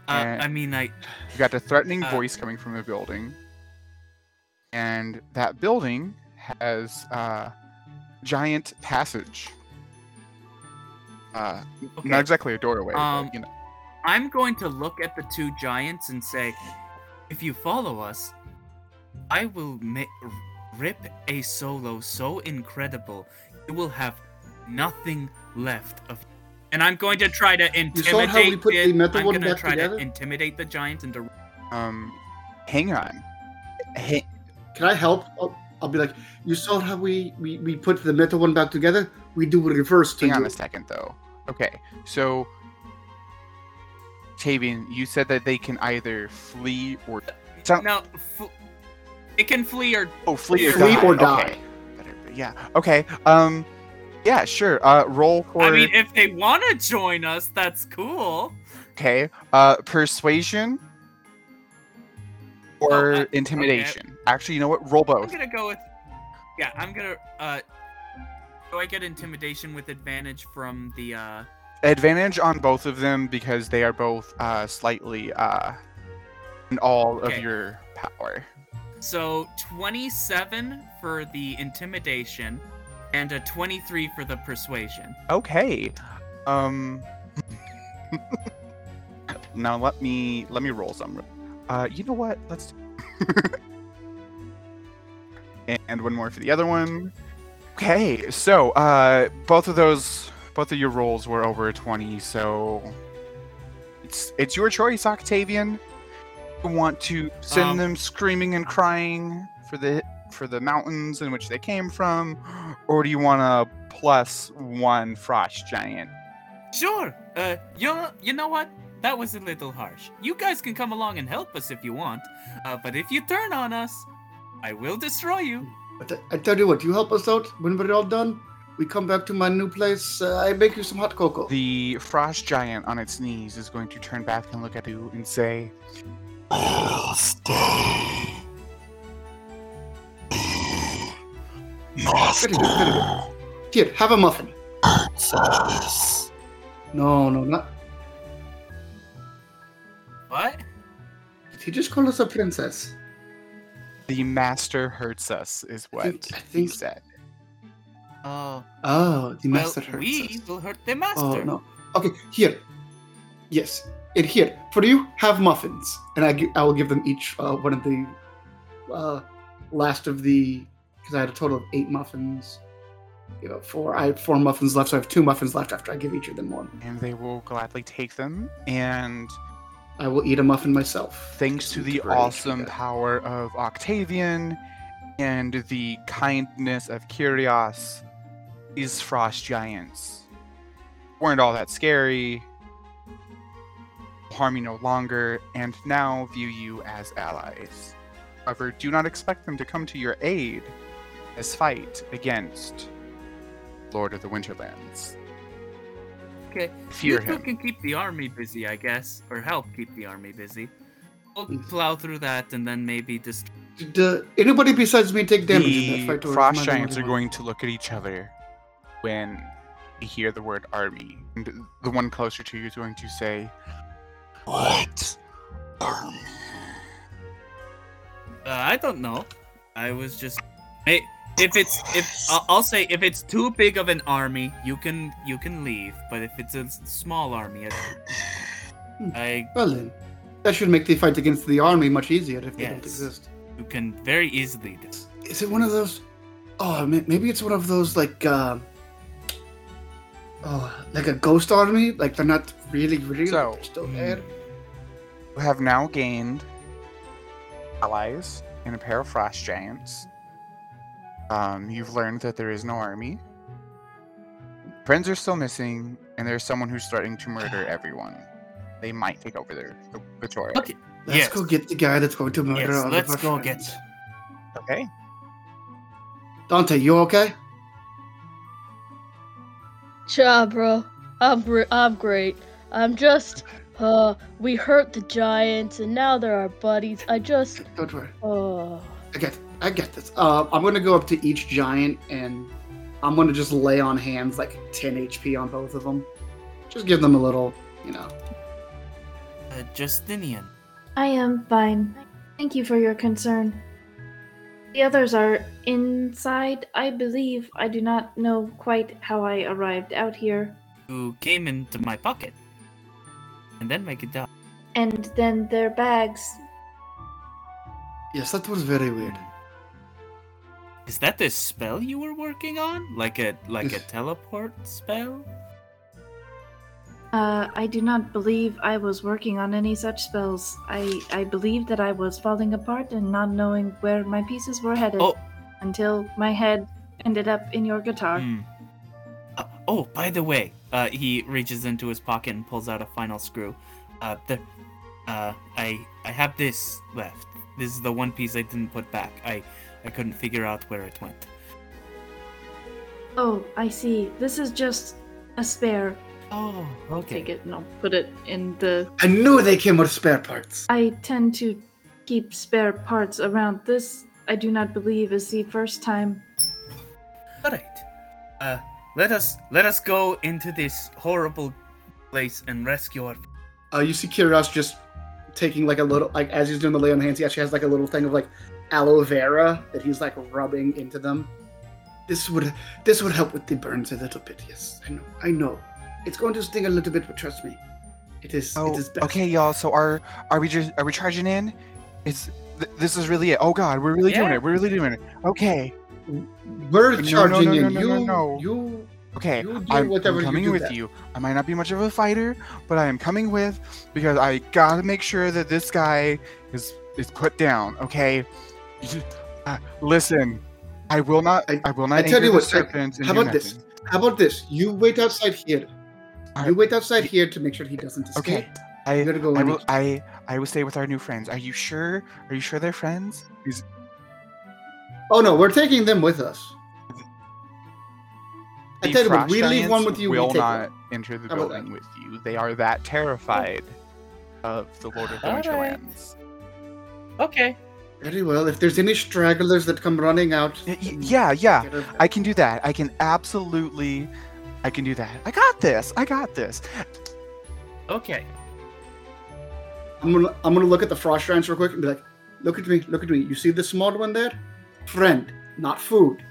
Uh, I mean, I you got a threatening Uh, voice coming from the building, and that building has uh, giant passage. Uh, okay. not exactly a doorway, Um, but, you know. I'm going to look at the two giants and say, if you follow us, I will ma- rip a solo so incredible you will have nothing left of. And I'm going to try to intimidate. You saw how we put the it. metal I'm one gonna back try together? to intimidate the giant into. Um, hang on. Hey, Can I help? I'll, I'll be like, you saw how we, we we put the metal one back together. We do a reverse to hang on you. a second, though. Okay, so Tavian, you said that they can either flee or Sound- No, f- it can flee or oh flee or Flee die. or Okay. die. Better- Yeah. Okay. Um. Yeah. Sure. Uh. Roll for. I mean, if they want to join us, that's cool. okay. Uh. Persuasion. Or Oh, uh, okay. intimidation. Actually, you know what? Roll both. I'm gonna go with. Yeah, I'm gonna. Uh, do I get intimidation with advantage from the? uh Advantage on both of them because they are both uh slightly uh in all Okay. of your power. So 27 for the intimidation, and a 23 for the persuasion. Okay. Um. now let me let me roll some. Uh, you know what? Let's. and one more for the other one. Okay, so uh, both of those, both of your rolls were over a twenty. So it's it's your choice, Octavian. You want to send Um, them screaming and crying for the for the mountains in which they came from, or do you want to plus one frost giant? Sure. Uh, you you know what? That was a little harsh. You guys can come along and help us if you want. Uh, but if you turn on us, I will destroy you. But I- I tell you what, you help us out when we're all done. We come back to my new place. Uh, I make you some hot cocoa. The frost giant on its knees is going to turn back and look at you and say, I'll stay. Master Very good, very good. Here, have a muffin. hurts us. No, no, not. What? Did he just call us a princess? "The master hurts us," is what think- I he said. Oh, Oh, the well, master hurts we us. will hurt the master. Oh no. Okay, here. Yes, it here for you. Have muffins, and I I will give them each uh, one of the uh, last of the because I had a total of eight muffins. You know, four. I have four muffins left, so I have two muffins left after I give each of them one. And they will gladly take them. And I will eat a muffin myself. thanks to the awesome sugar. power of Octavian and the kindness of Kyrios, these frost giants weren't all that scary, harm you no longer, and now view you as allies. However, do not expect them to come to your aid in this fight against Lord of the Winterlands. Okay. Fear you two him. can keep the army busy, I guess, or help keep the army busy. We'll plow through that and then maybe just. Did uh, anybody besides me take damage in that The fight? or am frost I the giants only are going to look at each other when they hear the word army. And the one closer to you is going to say, What? Army. Uh, I don't know. I was just. May- if it's if I'll- I'll say if it's too big of an army, you can you can leave. But if it's a small army, I, I Well then, that should make the fight against the army much easier if they don't Yes. exist. you can very easily. do. Is it one of those? Oh, maybe it's one of those like, uh, oh, like a ghost army. Like they're not really real. So, still there. You have now gained allies in a pair of frost giants. Um, you've learned that there is no army. Friends are still missing, and there's someone who's starting to murder everyone. They might take over their the, the Torah. Okay. Let's yes. go get the guy that's going to murder Yes, all let's of our go get. friends. Okay. Dante, you okay? Cha, bro. I'm gr- I'm great. I'm just uh we hurt the giants and now they're our buddies. I just Don't worry. oh I get, I get this. Uh, I'm gonna go up to each giant and I'm gonna just lay on hands like 10 HP on both of them. Just give them a little, you know. Uh, Justinian. I am fine. Thank you for your concern. The others are inside, I believe. I do not know quite how I arrived out here. who came into my pocket and then make it down. And then their bags. Yes, that was very weird. Is that the spell you were working on? Like a like a teleport spell? Uh, I do not believe I was working on any such spells. I I believe that I was falling apart and not knowing where my pieces were headed Oh. until my head ended up in your guitar. Hmm. Uh, oh, by the way, uh, he reaches into his pocket and pulls out a final screw. Uh, the, uh, I I have this left. This is the one piece I didn't put back. I I couldn't figure out where it went. Oh, I see. This is just a spare. Oh, okay. Take it and I'll put it in the. I knew they came with spare parts. I tend to keep spare parts around. This, I do not believe, is the first time. All right. Uh, let us let us go into this horrible place and rescue our. Uh, you see Kyrios just taking like a little, like as he's doing the lay on hands, he actually has like a little thing of like aloe vera that he's like rubbing into them. This would this would help with the burns a little bit. Yes, I know. I know. It's going to sting a little bit, but trust me, it is. Oh, it is best. okay, y'all. So are are we just are we charging in? It's th- this is really it. Oh God, we're really doing it. We're really doing it. Okay, We're No, no, charging no, in. no, no, you, no, no. you, okay. you I'm, I'm coming do with best. you. I might not be much of a fighter, but I am coming with because I gotta make sure that this guy is is put down. Okay. You- uh, listen, I will not. I, I- will not. I tell you the what, sir, how about this? nothing. How about this? You wait outside here. Alright. You wait outside here to make sure he doesn't escape. Okay. I You gotta go I will. I I will stay with our new friends. Are you sure? Are you sure they're friends? Is Oh no, we're taking them with us. I tell you what, we leave one with you. We Will take not one. enter the How building with you. They are that terrified of the Lord of the Alright. Winterlands. Okay. Very well. If there's any stragglers that come running out, Y- y- Yeah, yeah. I can do that. I can absolutely. I can do that. I got this. I got this. Okay. I'm gonna I'm gonna look at the frost giants real quick and be like, look at me, look at me. You see the small one there? Friend, not food.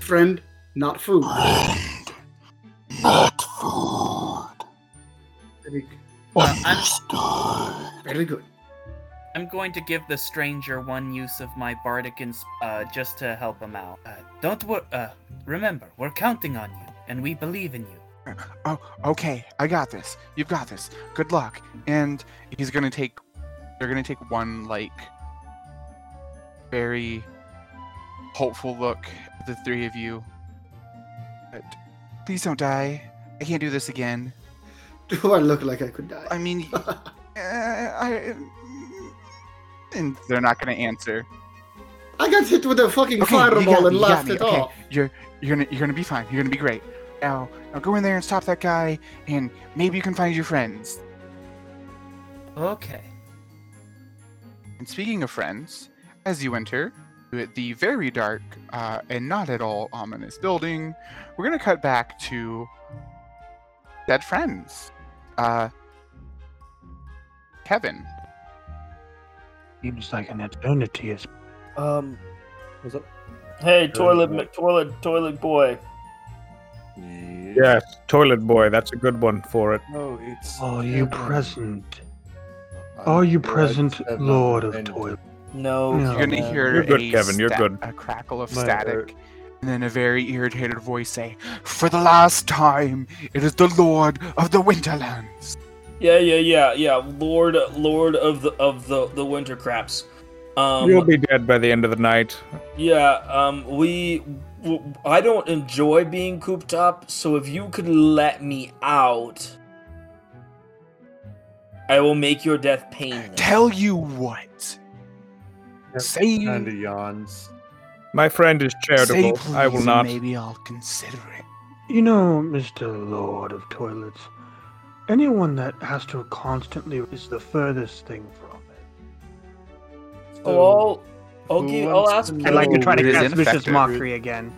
Friend, not food. Friend, not food. Very, Uh, very good. I'm going to give the stranger one use of my bardic ins- uh, just to help him out. Uh, don't wor- uh, remember, we're counting on you, and we believe in you. Oh, okay. I got this. You've got this. Good luck. And he's gonna take. They're gonna take one like very hopeful look at the three of you. But please don't die. I can't do this again. Do I look like I could die? I mean, uh, I. And they're not gonna answer. I got hit with a fucking Okay, fireball and you got laughed me, it okay. off. You're you're gonna you're gonna be fine. You're gonna be great. Now now go in there and stop that guy, and maybe you can find your friends. Okay. And speaking of friends, as you enter the very dark uh, and not at all ominous building, we're gonna cut back to dead friends. Uh, Kevin. Seems like an eternity is. Um, what's up? Hey, toilet, toilet, toilet boy. Yes, toilet boy. That's a good one for it. No, it's. Are you present? I'm Are you present, to have not Lord of offended. Toil? No, No. You're gonna Kevin. hear You're good, a, Kevin, you're sta- good. a crackle of My static, and then a very irritated voice say, "For the last time, it is the Lord of the Winterlands." Yeah, yeah, yeah, yeah. Lord, Lord of the of the the winter craps. Um, You'll be dead by the end of the night. Yeah, um, we. w- I don't enjoy being cooped up, so if you could let me out, I will make your death painless. Tell you what. Say, Kind of yawns. My friend is say charitable. please, I will not. Maybe I'll consider it. You know, Mr. Lord of Toilets, anyone that has to constantly is the furthest thing from it. Oh, I'll, I'll who give. I'll wants ask. to I'd like to try to it is cast vicious mockery again.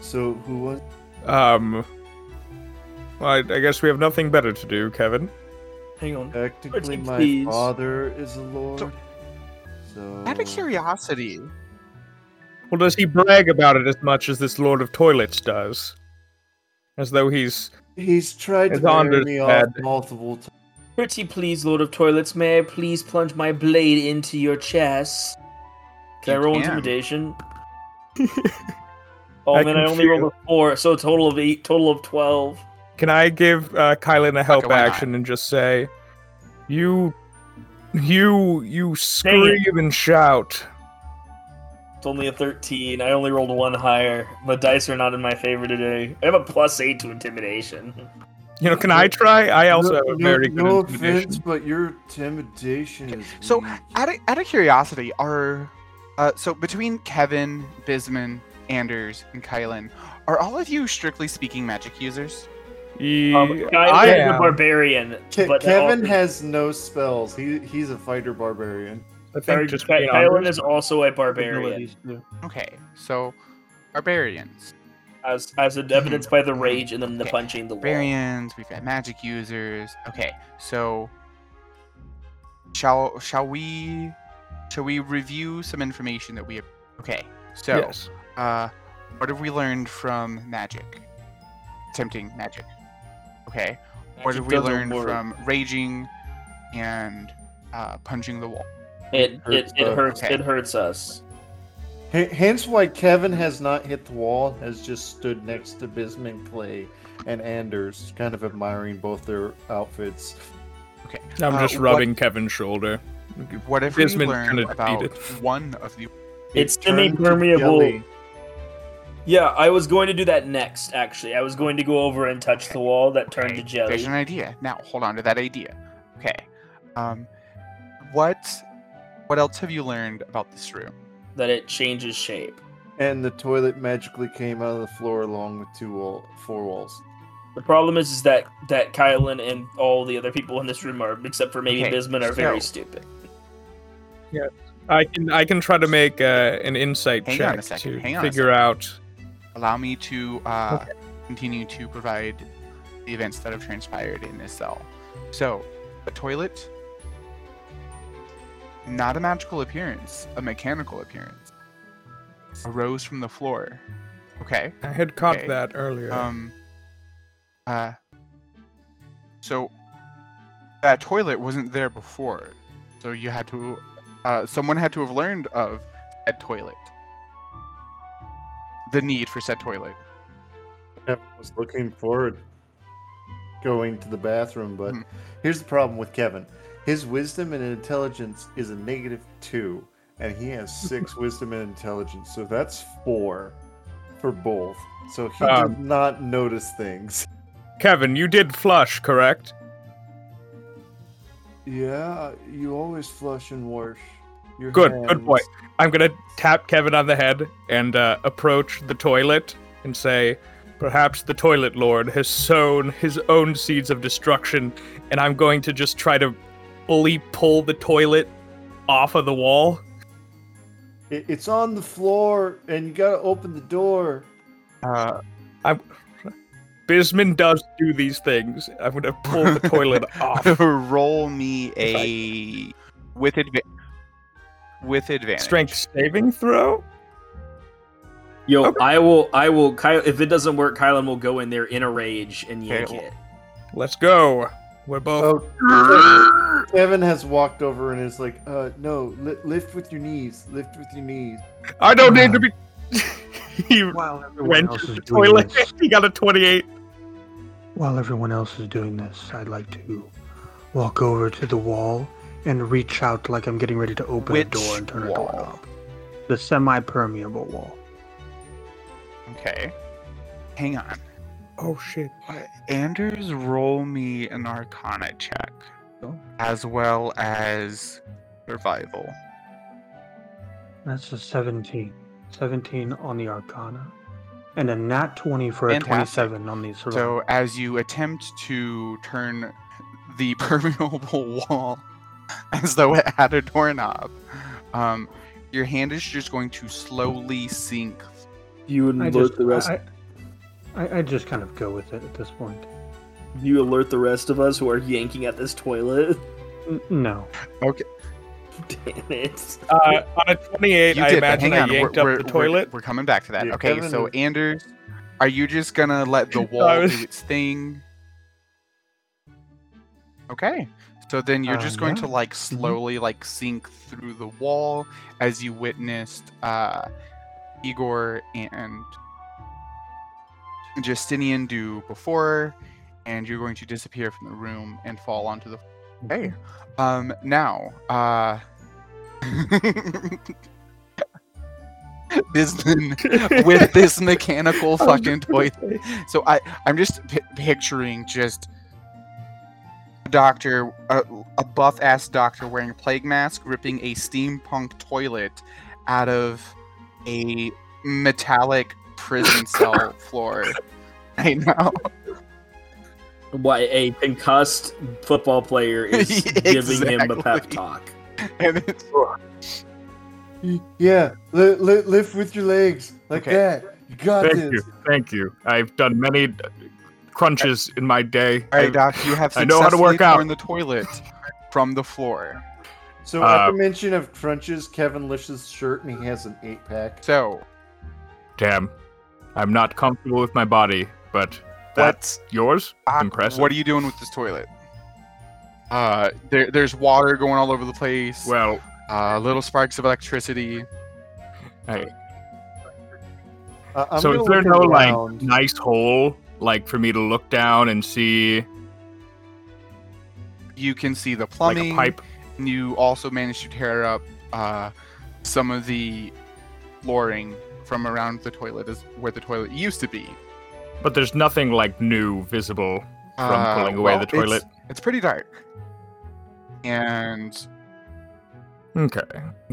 So who was? Um. Well, I, I guess we have nothing better to do, Kevin. Hang on. Technically, my please. father is a lord. So. Out of curiosity, Well, does he brag about it as much as this Lord of Toilets does? As though he's. He's tried to It's on marry his me off multiple times. Pretty please, Lord of Toilets, may I please plunge my blade into your chest? Can I roll can. intimidation? oh I man, I can only rolled a four, so a total of eight, total of twelve. Can I give uh, Kylan a help why not? action and just say, "You, you, you scream and shout"? It's only a thirteen. I only rolled one higher. The dice are not in my favor today. I have a plus eight to intimidation. You know, can I try? I also no, have a very no, good no intimidation. offense, but your intimidation is So, weak. out of, out of curiosity, are uh, so between Kevin, Bisman, Anders, and Kylan, are all of you strictly speaking magic users? Ye- Um, I am a barbarian, Ke- but Kevin also- has no spells. He he's a fighter barbarian. I Sorry, think just Ky- being Kylan honest. is also a barbarian, Abilities. Okay, so barbarians. as as evidenced by the rage and then the Okay. punching the wall. Barbarians, we've got magic users. Okay, so shall shall we shall we review some information that we have Okay, so Yes. uh what have we learned from magic? Attempting magic. Okay. What have we learned work. from raging and uh, punching the wall? It it, Hurts it us. hurts Okay. it hurts us. H- hence why Kevin has not hit the wall. Has just stood next to Bisman Clay and Anders, kind of admiring both their outfits. Okay. I'm Uh, just what- rubbing Kevin's shoulder. What have we Bisman learned kinda about defeated. one of the It's turned to semi-permeable. Yeah, I was going to do that next. Actually, I was going to go over and touch the wall that turned to jelly. There's an idea. Now, hold on to that idea. Okay. Um, what what else have you learned about this room? That it changes shape. And the toilet magically came out of the floor along with two wall, four walls. The problem is, is that that Kylan and all the other people in this room are, except for maybe Okay, Bisman, are very so- stupid. Yeah, I can I can try to make uh, an insight Hang check on a second, to hang on a figure out. Allow me to uh, continue to provide the events that have transpired in this cell. So, a toilet, not a magical appearance, a mechanical appearance, arose from the floor. Okay. I had caught Okay, that earlier. Um. Uh. So that toilet wasn't there before, so you had to. Uh, someone had to have learned of said toilet. The need for said toilet. Kevin was looking forward going to the bathroom, but Mhm. here's the problem with Kevin. His wisdom and intelligence is a negative two, and he has six wisdom and intelligence, so that's four for both. So he Um, did not notice things. Kevin, you did flush, correct? Yeah, you always flush and wash. Your Good, good boy. I'm gonna tap Kevin on the head and uh, approach the toilet and say, "Perhaps the toilet lord has sown his own seeds of destruction, and I'm going to just try to fully pull the toilet off of the wall." It- it's on the floor, and you gotta open the door. Uh, I. Bisman does do these things. I'm gonna pull the toilet off. roll me a with adva- with advantage. Strength saving throw. Yo, I will. I will. Kyle, if it doesn't work, Kylan will go in there in a rage and yank Okay. it. Let's go. We're both. Oh, Kevin has walked over and is like, uh, no, li- lift with your knees. Lift with your knees. I don't need to be. he While everyone went else to is the doing toilet. this, He got a 28. while everyone else is doing this, I'd like to walk over to the wall and reach out like I'm getting ready to open Which a door and turn a wall? door up. The semi-permeable wall. Okay. Hang on. Oh shit. Anders, roll me an Arcana check, Oh. as well as survival. That's a 17. 17 on the Arcana. And a nat 20 for a Fantastic. 27 on the survival. So, as you attempt to turn the permeable wall as though it had a doorknob, um, your hand is just going to slowly sink. You I alert just, the rest. I, I, I just kind of go with it at this point. You alert the rest of us who are yanking at this toilet. N- no. Okay. Damn it. Uh, on a 28, You I did, imagine hang I yanked we're, up we're- the we're- toilet. We're, coming back to that. Yeah, okay, so is- Anders, are you just gonna let the wall I was- do its thing? Okay. So then you're Uh, just going to like slowly like sink through the wall as you witnessed uh Igor and Justinian do before, and you're going to disappear from the room and fall onto the Hey, Um now, uh Disney with this mechanical fucking toilet. So I I'm just pi picturing just a doctor a, a buff ass doctor wearing a plague mask ripping a steampunk toilet out of a metallic prison cell floor. I know. Why a concussed football player is giving him a pep talk. And it's Yeah, li- li- lift with your legs like Okay. that. You got Thank this. you. Thank you. I've done many crunches in my day. all right, I- Doc, you have I know how to work successfully out. torn the toilet from the floor. So Uh, after mention of crunches, Kevin lifts his shirt and he has an eight pack. So Damn. I'm not comfortable with my body, but that's yours? Doc, Impressive. what are you doing with this toilet? Uh, there, there's water going all over the place. Well, uh, little sparks of electricity. I, Uh, so gonna is there look no like nice hole like for me to look down and see You can see the like plumbing. a pipe? And you also managed to tear up uh, some of the flooring from around the toilet, is where the toilet used to be. But there's nothing like new visible from Uh, pulling away well, the toilet. It's, it's pretty dark. And Okay.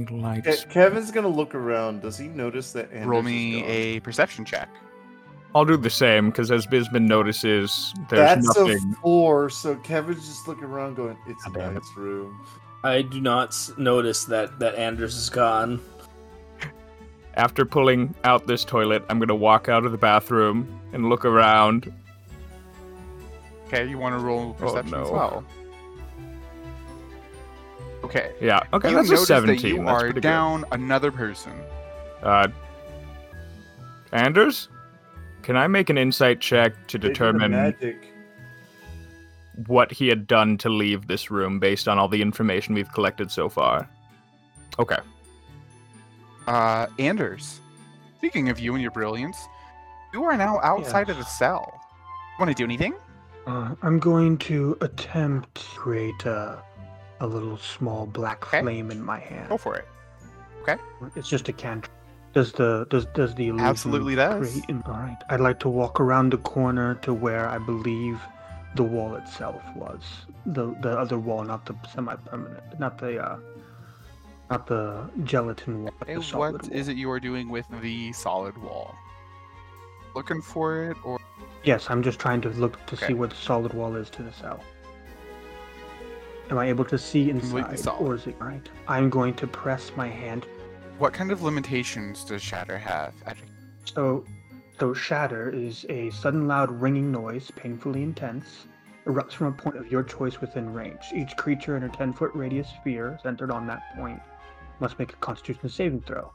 Ke- Lights. Kevin's gonna look around. Does he notice that Anders roll is me gone? a perception check. I'll do the same because as Bisman notices, there's That's nothing. a four. So Kevin's just looking around, going, "It's a God damn it. nice room." I do not notice that that Anders is gone. After pulling out this toilet, I'm gonna walk out of the bathroom and look around. Okay, you want to roll perception as no. well. Okay. Yeah. Okay, you that's a notice 17. that you that's are pretty good. down another person. Uh, Anders, can I make an insight check to They determine magic. what he had done to leave this room based on all the information we've collected so far? Okay. Uh, Anders, speaking of you and your brilliance, you are now outside of the cell. Want to do anything? Uh, I'm going to attempt to create a, a little small black Okay. flame in my hand. Go for it. Okay. It's just a cantrip. Does the does does the illusion Absolutely does. create an- all right. I'd like to walk around the corner to where I believe the wall itself was. The the other wall, not the semi-permanent, not the uh, not the gelatin wall. but Okay, the what wall. is it you are doing with the solid wall? Looking for it, or Yes, I'm just trying to look to Okay. see where the solid wall is to the cell. Am I able to see inside, or is it right? I'm going to press my hand. what kind of limitations does Shatter have? So, so shatter is a sudden loud ringing noise, painfully intense, erupts from a point of your choice within range. Each creature in a 10-foot radius sphere centered on that point must make a Constitution saving throw.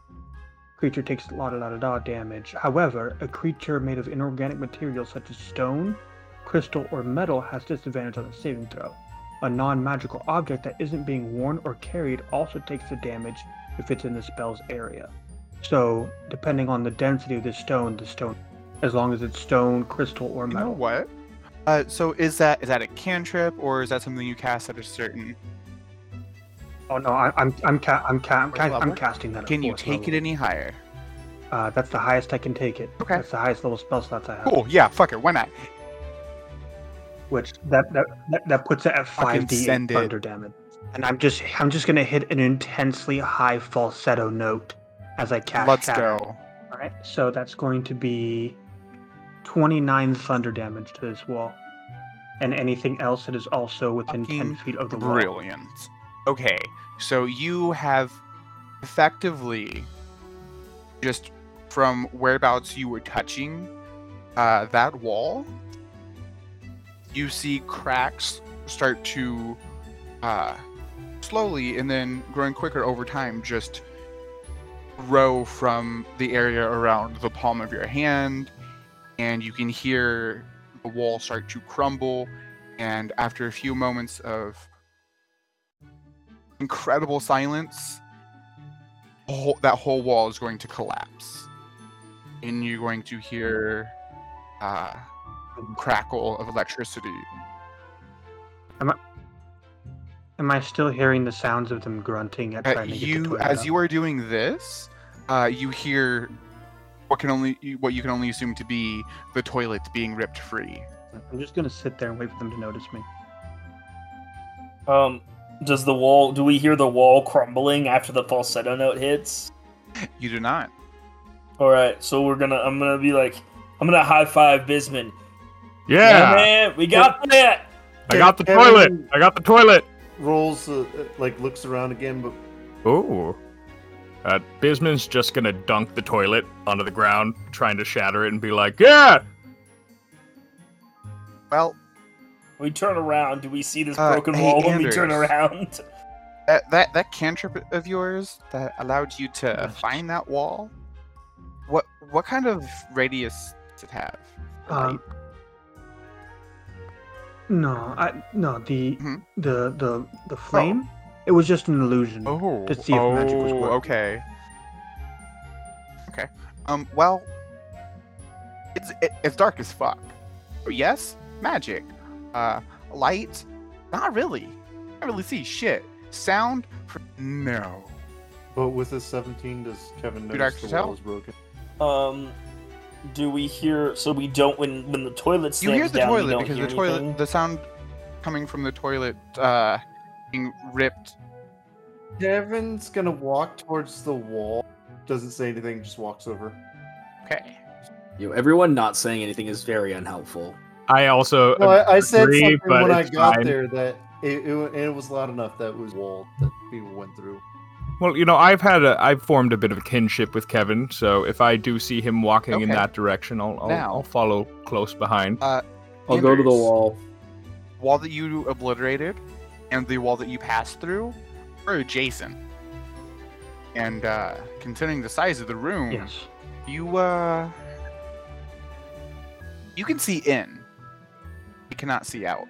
creature takes la da da da da damage. However, a creature made of inorganic material such as stone, crystal, or metal has disadvantage on the saving throw. A non magical object that isn't being worn or carried also takes the damage if it's in the spell's area. So, depending on the density of the stone, the stone, as long as it's stone, crystal, or You know metal. what? Uh, so is that is that a cantrip or is that something you cast at a certain? Oh no, I, I'm I'm ca- I'm ca- I'm, ca- I'm casting that. Can you take level. it any higher? Uh, that's the highest I can take it. Okay. That's the highest level spell slots I have. Cool. Yeah. Fuck it. Why not? Which that that that, that puts it at five d send thunder damage. And I'm just I'm just gonna hit an intensely high falsetto note as I cast. Let's Shatter. go. All right. So that's going to be 29 thunder damage to this wall, and anything else that is also within 10 feet of the wall. Brilliant. Okay, so you have effectively just from whereabouts you were touching uh, that wall, you see cracks start to uh, slowly and then growing quicker over time just grow from the area around the palm of your hand, and you can hear the wall start to crumble. And after a few moments of incredible silence, the whole, that whole wall is going to collapse. And you're going to hear uh, crackle of electricity. Am I am I still hearing the sounds of them grunting at Uh, trying to get the you, as up? you are doing this, uh, you hear what can only what you can only assume to be the toilet being ripped free. I'm just gonna sit there and wait for them to notice me. Um, does the wall? Do we hear the wall crumbling after the falsetto note hits? You do not. All right, so we're gonna. I'm gonna be like, I'm gonna high five Bisman. Yeah, man, we got that. I got the toilet. I got the toilet. Rolls uh, uh, like looks around again, but Ooh. Uh, Bisman's just gonna dunk the toilet onto the ground, trying to shatter it, and be like, "Yeah, Well, We turn around. Do we see this Uh, broken hey, wall when we turn around? that that, that cantrip of yours that allowed you to Yes. find that wall. What what kind of radius does it have? Um, no, I no the Mhm. the the the flame. It was just an illusion. Oh, to see if magic was oh, working. okay. Okay. Um. Well, it's it, it's dark as fuck. Yes, magic. Uh, light. Not really. I really see shit. Sound. pr- No. but with a 17, does Kevin Too notice dark the to wall is broken? Um, do we hear? So we don't when when the toilet You hear the down. toilet because the toilet, anything? the sound coming from the toilet, uh, being ripped. Kevin's gonna walk towards the wall. Doesn't say anything, just walks over. Okay. You know, everyone not saying anything is very unhelpful. I also No, I, I said something but when I got fine. there that it, it, it was loud enough that it was wall that people went through. Well, you know, I've had a, I've formed a bit of a kinship with Kevin, so if I do see him walking in that direction, I'll I'll, Now- I'll follow close behind. Uh, I'll go to the wall. Wall that you obliterated, and the wall that you passed through, are adjacent. And uh, considering the size of the room, Yes. you uh, you can see in. Cannot see out.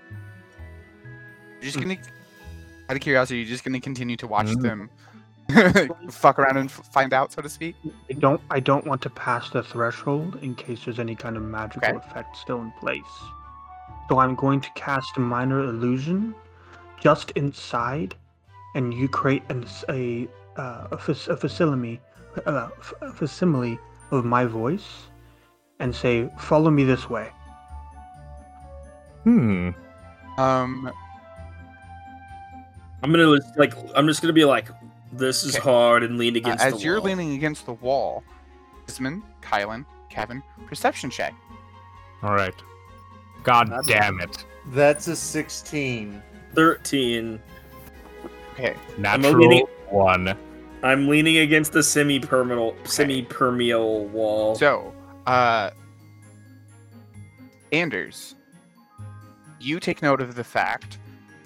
You're just Hmm. gonna, out of curiosity, you're just gonna continue to watch Mm. them fuck around and f- find out, so to speak. I don't I don't want to pass the threshold in case there's any kind of magical Okay. effect still in place. So I'm going to cast a minor illusion just inside, and you create an, a uh, a, fac- a facsimile uh, f- a facsimile of my voice, and say, "Follow me this way." Hmm. Um, I'm gonna like. I'm just gonna be like, this is Okay. hard and lean uh, against as the you're wall. leaning against the wall, Isman, Kylan, Kevin, perception check. All right. God That's- damn it! That's a 16. Thirteen. Okay. Natural leaning- one. I'm leaning against the semi-permeable, semi-permeable wall. So, uh, Anders, you take note of the fact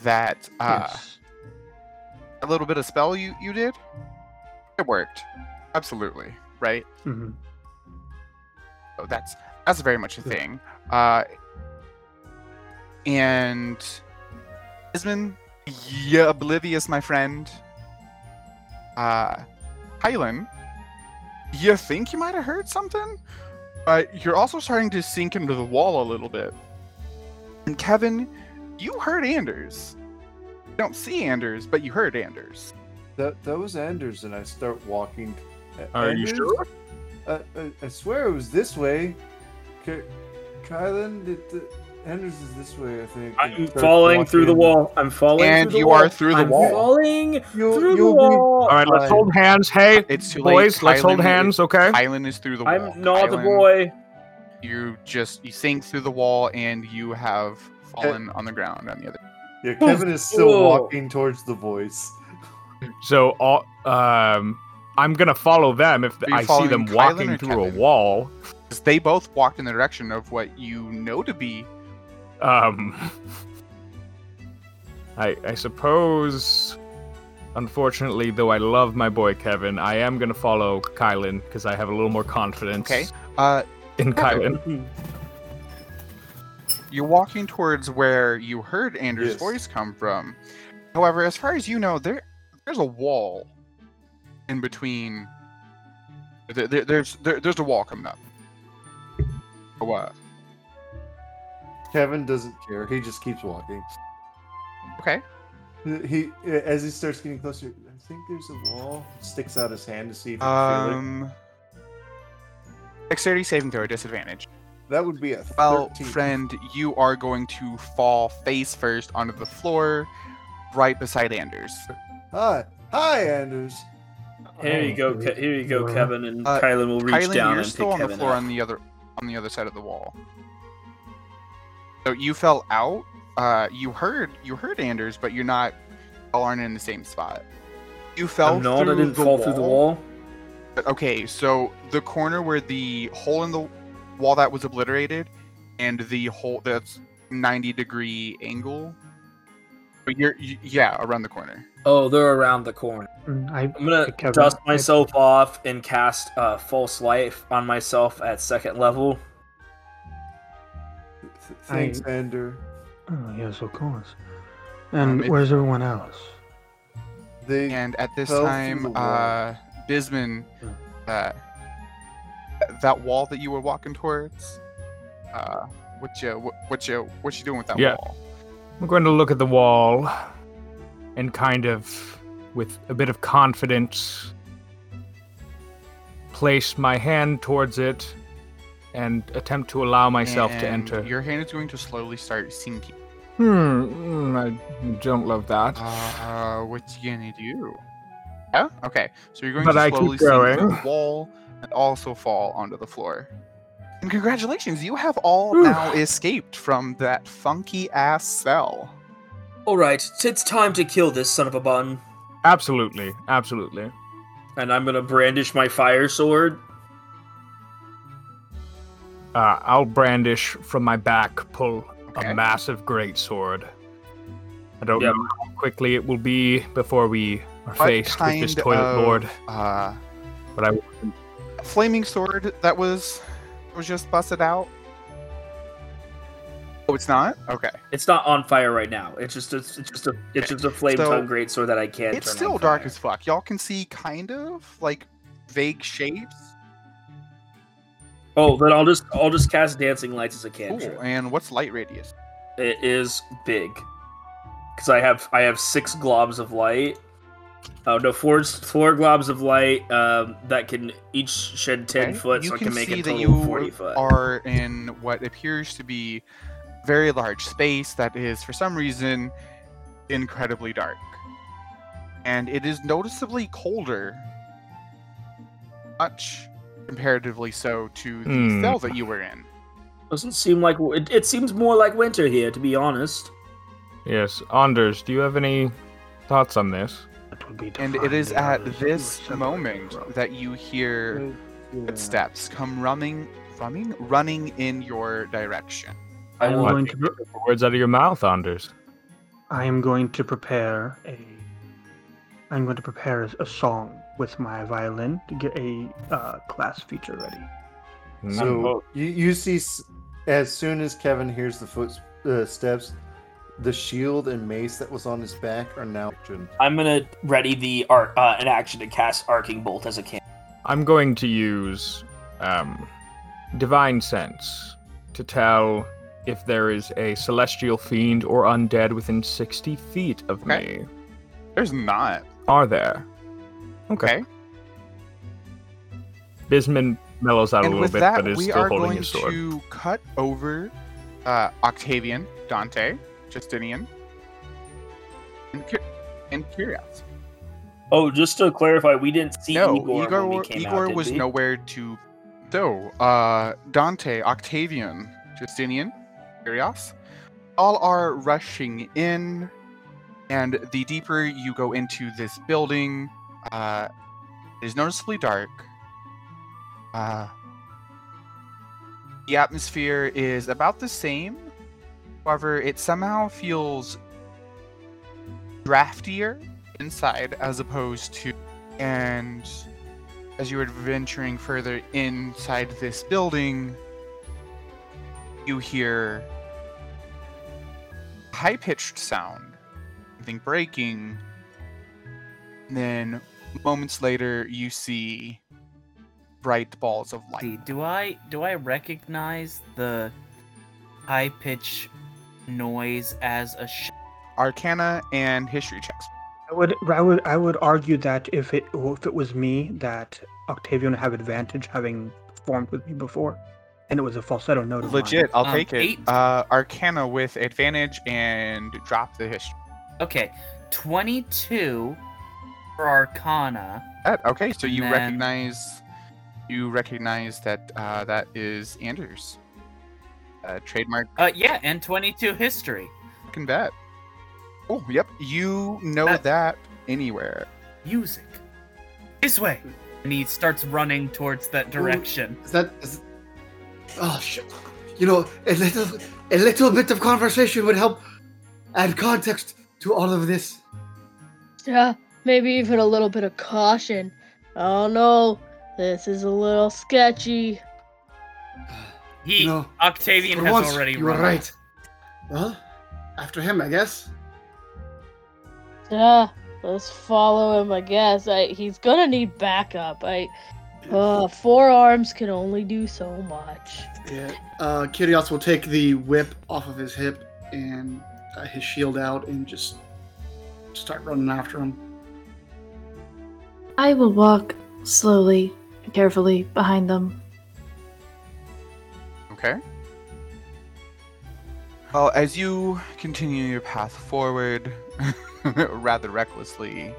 that uh, yes. a little bit of spell you you did, it worked, absolutely. right? hmm So that's that's very much a Yeah. thing. Uh, and Isman, you oblivious, my friend. Uh, Kylan, you think you might have heard something, but you're also starting to sink into the wall a little bit. And Kevin, you heard Anders. You don't see Anders, but you heard Anders. That that was Anders, and I start walking. A- Are you sure? Uh, I, I swear it was this way. K- Kylan, it, uh, Anders is this way, I think. I'm start falling through the wall. I'm falling And through the you wall. are through the I'm wall. falling You'll- through the you'll be wall. All right, let's Fine. hold hands. Hey, It's too late. boys, let's hold Kylan- hands, okay? Kylan is through the wall. I'm not a Kylan, boy. You just you sink through the wall and you have fallen on the ground on the other. Yeah, Kevin is still Whoa. walking towards the voice. So, all, um, I'm gonna follow them if I see them Kylan walking or through a wall. wall. 'Cause They both walked in the direction of what you know to be. Um, I I suppose. Unfortunately, though, I love my boy Kevin. I am gonna follow Kylan because I have a little more confidence. Okay. Uh, In Kevin. Kylan. you're walking towards where you heard Andrew's Yes. voice come from. However, as far as you know, there there's a wall in between. There, there- there's there, there's a wall coming up. Or what? Kevin doesn't care. He just keeps walking. Okay. He as he starts getting closer. I think there's a wall. Sticks out his hand to see if he can feel it. Um. Dexterity saving throw disadvantage. That would be a Well, friend, you are going to fall face first onto the floor, right beside Anders. Hi, hi, Anders. Here you go, Ke- here you go, Kevin, and Uh, Kylan will reach Kylan, down you're and still pick on the Kevin floor up. on the other on the other side of the wall. So you fell out. Uh, you heard you heard Anders, but you're not all aren't in the same spot. You fell I'm not. I didn't the fall wall. through the wall. But okay, so the corner where the hole in the wall that was obliterated, and the hole that's 90 degree angle. But you're y- yeah around the corner. Oh, they're around the corner. Mm, I, I'm gonna Hey, Kevin, dust I- myself off and cast uh, false life on myself at second level. Thanks, I- Ander. oh, yes, of course. And Um, it- where's everyone else? They And at this time, uh, Bisman, uh, that wall that you were walking towards, uh, what you what, what you what you doing with that Yeah. wall? I'm going to look at the wall and kind of, with a bit of confidence, place my hand towards it and attempt to allow myself to enter. Your hand is going to slowly start sinking. Hmm, mm, I don't love that. Uh, what you gonna do? Yeah. Okay. So you're going But to I slowly sink through the wall and also fall onto the floor. And congratulations, you have all Whew. now escaped from that funky ass cell. Alright, it's time to kill this son of a bun. Absolutely, absolutely. And I'm gonna brandish my fire sword. Uh, I'll brandish from my back, pull Okay. a massive greatsword. I don't Yep. know how quickly it will be before we are What faced with this toilet of, lord, Uh, but I flaming sword that was was just busted out. Oh, it's not. Okay. It's not on fire right now. It's just a, it's just a it's just a flame So, tongue greatsword that I can't. It's turn still on dark fire. as fuck. Y'all can see kind of like vague shapes. Oh, then I'll just I'll just cast dancing lights as a cantrip. Cool. And what's light radius? It is big because I have I have six globs of light. Oh no, four four globs of light um, that can each shed ten Okay, foot, you so I can can make see a that total you of forty foot. are in what appears to be very large space that is for some reason incredibly dark and it is noticeably colder much comparatively so to the Hmm. cell that you were in Doesn't seem like it, it seems more like winter here, to be honest. yes, Anders, do you have any thoughts on this? That would be and it is at this moment from- that you hear Yeah. footsteps come running running running in your direction I am What? going to. pre- The words out of your mouth, Anders. I am going to prepare a. I'm going to prepare a, a song with my violin to get a uh, class feature ready. So you, you see, as soon as Kevin hears the footsteps, uh, steps, the shield and mace that was on his back are now action. I'm gonna ready the art uh, an action to cast arcing bolt as a can. I'm going to use um, divine sense to tell if there is a celestial fiend or undead within 60 feet of Okay. me. There's not. Are there? Okay. Bisman mellows out a little bit, that, but is we still are holding going his sword. We are going to cut over uh, Octavian, Dante, Justinian, and, Ki- and. Oh, just to clarify, we didn't see no, Igor, Igor, when we came Igor out, was we? nowhere to. So, uh, Dante, Octavian, Justinian, Kyrios, all are rushing in, and the deeper you go into this building, uh, it is noticeably dark. Uh, the atmosphere is about the same. However, it somehow feels draftier inside as opposed to. And as you are venturing further inside this building, you hear high pitched sound, something breaking. And then moments later, you see bright balls of light. Do I do I recognize the high pitch noise as a sh- Arcana and history checks. I would, I would, I would argue that if it if it was me, that Octavian would have advantage having performed with me before, and it was a falsetto note. of mine. Legit, I'll Um, take it. eight. Uh, Arcana with advantage and drop the history. Okay, 22 for Arcana. That- okay, so you then- recognize you recognize that uh, that is Anders. Uh, trademark Uh, yeah, and 22 history. can bet. Oh, yep. You know That- that anywhere. Music. This way. And he starts running towards that direction. Is that? Is, oh shit! You know, a little, a little bit of conversation would help add context to all of this. Yeah, maybe even a little bit of caution. Oh no, this is a little sketchy. He, No, Octavian has once, already you were right. Well, after him, I guess. Yeah, let's follow him. I guess. I, he's gonna need backup. I. Uh, four arms can only do so much. Yeah. Uh, Kyrios will take the whip off of his hip and uh, his shield out and just start running after him. I will walk slowly, and carefully behind them. Okay. Well, as you continue your path forward, rather recklessly,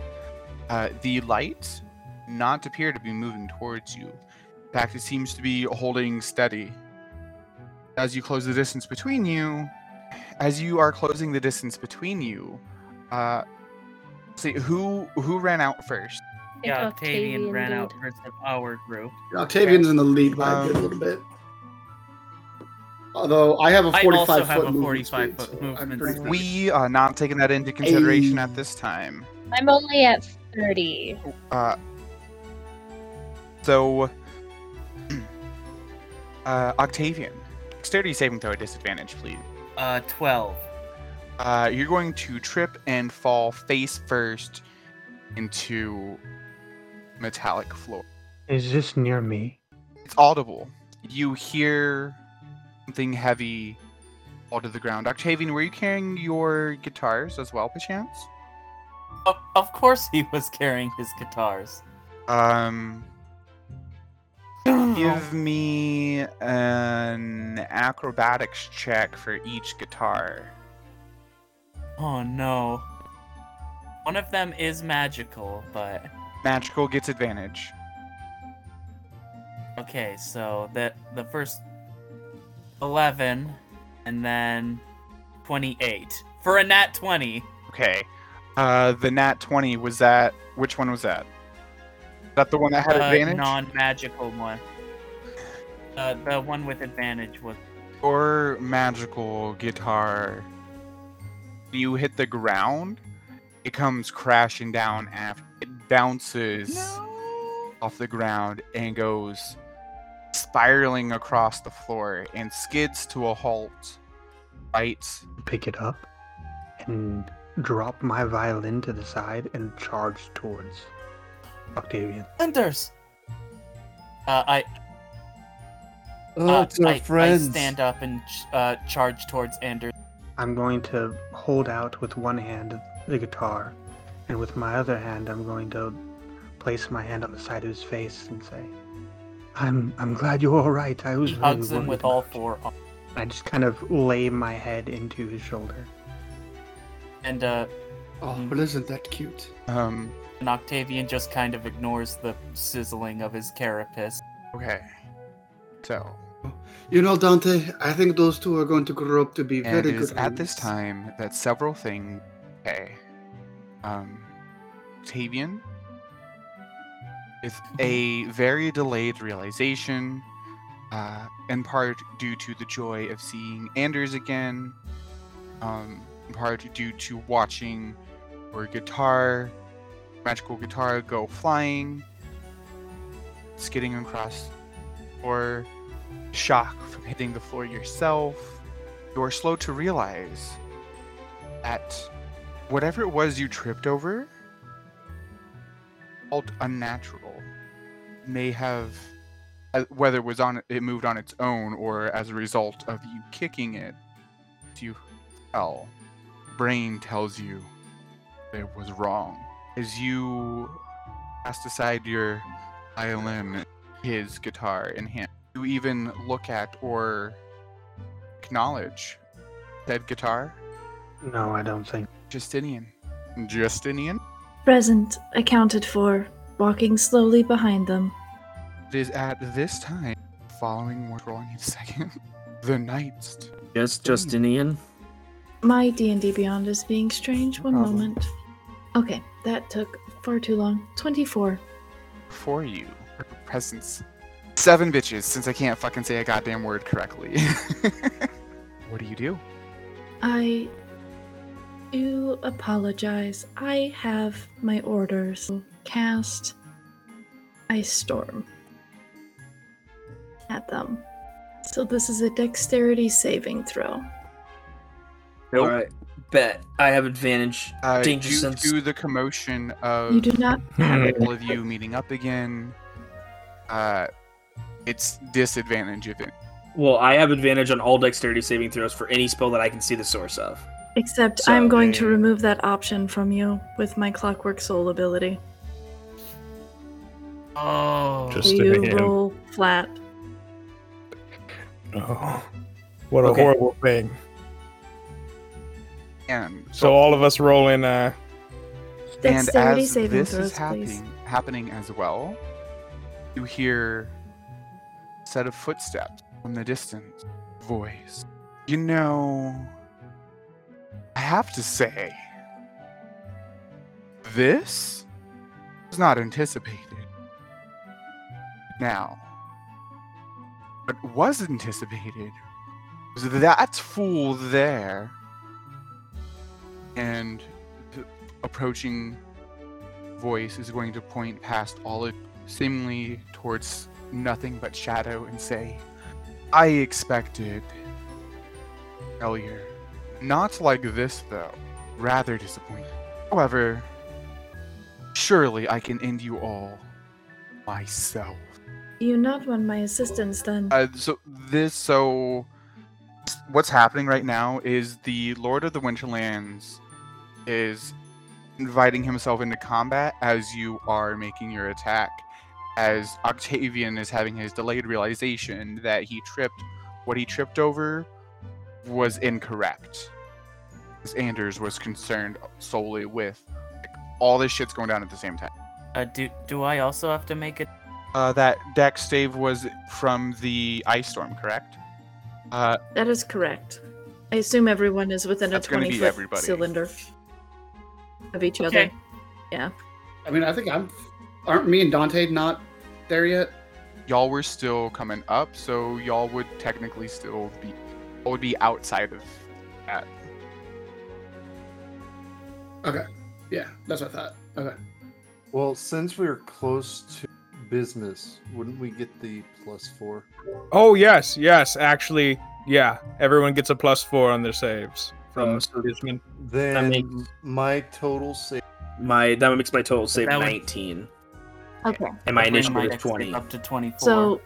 uh, the light not appear to be moving towards you. In fact, it seems to be holding steady. As you close the distance between you, as you are closing the distance between you, uh, see who who ran out first. Yeah, Octavian, Octavian ran out first of our group. Octavian's in the lead by a good Um, little bit. Although I have a I 45 also have foot a movement 45 speed, foot so movement speed. We are not taking that into consideration Ayy. at this time. I'm only at 30. Uh, so, uh, Octavian, dexterity saving throw at disadvantage, please. Uh, 12. Uh, you're going to trip and fall face first into metallic floor. Is this near me? It's audible. You hear something heavy fall to the ground. Octavian, were you carrying your guitars as well, perchance? Of, of course he was carrying his guitars. Um, give me an acrobatics check for each guitar. Oh no. One of them is magical, but Magical gets advantage. okay, so the the first 11 and then 28 for a nat 20. Okay. Uh, the nat 20, was that. Which one was that? That the one that had Uh, advantage? non-magical one. Uh, the one with advantage was Your magical guitar. You hit the ground, it comes crashing down after. It bounces off the ground and goes spiraling across the floor and skids to a halt right Pick it up and drop my violin to the side and charge towards Octavian. Anders. Uh, I Oh, uh, it's our I, I stand up and uh, charge towards Anders. I'm going to hold out with one hand the guitar, and with my other hand, I'm going to place my hand on the side of his face and say, "I'm I'm glad you're all right. I was He really hugs him with all four, arms. I just kind of lay my head into his shoulder. and uh, Oh, but isn't that cute? um and Octavian just kind of ignores the sizzling of his carapace. okay so You know, Dante, I think those two are going to grow up to be and very it is good. at this time that several things okay um Octavian with a very delayed realization uh, in part due to the joy of seeing Anders again, um, in part due to watching your guitar, magical guitar, go flying, skidding across, or shock from hitting the floor yourself. You're slow to realize that whatever it was you tripped over felt unnatural. May have uh, whether it was on it moved on its own or as a result of you kicking it you fell brain tells you it was wrong as you cast aside your violin his guitar in hand you even look at or acknowledge that guitar No, I don't think. justinian justinian Present, accounted for, walking slowly behind them. It is at this time following what's rolling in a second the knights Yes, Justinian. Hmm. My D&D Beyond is being strange. One Problem. moment. Okay, that took far too long. 24. for you presence seven bitches since i can't fucking say a goddamn word correctly what do you do I do apologize. I have my orders. Cast Ice Storm at them. So this is a dexterity saving throw. All right, bet I have advantage. uh, Danger due sense. to the commotion of You do not have all of you meeting up again uh it's disadvantage if it Well, I have advantage on all dexterity saving throws for any spell that I can see the source of. Except So- I'm going to remove that option from you with my Clockwork Soul ability. Oh, Just you roll flat. Oh, what a Okay. horrible thing. and So all of us roll in. Uh, and Dexterity as this throws, is happening happening as well you hear a set of footsteps from the distance voice you know i have to say this was not anticipated now what was anticipated. Was that fool there. And the approaching voice is going to point past all of seemingly towards nothing but shadow and say i expected failure not like this though. Rather disappointing. However surely i can end you all myself You not want my assistance then? uh, so this so what's happening right now is the Lord of the Winterlands is inviting himself into combat as you are making your attack. As Octavian is having his delayed realization that he tripped what he tripped over was incorrect. As Anders was concerned solely with like, all this shit's going down at the same time. uh, do do I also have to make it? Uh, that deck stave was from the ice storm, correct? Uh, That is correct. I assume everyone is within a 20 foot everybody. cylinder of each Okay. other. Yeah. I mean, I think I'm. Aren't me and Dante not there yet? y'all were still coming up, so y'all would technically still be would be outside of that. Okay. Yeah, that's what I thought. Okay. Well, since we are close to Bismuth, wouldn't we get the plus four? Oh yes, yes. Actually, yeah. Everyone gets a plus four on their saves from Uh, so Bisman. Then makes- my total save. My that makes my total save That would- 19, Okay. and my Bring initiative is 20. up to 24. So,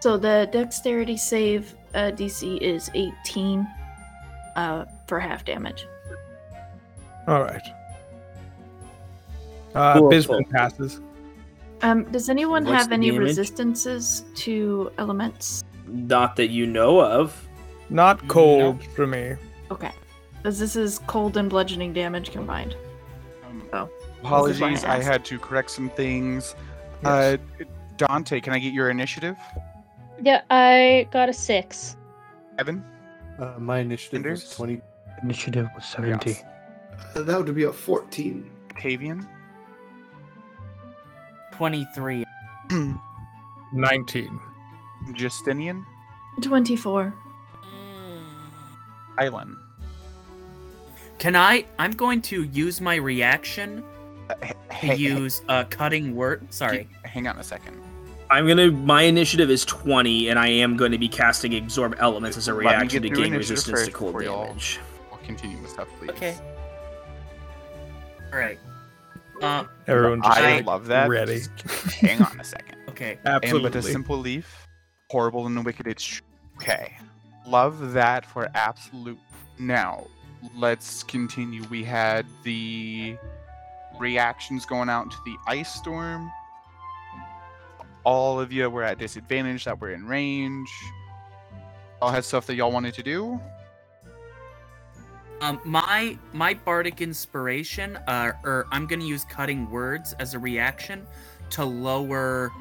so the dexterity save uh, DC is 18 uh, for half damage. All right. Uh, Cool, Bisman cool. passes. Um, does anyone What's have any damage? resistances to elements? Not that you know of. Not cold for me. Okay. Because this is cold and bludgeoning damage combined. Um, Oh. Apologies, I asked. had to correct some things. Uh, Dante, can I get your initiative? Yeah, I got a six. Evan? Uh, my initiative was 20. Initiative was 70. Yes. Uh, That would be a 14. Octavian? 23. 19. Justinian? 24. Island? Can I? I'm going to use my reaction Uh, h- to hey, use a cutting word. Sorry. Hang on a second. I'm gonna. My initiative is 20, and I am going to be casting absorb elements as a reaction to gain initiative resistance to first cold damage. I'll continue with stuff, please. Okay. All right. Uh, Everyone just I like, love that. ready. Just hang on a second. okay. Absolutely. And Absolutely. but a simple leaf, horrible and wicked. It's tr- okay. Love that for absolute. Now, let's continue. We had the reactions going out into the ice storm. All of you were at disadvantage that were in range. All had stuff that y'all wanted to do. Um, my my bardic inspiration, uh, or I'm gonna use cutting words as a reaction to lower,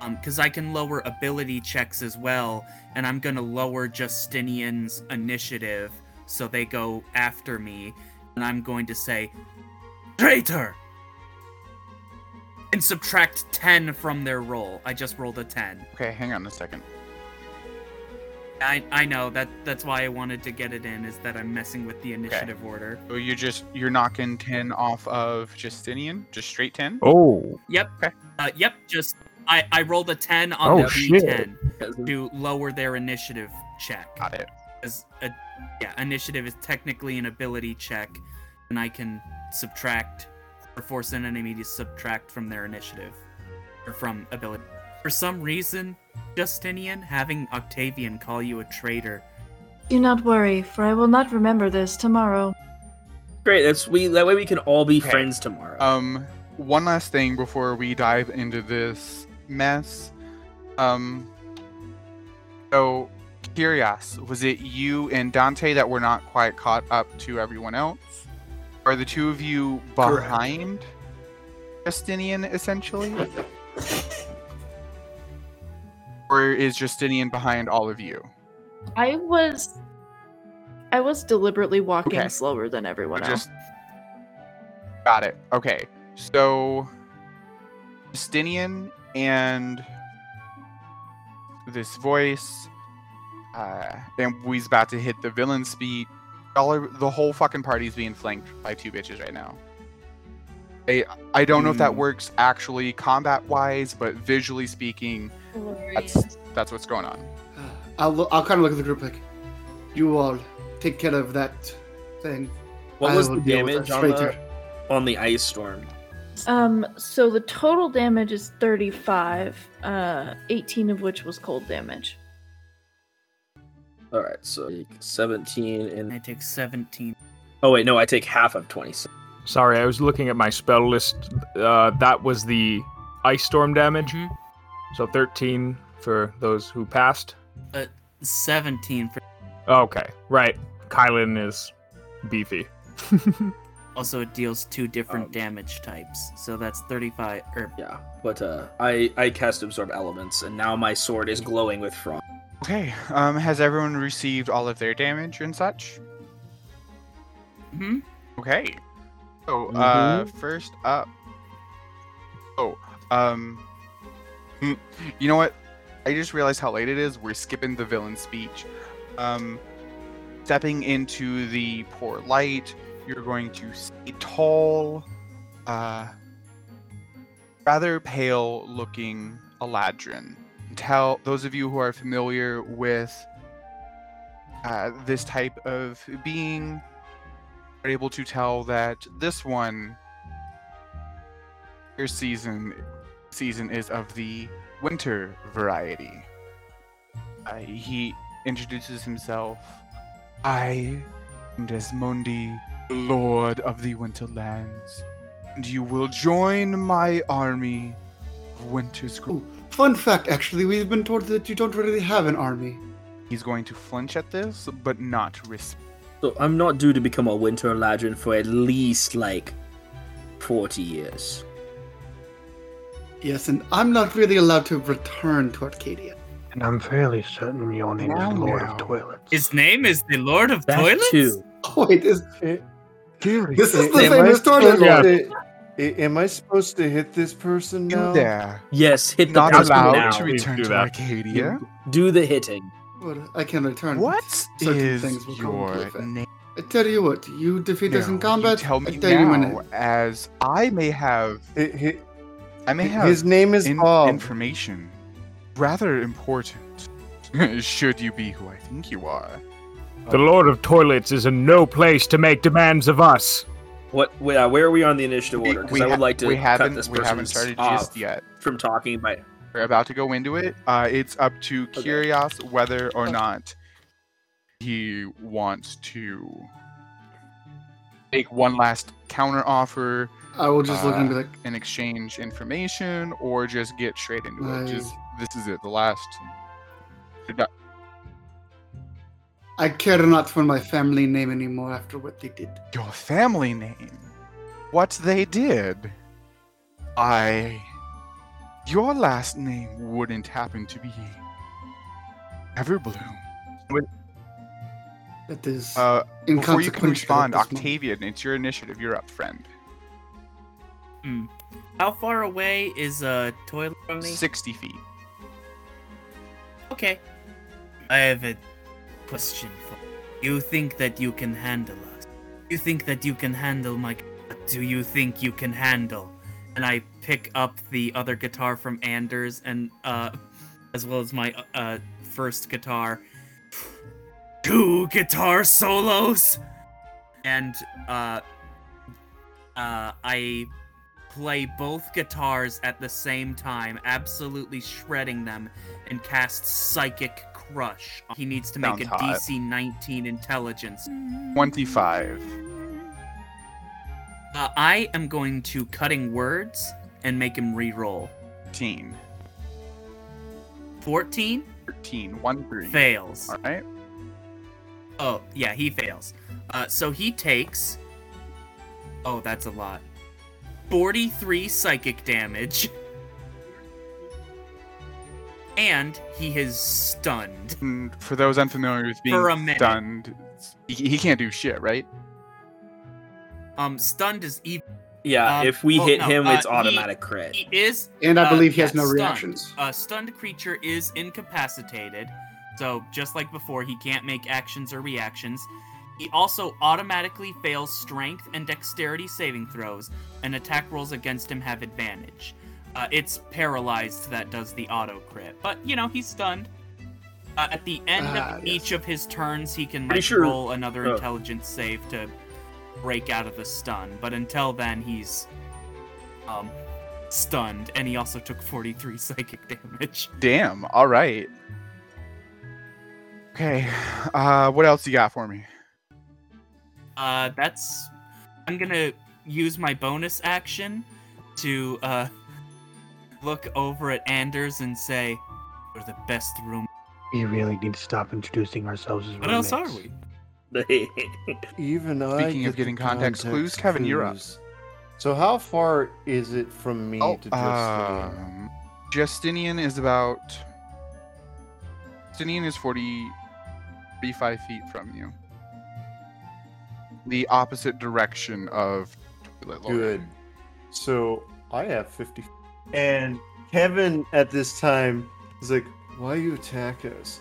um, because I can lower ability checks as well, and I'm gonna lower Justinian's initiative so they go after me, and I'm going to say, traitor, and subtract ten from their roll. I just rolled a ten. Okay, hang on a second. I I know that that's why I wanted to get it in is that I'm messing with the initiative order. So you just you're knocking ten off of Justinian, just straight ten. Oh. Yep. Okay. Uh, yep. Just I I rolled a ten on Oh, the shit. D10 to lower their initiative check. Got it. As a, yeah, initiative is technically an ability check, and I can subtract or force an enemy to subtract from their initiative or from ability. For some reason, Justinian having Octavian call you a traitor. Do not worry, for I will not remember this tomorrow. Great. That's we. That way we can all be Okay. friends tomorrow. Um, one last thing before we dive into this mess. Um, so Kyrios, was it you and Dante that were not quite caught up to everyone else? Are the two of you Correct. behind Justinian essentially? Or is Justinian behind all of you? I was. I was deliberately walking Okay. slower than everyone else. Got it. Okay, so Justinian and this voice, uh, and we's about to hit the villain speed. Y'all are, the whole fucking party's being flanked by two bitches right now. I I don't know if that Hmm. works actually combat wise, but visually speaking, that's that's what's going on. I'll, lo- I'll kind of look at the group like, you all take care of that thing. what I was will the deal with damage that on the, on the ice storm? Um, so the total damage is 35, uh, 18 of which was cold damage. All right, so 17 and I take 17. oh wait, no, I take half of 20. Sorry, I was looking at my spell list. Uh, that was the ice storm damage. Mhm. So 13 for those who passed. 17 for. Okay, right. Kylan is beefy. Also, it deals two different Um, damage types, so that's 35. Or Yeah, but uh, I I cast absorb elements, and now my sword is glowing with frost. Okay, um, has everyone received all of their damage and such? hmm Okay. So, uh, Mm-hmm. first up. Oh, um. You know what? I just realized how late it is. We're skipping the villain speech. Um, stepping into the poor light, you're going to see a tall, uh, rather pale looking Eladrin. Tell those of you who are familiar with uh, this type of being are able to tell that this one your season season is of the winter variety. Uh, he introduces himself. I am Desmondi, Lord of the Winterlands, and you will join my army of Winter's Group. Fun fact, actually, we've been told that you don't really have an army. He's going to flinch at this, but not respond. So I'm not due to become a winter eladrin for at least like 40 years. Yes, and I'm not really allowed to return to Arcadia. And I'm fairly certain your name Now, is Lord now. of Toilets. His name is the Lord of That Toilets? too. Oh, wait, is, It- this is the I famous toilet lord. to- Am I supposed to hit this person You now? there. Yes, hit the Not person allowed now. to return do to that. Arcadia. Do the hitting. But I can return. What Certain things will your name? I tell you what, you defeat us in combat. You tell me I tell you my now, name. as I may have, Hi- hi- I may have His name is in- Bob. information rather important. Should you be who I think you are? The Lord of Toilets is in no place to make demands of us. What? Wait, uh, where are we on the initiative order? Because I would ha- like to we cut haven't this we haven't person's started off just yet. from talking by. We're about to go into it. Uh, it's up to Okay. Kyrios whether or not he wants to make one last counter offer I will just look and be uh, like, and exchange information, or just get straight into it. Just this is it. The last. I care not for my family name anymore after what they did. Your family name. What they did. I. Your last name wouldn't happen to be Everbloom. That is Uh, before you can respond, at this moment. Octavian, it's your initiative. You're up, friend. Hmm. How far away is a toilet from me? 60 feet. Okay. I have a question for you. You think that you can handle us? You think that you can handle my. What do you think you can handle? And I pick up the other guitar from Anders and, uh, as well as my, uh, first guitar. Two guitar solos! And, uh, uh, I play both guitars at the same time, absolutely shredding them, and cast Psychic Crush. He needs to make Sounds a hot. DC 19 intelligence. 25. Uh, I am going to cutting words and make him re-roll. 13. 14 13. 1 3. fails. Alright. Oh, yeah, he fails. Uh, so he takes. Oh, that's a lot. 43 psychic damage. And he is stunned. And for those unfamiliar with being For a minute. stunned, he, he can't do shit, right? Um, stunned is even. Yeah, Um, if we well, hit no, him, uh, it's he- automatic crit. He is. And I uh, believe he has yeah, no stunned. reactions. A stunned creature is incapacitated, so just like before, he can't make actions or reactions. He also automatically fails strength and dexterity saving throws, and attack rolls against him have advantage. Uh, it's paralyzed that does the auto crit, but you know he's stunned. Uh, at the end Ah, of yes. each of his turns, he can like, sure- roll another oh. intelligence save to break out of the stun. But until then, he's um stunned, and he also took 43 psychic damage. Damn. Alright. Okay. Uh, what else you got for me? Uh, that's. I'm gonna use my bonus action to uh look over at Anders and say, "We're the best room." We really need to stop introducing ourselves as What else are we? Even I. Speaking of get getting the context clues, Kevin, you're up. clues. So how far is it from me Oh, to Justinian? um, Justinian is about. Justinian is 40, 45 feet from you. The opposite direction of Toilet Lord. Good. So I have 50. And Kevin at this time is like, Why you attack us?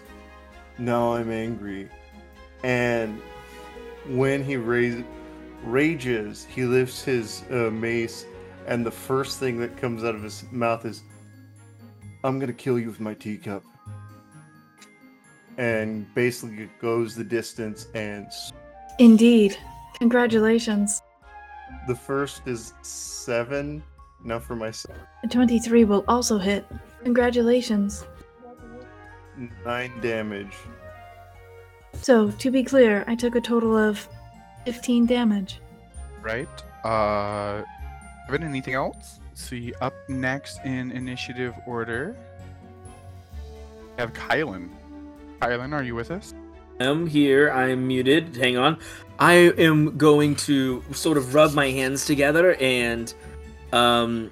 Now I'm angry. And when he raises, rages, he lifts his uh, mace and the first thing that comes out of his mouth is, "I'm gonna kill you with my teacup," and basically it goes the distance. And Indeed. Congratulations. the first is seven. Now for myself, A 23 will also hit. Congratulations. nine damage. So, to be clear, I took a total of 15 damage. Right. Uh, Evan, anything else? See, up next in initiative order, we have Kylan. Kylan, are you with us? I'm here. I'm muted. Hang on. I am going to sort of rub my hands together and um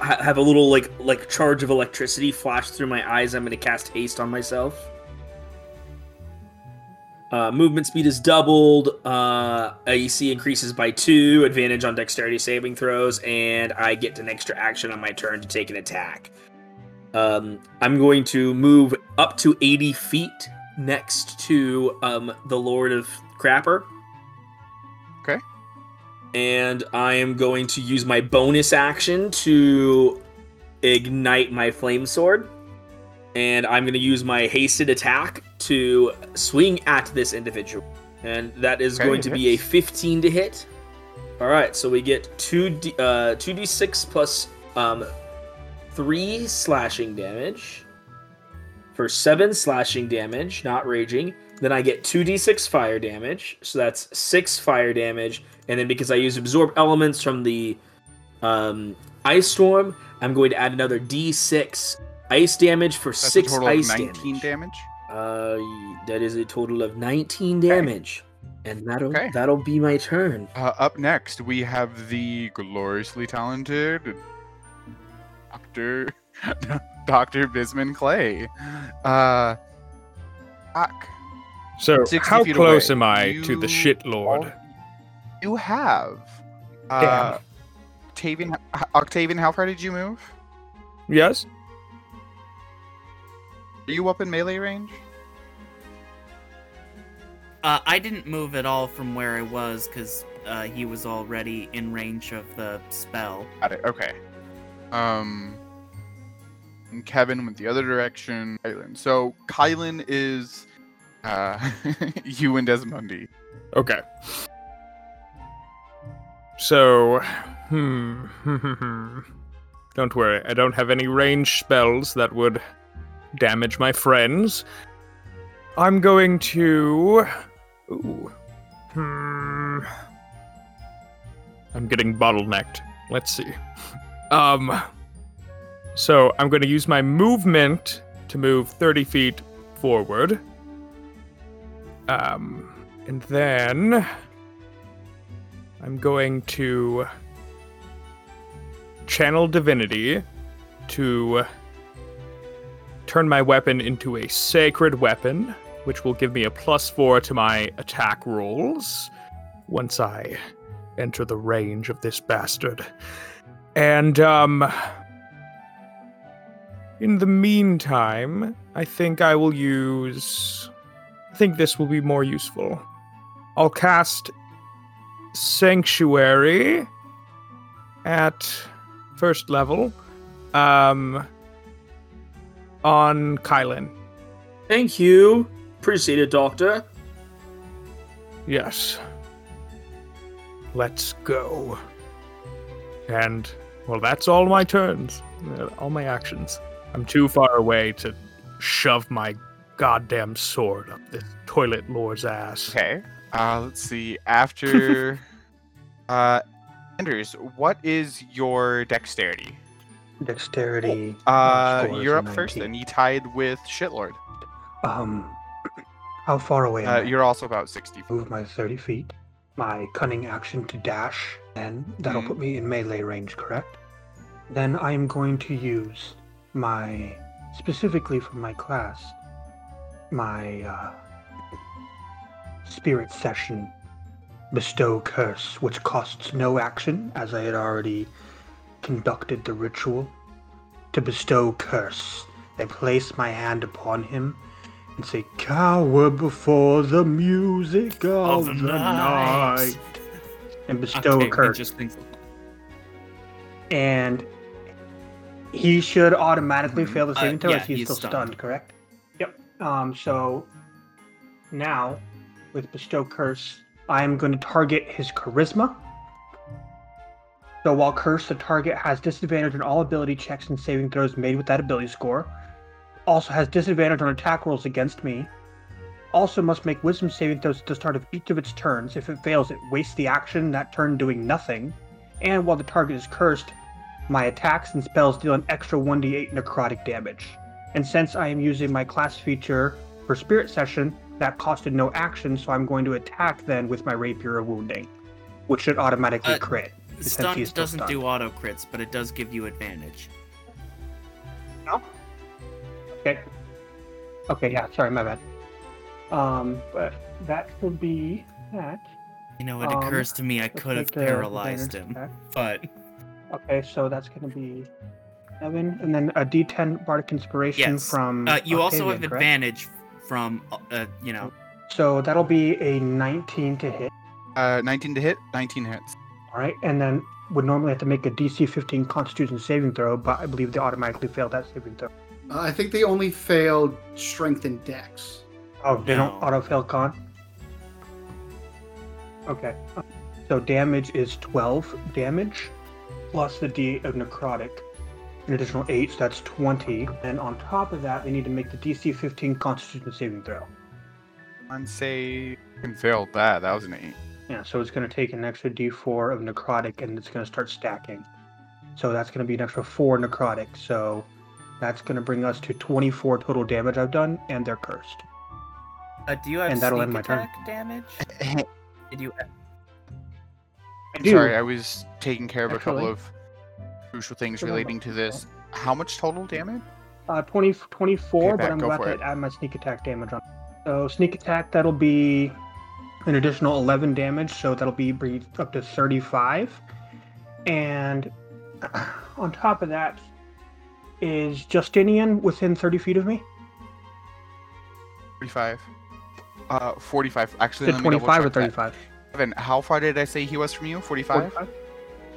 ha- have a little like like charge of electricity flash through my eyes. I'm going to cast haste on myself. Uh, movement speed is doubled. Uh, AC increases by two. Advantage on dexterity saving throws, and I get an extra action on my turn to take an attack. Um, I'm going to move up to 80 feet next to um, the Lord of Crapper. Okay. And I am going to use my bonus action to ignite my flame sword. And I'm going to use my hasted attack to swing at this individual. And that is Okay, going to be a 15 to hit. All right, so we get 2d uh 2d6 plus um 3 slashing damage for 7 slashing damage, not raging. Then I get 2d6 fire damage, so that's 6 fire damage. And then because I use absorb elements from the um, ice storm, I'm going to add another d6 ice damage for That's a 6 total ice of 19 damage. damage. Uh, that is a total of 19 damage. And that'll Okay. that'll be my turn. Uh, up next, we have the gloriously talented Doctor Doctor Bisman Clay. Uh, Doc, So, how close away. am I to the You shit lord? al- you have. Uh, Octavian, H- Octavian, how far did you move? Yes? Are you up in melee range? Uh, I didn't move at all from where I was because uh, he was already in range of the spell. Got it. Okay. Um, and Kevin went the other direction. Kylan. So Kylan is uh, you and Desmondi. Okay. So, hmm. don't worry, I don't have any range spells that would damage my friends. I'm going to. Ooh. Hmm. I'm getting bottlenecked. Let's see. Um. So I'm going to use my movement to move 30 feet forward. Um, and then I'm going to channel divinity to turn my weapon into a sacred weapon, which will give me a plus four to my attack rolls once I enter the range of this bastard. And, um, in the meantime, I think I will use. I think this will be more useful. I'll cast Sanctuary at first level um, on Kylan. Thank you. Appreciate it, Doctor. Yes. Let's go. And, well, that's all my turns, uh, all my actions. I'm too far away to shove my goddamn sword up this toilet lord's ass. Okay. Uh, let's see. After uh, Anders, what is your dexterity? Dexterity. Uh, you're a up first, and you tied with Shitlord. Um, how far away am Uh, I? you're also about 60 feet. Move my 30 feet. My cunning action to dash, and that'll Mhm. put me in melee range, correct? Then I'm going to use my, specifically for my class, my uh, spirit session bestow curse, which costs no action, as I had already conducted the ritual. To bestow curse, I place my hand upon him and say, Cower before the music of, Of the the night." night. And bestow Okay, a curse. and he should automatically Mhm. fail the Uh, saving throw yeah, as he's, he's still stunned. stunned. correct? Yep. Um, so now with bestow curse, I am going to target his charisma. So while cursed, the target has disadvantage on all ability checks and saving throws made with that ability score. Also has disadvantage on attack rolls against me. Also must make wisdom saving throws at the start of each of its turns. If it fails, it wastes the action that turn doing nothing. And while the target is cursed, my attacks and spells deal an extra 1d8 necrotic damage. And since I am using my class feature for Spirit Session, that costed no action, so I'm going to attack then with my Rapier of Wounding, which should automatically Uh, crit. since he Stunned is still doesn't stunned. do auto crits, but it does give you advantage. No? Okay. Okay, yeah, sorry, my bad. Um, but that should be that. You know, it Um, occurs to me I could have paralyzed him, check. but Okay, so that's going to be seven, and then a D10 Bardic Inspiration yes. from. uh, you also have correct? advantage from, uh, you know, So that'll be a 19 to hit. Uh, 19 to hit, 19 hits. All right, and then would normally have to make a DC 15 Constitution saving throw, but I believe they automatically failed that saving throw. Uh, I think they only failed strength and dex. Oh, they don't auto fail con. Okay, so damage is 12 damage plus the D of necrotic, an additional eight, so that's 20. And on top of that, they need to make the DC 15 Constitution saving throw. And say and failed that. That was an eight. Yeah, so it's going to take an extra d4 of necrotic and it's going to start stacking. So that's going to be an extra 4 necrotic. So that's going to bring us to 24 total damage I've done, and they're cursed. uh, do you have And that'll sneak end my turn. attack damage? Did you? I do. Sorry, I was taking care of a couple of crucial things relating to this. How much total damage? Uh, 20, 24, Okay, but I'm about to it. add my sneak attack damage on. So sneak attack, that'll be an additional 11 damage, so that'll be up to 35. And on top of that, is Justinian within 30 feet of me? 45. Uh, 45. Actually, Is let it me 25 or check that. 35? Evan, how far did I say he was from you? 45? 45?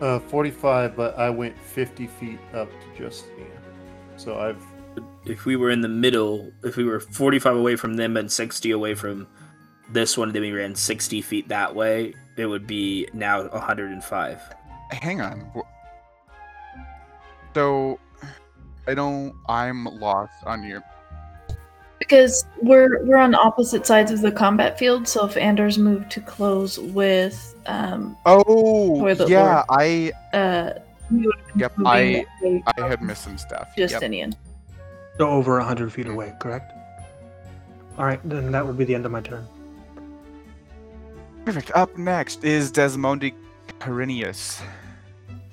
Uh, 45, but I went 50 feet up to Justinian. So I've If we were in the middle, if we were 45 away from them and 60 away from this one, then we ran 60 feet that way, it would be now 105. Hang on. So, I don't. I'm lost on your. Because we're we're on opposite sides of the combat field, so if Anders moved to close with um Oh, Toilet yeah. Lord. I. uh he would have been Yep. I. I had missed some stuff. Yep. Justinian. So over 100 feet away, correct? Alright, then that would be the end of my turn. Perfect. Up next is Desmondi Carinius,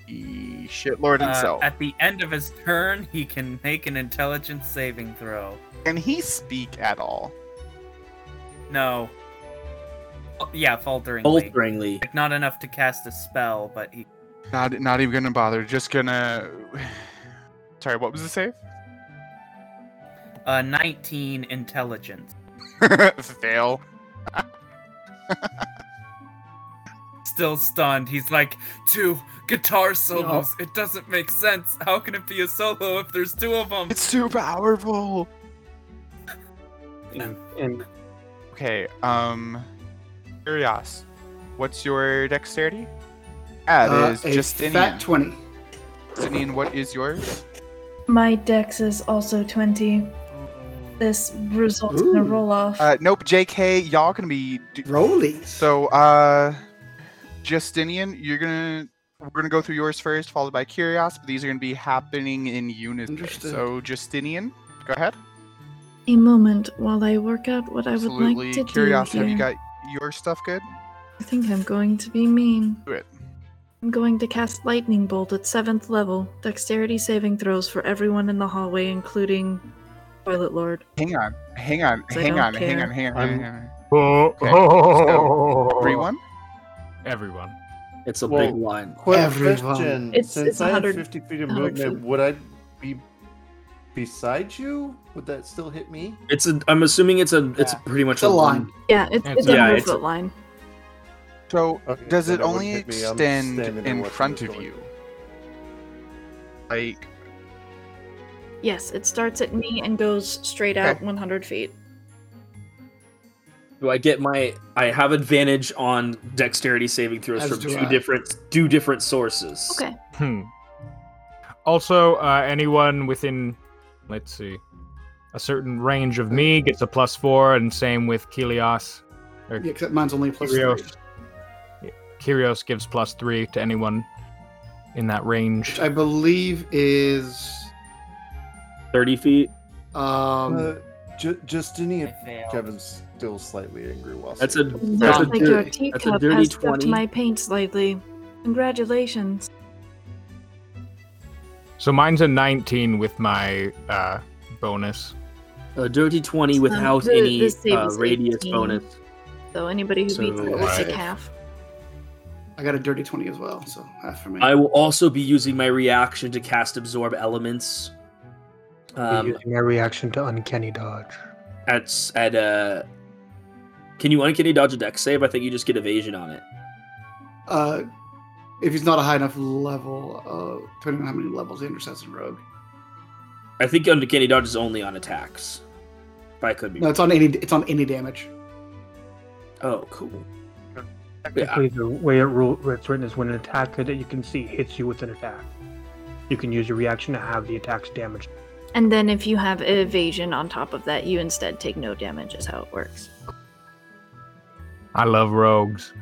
the shitlord Uh, himself. at the end of his turn, he can make an intelligence saving throw. Can he speak at all? No. Oh, yeah, falteringly. Falteringly. Like, not enough to cast a spell, but he. Not. Not even gonna bother. Just gonna. Sorry. What was the save? Uh, 19 intelligence. Fail. Still stunned. He's like, two guitar solos. It doesn't make sense. How can it be a solo if there's two of them? It's too powerful. And, and Okay. Um. Kyrios. What's your dexterity? Ah, Uh, it is a Justinian. fat 20. Justinian, what is yours? My dex is also twenty. This results in a roll off. Uh, nope. Jk, y'all gonna be. d- Rollies. So, uh, Justinian, you're gonna. We're gonna go through yours first, followed by Kyrios, but these are gonna be happening in unison. So, Justinian, go ahead. A moment while I work out what I would like to Kyrios, do have you got your stuff good? I think I'm going to be mean. Do it. I'm going to cast Lightning Bolt at 7th level. Dexterity saving throws for everyone in the hallway, including Toilet Lord. Hang on. Hang on. Hang on. Hang on. Hang on. Hang on. Oh, Okay, so, Everyone? Everyone. It's a Well, big line. Everyone. question. It's- Since it's I have 50 feet of movement, feet. would I be beside you? Would that still hit me? It's a. I'm assuming it's a. It's Yeah. pretty much It's a one- line. Yeah, it's, It's it's a- a Yeah, it's a- foot line. So, Okay, does it it only hit me. I'm extend in front of you? Like, Yes, it starts at me and goes straight out 100 feet. Do I get my? I have advantage on dexterity saving throws As from two I. different two different sources. Okay. Hmm. Also, uh, anyone within, let's see, a certain range of me gets a plus four, and same with Kilios. Or Yeah, except mine's only plus three. Kyrios. Kyrios gives plus three to anyone in that range. Which I believe is Thirty feet. um Uh, Ju- Justinian I. Kevin's still slightly angry while That's a saying that's a Looks like your dirty, that's a teacup dirty has stuck twenty. to my paint slightly. Congratulations. So mine's a 19 with my uh, bonus. A dirty twenty without the- any the uh, radius 18. bonus. So anybody who beats it So, will take half. I got a dirty twenty as well, so half for me. I will also be using my reaction to cast absorb elements. Um, using my reaction to uncanny dodge. at at uh, can you uncanny dodge a dex save? I think you just get evasion on it. uh if he's not a high enough level, uh depending on how many levels the intercessor rogue. I think uncanny dodge is only on attacks. But I could be. No, it's on any it's on any damage. Oh, cool. Technically, the way it rule, it's written is when an attack that you can see hits you with an attack, you can use your reaction to have the attack's damage. And then if you have evasion on top of that, you instead take no damage, is how it works. I love rogues.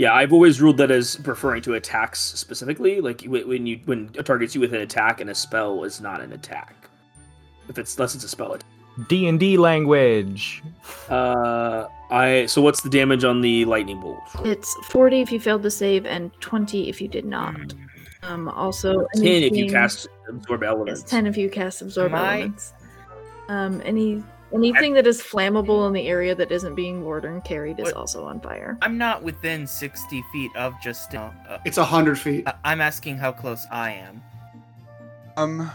Yeah, I've always ruled that as referring to attacks specifically. Like when you when it targets you with an attack and a spell is not an attack. If it's unless it's a spell attack. D and D language. Uh, I so what's the damage on the lightning bolt? It's 40 if you failed to save and 20 if you did not. Um, also, Ten if you cast absorb Yes, elements. 10 if you cast absorb My- elements. Um, any anything that is flammable in the area that isn't being ward and carried is What- also on fire. I'm not within 60 feet of just. Uh, It's a hundred feet. I- I'm asking how close I am. Um,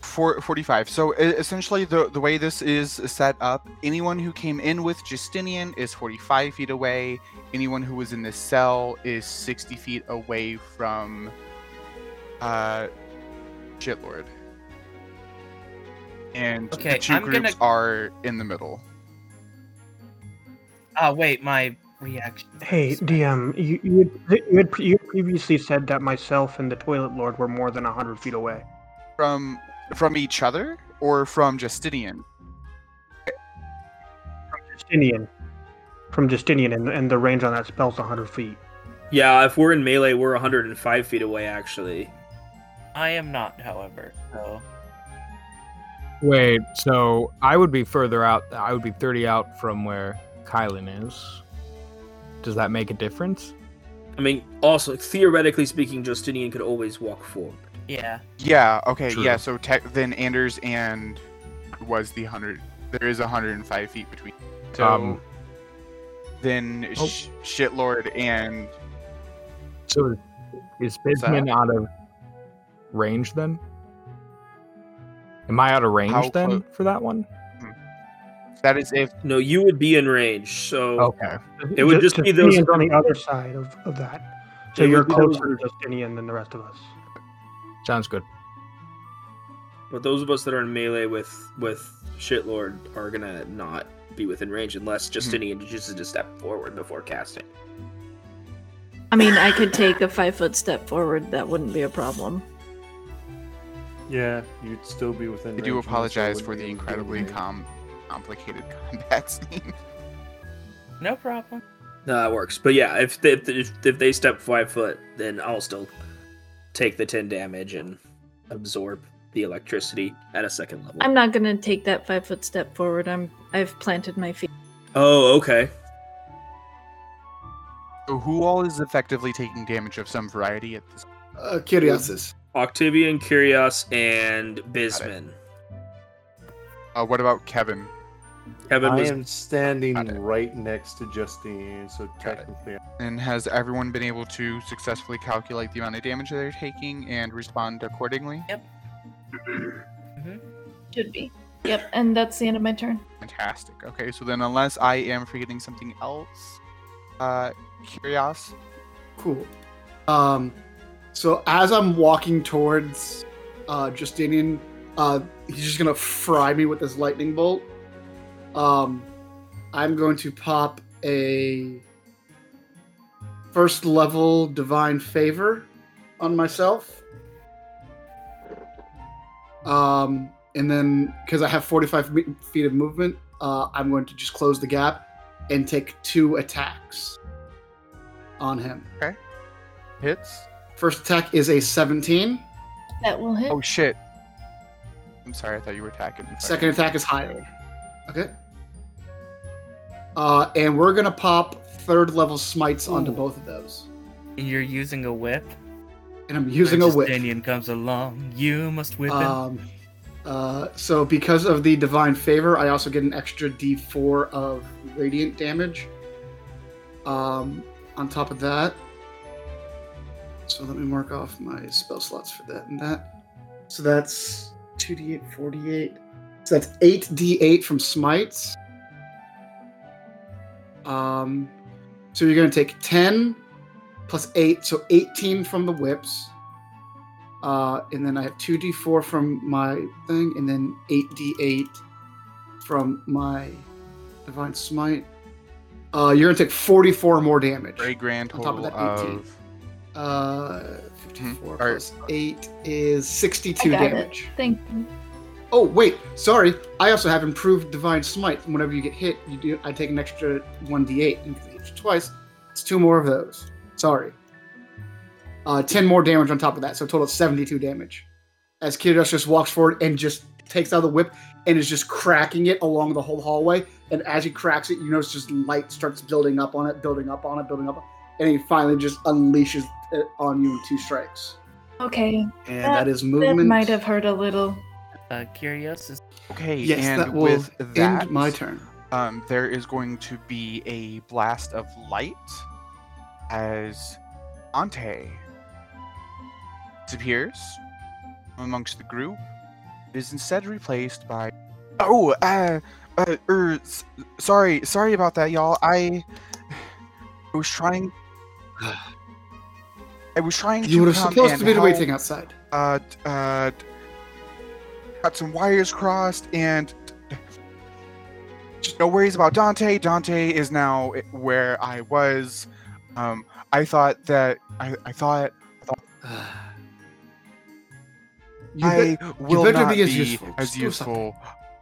four, 45. So e- essentially, the the way this is set up, anyone who came in with Justinian is 45 feet away. Anyone who was in this cell is 60 feet away from uh, Shitlord. And Okay, the 2 I'm groups gonna- are in the middle. Oh wait, my reaction. Hey, DM, you you had, you had, you had previously said that myself and the Toilet Lord were more than hundred feet away. From from each other or from Justinian? From Justinian, from Justinian, and, and the range on that spell's hundred feet. Yeah, if we're in melee, we're 105 feet away. Actually, I am not, however. So Wait, so I would be further out. I would be 30 out from where Kylan is. Does that make a difference? I mean, also theoretically speaking, Justinian could always walk forward. yeah, Yeah. Okay. True. Yeah. So tech then Anders and was the hundred. There is hundred and five feet between. So Um, then oh. sh- shitlord and So is Bisman out of range then? Am I out of range How then clo- for that one? Hmm. that is if No, you would be in range. So Okay. It would Ju- just be those- on the other side of, of that. So It you're would be those- closer to Justinian than the rest of us. Sounds good. But those of us that are in melee with with shitlord are gonna not be within range unless Justinian hmm. chooses to step forward before casting. I mean, I could take a five foot step forward. That wouldn't be a problem. Yeah, you'd still be within. I range, do apologize for the incredibly com- complicated combat scene. no problem. No, that works. But yeah, if they, if, if they step five foot, then I'll still take the ten damage and absorb the electricity at a second level. I'm not gonna take that five foot step forward. I'm I've planted my feet. Oh, okay. So who all is effectively taking damage of some variety at this? Uh, Kyriasis. Octavian, Kyrios, and Bisman. Uh, what about Kevin? Kevin I was am standing right next to Justine, so technically, And has everyone been able to successfully calculate the amount of damage they're taking and respond accordingly? Yep. Should be. Yep, and that's the end of my turn. Fantastic. Okay, so then unless I am forgetting something else, uh, Kyrios. Cool. Um, So as I'm walking towards uh, Justinian, uh, he's just gonna fry me with his lightning bolt. Um, I'm going to pop a first level divine favor on myself. Um, and then because I have 45 me- feet of movement, uh, I'm going to just close the gap and take two attacks on him. Okay. Hits. First attack is a 17. That will hit. Oh shit. I'm sorry, I thought you were attacking. Sorry. Second attack is higher. Okay. Uh, and we're gonna pop third level smites onto both of those. And you're using a whip. And I'm using a When whip. Justinian comes along, you must whip him. Um, uh, so because of the divine favor, I also get an extra D4 of radiant damage. Um, on top of that, so let me mark off my spell slots for that and that. So that's 2d8, 48. So that's 8d8 from smites. Um, so you're going to take 10 plus 8, so 18 from the whips. Uh, and then I have 2d4 from my thing, and then 8d8 from my divine smite. Uh, you're going to take 44 more damage. A grand on top of that 18. of. Uh, 54 Mhm. Alright. plus 8 is 62 I got it. damage. Thank you. Oh wait, sorry. I also have improved divine smite. Whenever you get hit, you do. I take an extra one d8 and because I hit you twice. It's two more of those. Sorry. Uh, ten more damage on top of that, so a total of seventy-two damage. As Kiridos just walks forward and just takes out the whip and is just cracking it along the whole hallway. And as he cracks it, you notice just light starts building up on it, building up on it, building up, and he finally just unleashes it on you in two strikes. Okay. And That- that is That movement. might have hurt a little. Uh, Kyrios Okay, Yes, and that will with that, end my turn. um, there is going to be a blast of light as Dante disappears amongst the group. It is instead replaced by. Oh, uh, uh, er, sorry, sorry about that, y'all. I, I was trying. I was trying to. You were supposed to be help, waiting outside. Uh, uh, got some wires crossed and no worries about Dante. Dante is now where I was. Um, I thought that I, I thought You I bet- will not be as useful. as Just do something. useful.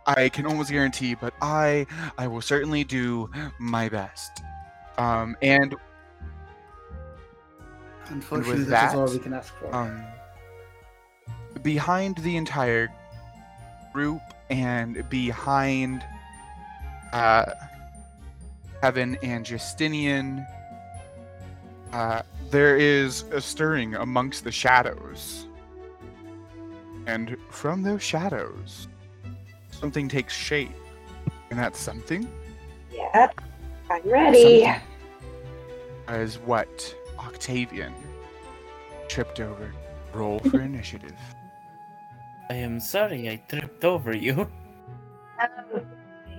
I can almost guarantee, but I I will certainly do my best. Um, and Unfortunately, with this is all we can ask for. um, behind the entire group and behind uh, Heaven and Justinian, uh, there is a stirring amongst the shadows. And from those shadows, something takes shape. And that something Yeah, I'm ready. Something is what Octavian tripped over. Roll for initiative. I am sorry I tripped over you.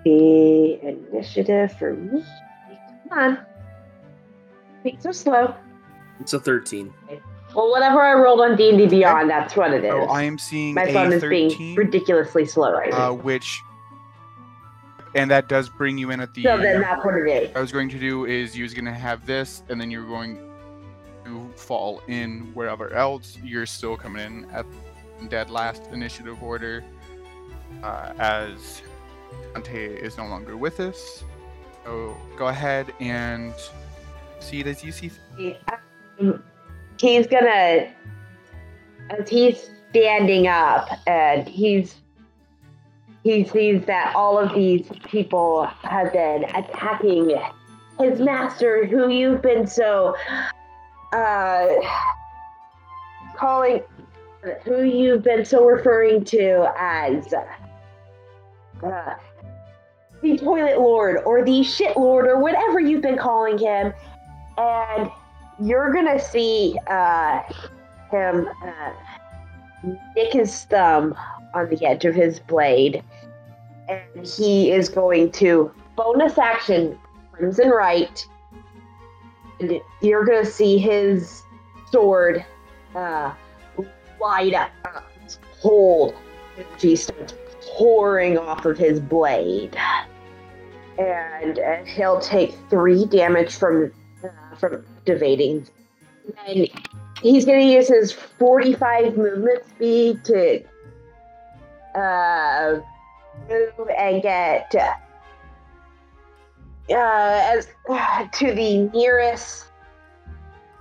The initiative for me. Come on. Being so slow. It's a 13. Well, whatever I rolled on D and D Beyond, that's what it is. So I am seeing My a phone is 13, being ridiculously slow right uh, now. which, and that does bring you in at the. so then that's what it is. I was going to do is you was going to have this, and then you're going to fall in wherever else. You're still coming in at that last initiative order, uh, as Dante is no longer with us. So go ahead and see it as you see. Um, he's gonna as he's standing up and he's he sees that all of these people have been attacking his master who you've been so uh calling who you've been so referring to as uh, the toilet lord or the shit lord or whatever you've been calling him. And you're gonna see uh, him uh, nick his thumb on the edge of his blade, and he is going to bonus action crimson rite, you're gonna see his sword uh, light up. Uh, it's cold energy starts pouring off of his blade, and uh, he'll take three damage from uh, from activating. And he's to use his 45 movement speed to uh, move and get uh, as to the nearest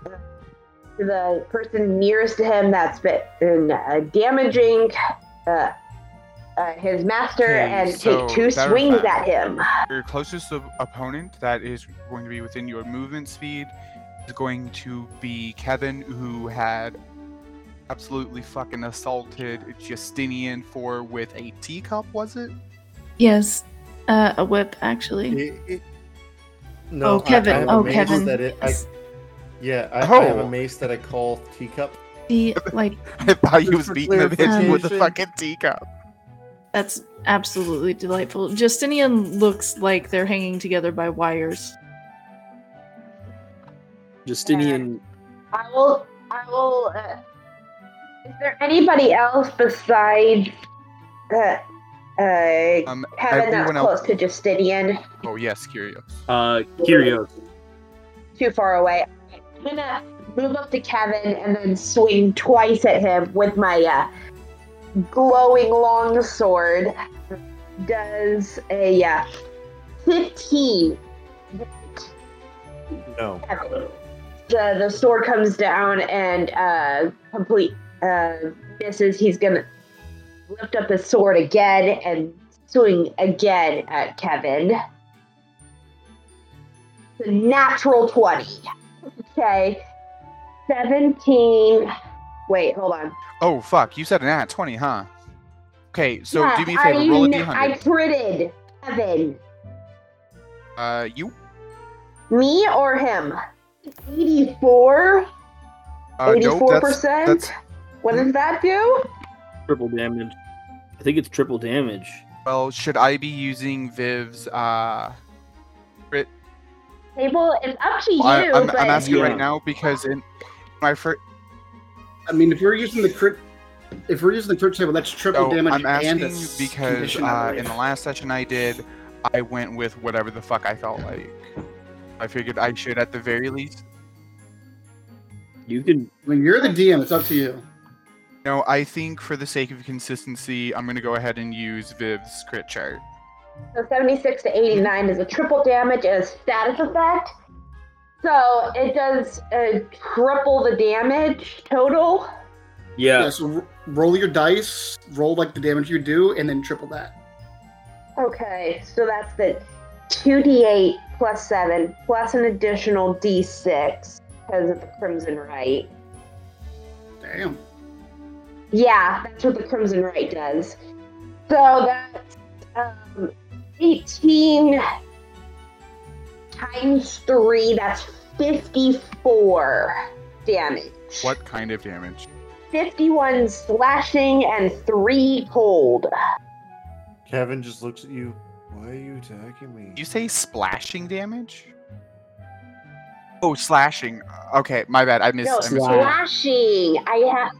to the person nearest to him that's been uh, damaging uh, uh, his master Okay, and so take two that- swings at him. Your closest opponent that is going to be within your movement speed is going to be Kevin, who had absolutely fucking assaulted Justinian for with a teacup, was it? Yes, uh, a whip actually. It- it- no, Oh, Kevin. I, I have a Oh, mace Kevin. That it, I, yeah, I, I have Oh. a mace that I call teacup. The like I thought he was beating the bitch with a fucking teacup. that's absolutely delightful. Justinian looks like they're hanging together by wires. Justinian. I will. I will. Uh, is there anybody else besides uh, uh, Um, Kevin that's everyone close else. to Justinian? Oh yes, curious. Uh, Kyrios. Too far away. I'm gonna move up to Kevin and then swing twice at him with my uh, glowing long sword. Does a uh, 15 No. the the sword comes down and uh complete uh misses he's gonna lift up his sword again and swing again at kevin. The natural 20 okay. 17 wait hold on. Oh fuck, you said an at twenty, huh? Okay, so Yeah, do me a favor, roll a I, I d100. I critted kevin. Uh, you. me or him? 84 Uh, nope, 84 that's, percent? that's what does that do Triple damage. I think it's triple damage. well. Should I be using Viv's uh crit Table, it's up to you, I, I'm, but I'm asking Yeah. right now because in my first. I mean, if we're using the crit, if we're using the crit table, that's triple So damage I'm asking a s- because uh, in the last session I did, I went with whatever the fuck I felt like. I figured I should at the very least. You can. I mean, you're the DM. It's up to you. No, I think for the sake of consistency, I'm gonna go ahead and use Viv's crit chart. so 76 to 89 is a triple damage and a status effect. So it does uh, triple the damage total. Yeah. Yeah. So r- roll your dice, roll like the damage you do, and then triple that. Okay, so that's the 2d8 plus 7 plus an additional d6 because of the Crimson Rite. Damn. Yeah, that's what the Crimson Rite does. So that's um, 18 times 3, that's 54 damage. What kind of damage? 51 slashing and 3 cold. Kevin just looks at you. Why are you attacking me? You say splashing damage? Oh, slashing. Okay, my bad. I missed. No, I misheard. slashing. I have.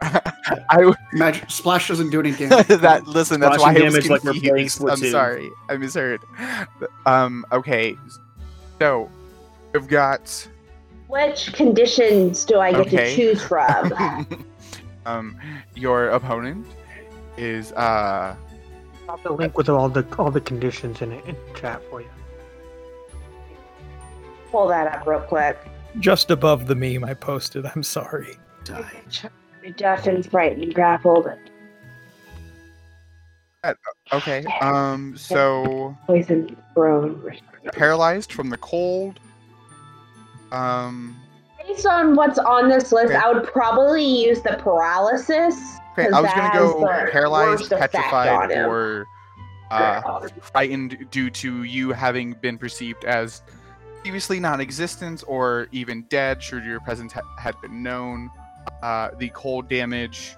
I Magic splash doesn't do any damage. that listen. That's why I was damage like we're playing. I'm Splatoon. sorry. I misheard. Um. Okay. So we've got. Which conditions do I get Okay. to choose from? um. Your opponent is uh. Drop the link with all the all the conditions in it in chat for you. Pull that up real quick. Just above the meme I posted. I'm sorry. Deafened, frightened, grappled, Okay. Um. So poisoned, thrown. paralyzed from the cold. Um. Based on what's on this list, Okay. I would probably use the paralysis. Okay, I was gonna go paralyzed, petrified, or uh, frightened due to you having been perceived as previously non-existent or even dead, should your presence ha- had been known. Uh, the cold damage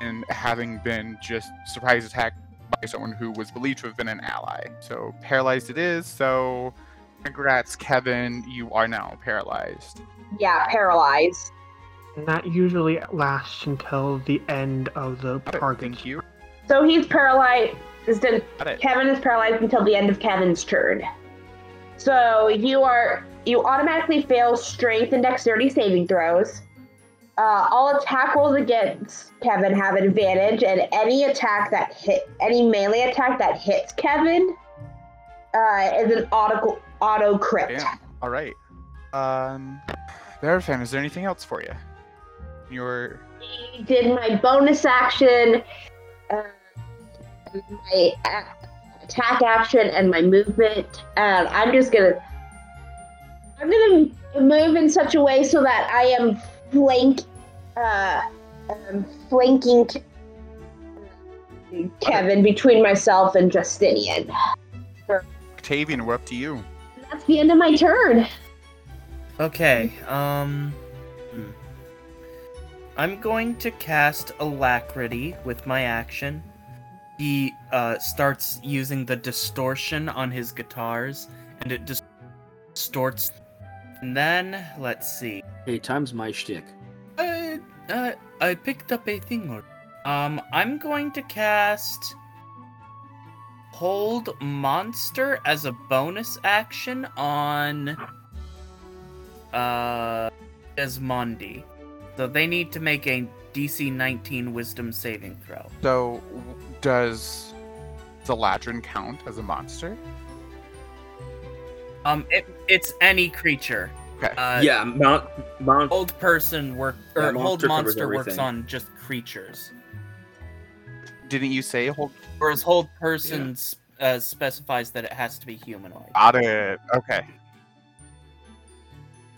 and having been just surprise attacked by someone who was believed to have been an ally. So paralyzed it is. So congrats, Kevin. You are now paralyzed. Yeah, paralyzed. And that usually lasts until the end of the target. Thank you. So he's paralyzed. and Got. Kevin is paralyzed until the end of Kevin's turn. So you are you automatically fail strength and dexterity saving throws. Uh, all attack rolls against Kevin have advantage, and any attack that hit any melee attack that hits Kevin uh, is an auto auto crit. Damn. All right. Um, Verifam, is there anything else for you? Your did my bonus action, uh, my a- attack action, and my movement. And I'm just gonna, I'm gonna move in such a way so that I am flank, uh, um, flanking Kevin between myself and Justinian. Octavian, we're up to you. That's the end of my turn. Okay, um. hmm. I'm going to cast Alacrity with my action. He uh, starts using the distortion on his guitars, and it dis- distorts. And then, let's see. Hey, time's my shtick. Uh, uh, I picked up a thing or. Um, I'm going to cast Hold Monster as a bonus action on uh Desmondi. So they need to make a DC 19 Wisdom saving throw. So, does the eladrin count as a monster? Um, it, it's any creature. Okay. Uh, yeah, Mount Mount. Hold person work or Yeah, hold monster covers monster works on just creatures. Didn't you say hold? Whereas hold person s- uh, specifies that it has to be humanoid. Got it. Okay.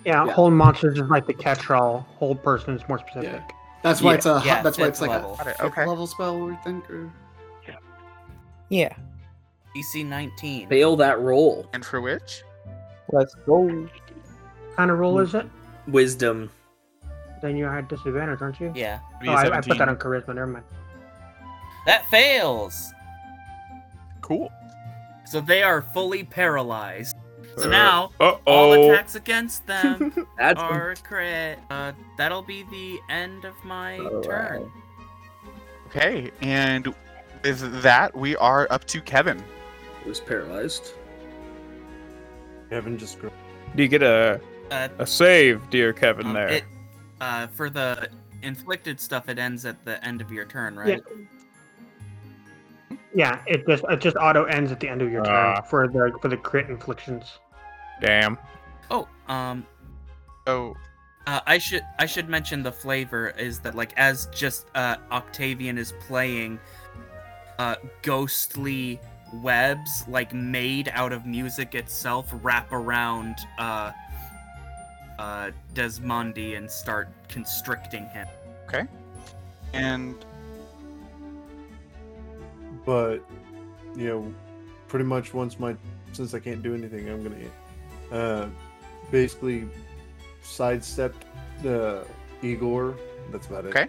Yeah, Yeah. hold monsters is like the catch-all. Hold person is more specific. That's why Yeah. it's a Yeah, that's why it's like level. a Got it, fifth okay. level spell, I think. Or... Yeah. DC 19. Fail that roll. And for which? Let's go. kind of roll is it? Wisdom. Then you had disadvantage, aren't you? Yeah. Oh, I, I put that on charisma. Never mind. That fails. Cool. So they are fully paralyzed. So Uh, now Uh-oh. all attacks against them That's are a crit. Uh, that'll be the end of my All turn. Okay, and with that, we are up to Kevin. was paralyzed. Kevin just. gr- Do you get a Uh, a save, dear Kevin? um, there. it, uh, for the inflicted stuff, it ends at the end of your turn, right? Yeah, yeah it just it just auto ends at the end of your turn Ah. for the for the crit inflictions. Damn. Oh, um, Oh, Uh, I should I should mention the flavor is that like as just uh, Octavian is playing, uh, ghostly webs like made out of music itself wrap around uh, uh, Desmondi and start constricting him. Okay. And But, you know, pretty much once my. Since I can't do anything, I'm gonna. Uh, basically sidestep the Igor. That's about it. Okay.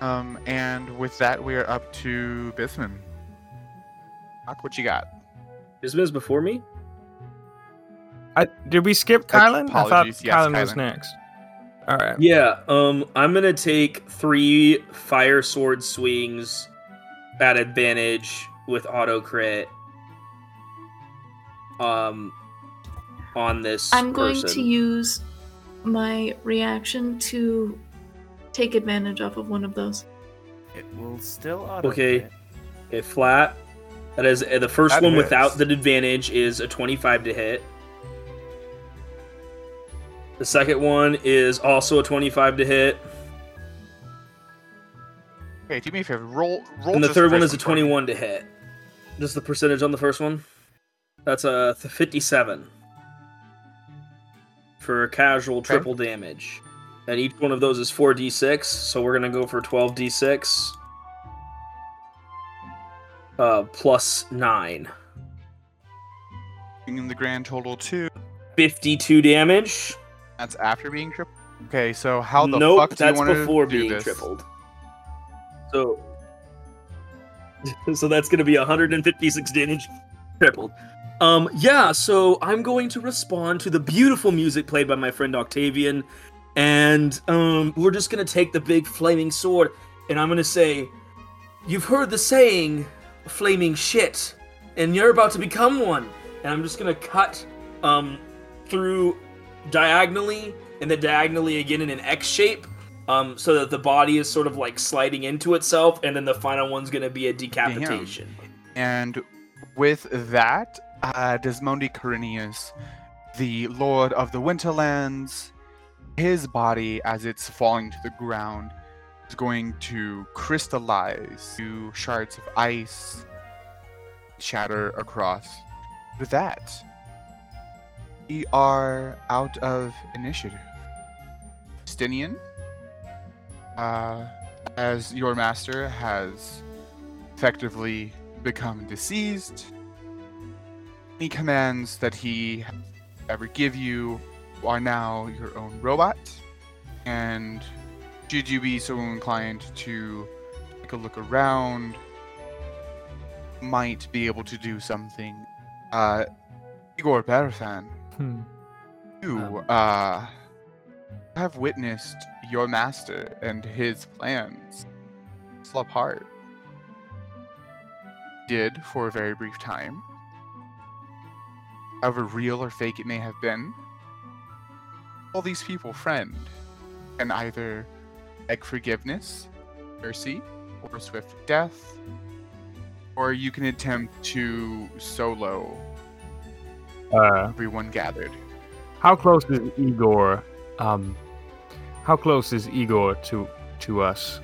um, and with that, we are up to Bisman. Doc, what you got? Isma's before me? I, did we skip Kylan? I thought yes, Kylan was next. All right. Yeah, um, I'm gonna take three fire sword swings at advantage with auto crit. Um, on this. I'm going to use my reaction to take advantage off of one of those. It will still auto Okay, a flat. That is uh, the first That one hits. without the advantage is a 25 to hit. The second one is also a 25 to hit, Okay, do me a favor. Roll. Roll. and the third one is a 21 to hit. Just the percentage on the first one. That's a 57 for casual Okay. triple damage, and each one of those is 4d6. So we're gonna go for 12d6 uh, plus nine. Bringing the grand total to. 52 damage. That's after being tripled. Okay, so how the nope, fuck do that's you want before to do being this? tripled. So, so that's gonna be 156 damage tripled. Um, yeah. So I'm going to respond to the beautiful music played by my friend Octavian, and um, we're just gonna take the big flaming sword, and I'm gonna say, "You've heard the saying, flaming shit, and you're about to become one." And I'm just gonna cut um, through diagonally, and then diagonally again in an X shape, um, so that the body is sort of like sliding into itself, and then the final one's gonna be a decapitation. And with that, uh, Desmondi Corinius, the Lord of the Winterlands, his body, as it's falling to the ground, going to crystallize to shards of ice, shatter across. With that, we are out of initiative. Stinian, uh, as your master has effectively become deceased, any commands that he ever give you are now your own robot, and should you be so inclined to take a look around, might be able to do something. Uh, Igor Berfan, Hmm. you uh, have witnessed your master and his plans fall apart. Did for a very brief time. However real or fake it may have been, all these people friend can either beg forgiveness, mercy, or swift death, or you can attempt to solo Uh, everyone gathered. how close is Igor? Um, how close is Igor to to us?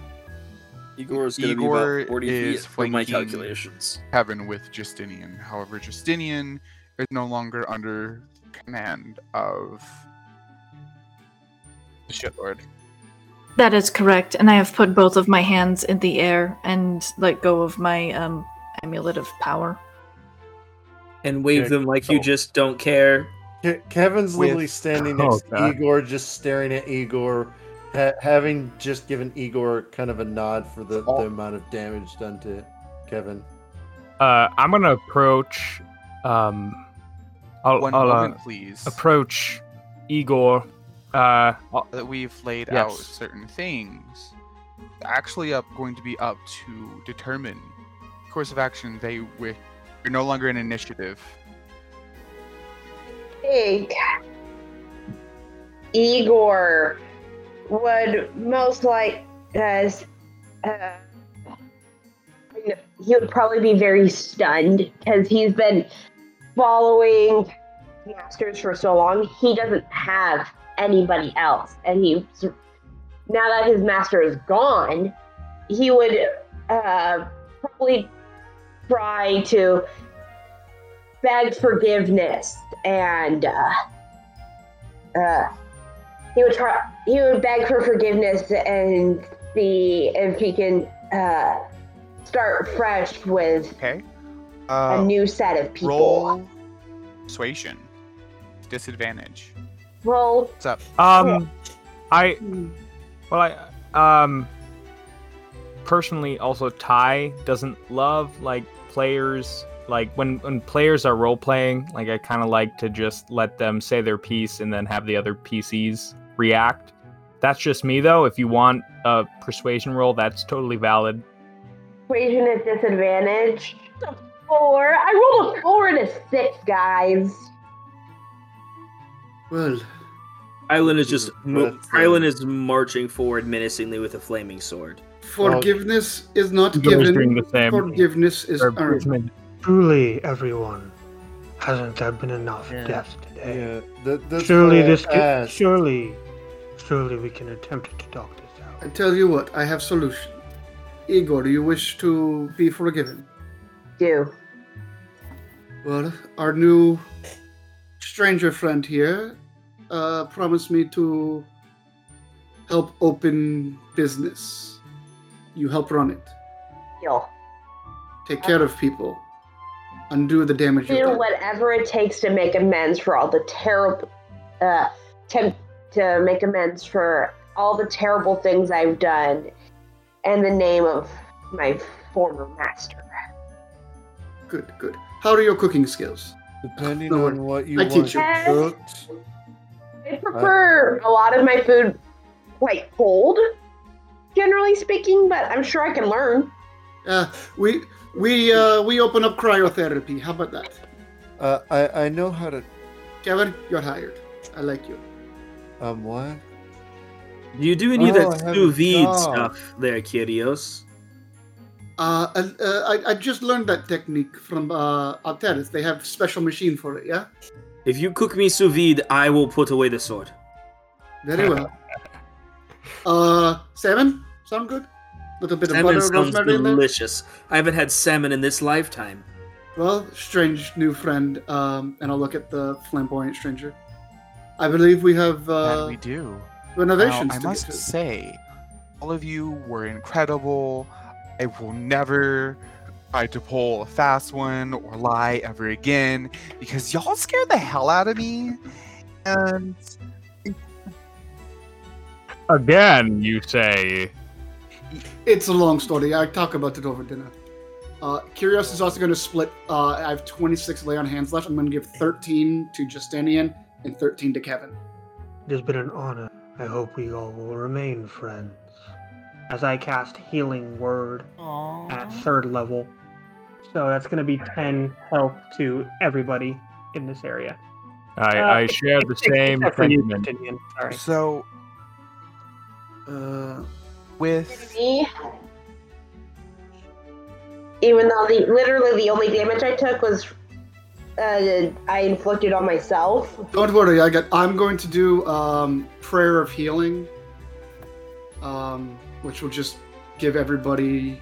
Igor is gonna be about 40 is feet from my calculations. Heaven with Justinian. However, Justinian is no longer under command of the shitlord. That is correct, and I have put both of my hands in the air and let go of my um, amulet of power. And wave Yeah, them like you oh. just don't care. Ke- Kevin's With- literally standing Oh, next to Igor, just staring at Igor, ha- having just given Igor kind of a nod for the, the amount of damage done to Kevin. Uh, I'm gonna approach. Um, I'll, One I'll uh, moment, please. approach Igor. Uh, that we've laid out certain things. Actually, up going to be up to determine course of action they wish. You're no longer an initiative. think Igor would most like as uh, he would probably be very stunned because he's been following masters for so long. He doesn't have anybody else, and he now that his master is gone, he would uh, probably try to beg forgiveness and uh, uh, he would try he would beg for forgiveness and see if he can uh, start fresh with Okay. a Uh, new set of people. roll persuasion. Disadvantage. Roll. What's up? Um, I, well, I, um, personally, also Ty doesn't love like players. Like when when players are role playing, like I kind of like to just let them say their piece and then have the other PCs react. That's just me though. If you want a persuasion roll, that's totally valid. Persuasion at disadvantage. A four. I rolled a four and a six, guys. Well, Island is just mo- Island is marching forward menacingly with a flaming sword. forgiveness is not Igor's given. the same. Forgiveness is Or earned. Truly, everyone, hasn't there been enough Yeah. deaths today? Yeah, that, surely this can, surely, surely we can attempt to talk this out. I tell you what, I have solution. Igor, do you wish to be forgiven? Do. Well, our new stranger friend here uh, promised me to help open business. You help run it, Deal. take care of people, undo the damage you've Do done. whatever it takes to make amends for all the terrible, uh, to, to make amends for all the terrible things I've done in the name of my former master. Good, good. How are your cooking skills? Depending No, on what you I want teach you. Cooked, I prefer a lot of my food quite cold, generally speaking, but I'm sure I can learn. Uh, we we uh, we open up cryotherapy. How about that? Uh, I I know how to. Kevin, you're hired. I like you. Um, what? Do you do any Oh, of that have sous vide stuff there, Kyrios? Uh, uh, uh, I, I just learned that technique from uh, Alteris. They have special machine for it. Yeah. If you cook me sous vide, I will put away the sword. Very well. uh, salmon sound good. A little bit of Salmon butter, sounds rosemary in delicious. I haven't had salmon in this lifetime. Well, strange new friend. Um, and I'll look at the flamboyant stranger. I believe we have uh, and we do. renovations Now, I to must get to. say, all of you were incredible. I will never try to pull a fast one or lie ever again because y'all scared the hell out of me. And Again, you say. It's a long story. I talk about it over dinner. Uh, Kyrios is also going to split. Uh, I have 26 lay on hands left. I'm going to give 13 to Justinian and 13 to Kevin. It has been an honor. I hope we all will remain friends. As I cast Healing Word at third level. So that's going to be 10 health to everybody in this area. I, Uh, I share the same except sentiment. Justinian. So, uh, with Me, even though the literally the only damage I took was uh, I inflicted on myself. Don't worry. I got. I'm going to do um, prayer of healing, um, which will just give everybody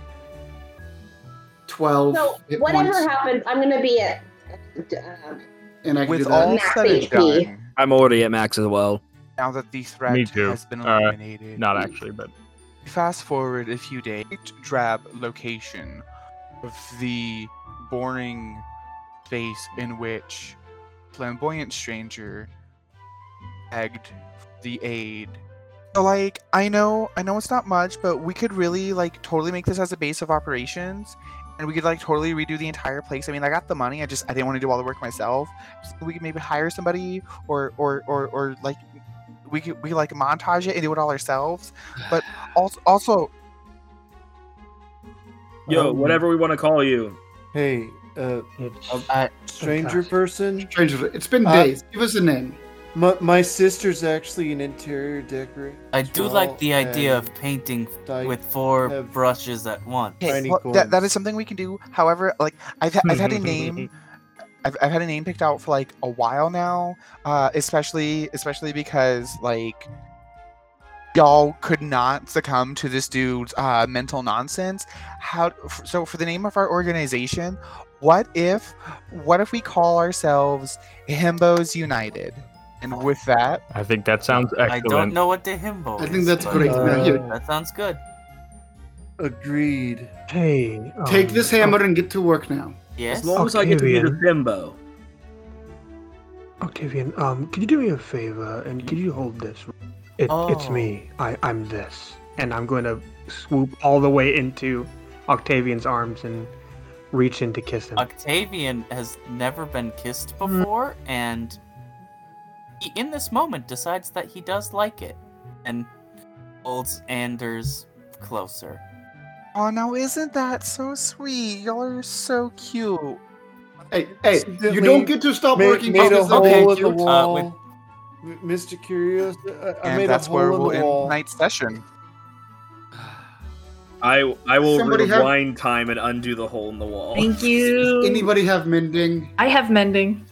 12 So hit whatever points, happens, I'm gonna be at. Uh, and I can with do that. all Max HP. done, I'm already at max as well. now that the threat has been Uh, eliminated, Not actually, but Fast forward a few days, drab location of the boring space in which flamboyant stranger begged the aid. So like I know I know it's not much, but we could really like totally make this as a base of operations and we could like totally redo the entire place. I mean I got the money, I just I didn't want to do all the work myself. So we could maybe hire somebody or or or, or like we could we could, like montage it and do it all ourselves. But also also Yo, Um, whatever we want to call you. Hey, uh, It's Uh, stranger fantastic. person. Stranger, it's been Uh, days. Give us a name. My, my sister's actually an interior decorator. I do as like the idea of painting I with four have- brushes at once. Okay, Tiny well, that, that coins. is something we can do. However, like I've, ha- I've had a name, I've, I've had a name picked out for like a while now. Uh, especially especially because like y'all could not succumb to this dude's uh, mental nonsense. How f- so for the name of our organization? What if what if we call ourselves Himbos United? And with that, I think that sounds excellent. I don't know what the himbo is. I think that's but, great. Uh, Now, That sounds good. Agreed. Hey. take um, this hammer and get to work now. Yes. As long as I get to be the Octavian. Thimbo. Octavian, um, could you do me a favor and could you hold this? It, It's Oh. me. I, I'm this. And I'm going to swoop all the way into Octavian's arms and reach in to kiss him. Octavian has never been kissed before, and he, in this moment, decides that he does like it, and holds Anders closer. oh now isn't that so sweet? Y'all are so cute. Hey, hey, you Accidentally don't get to stop Made, working made a hole being in the cute. wall. Uh, with- Mr. Kyrios, I, I and made that's a where hole we'll in the end wall. tonight's session. I I will Somebody have- rewind time and undo the hole in the wall. Thank you. Anybody have mending? I have mending.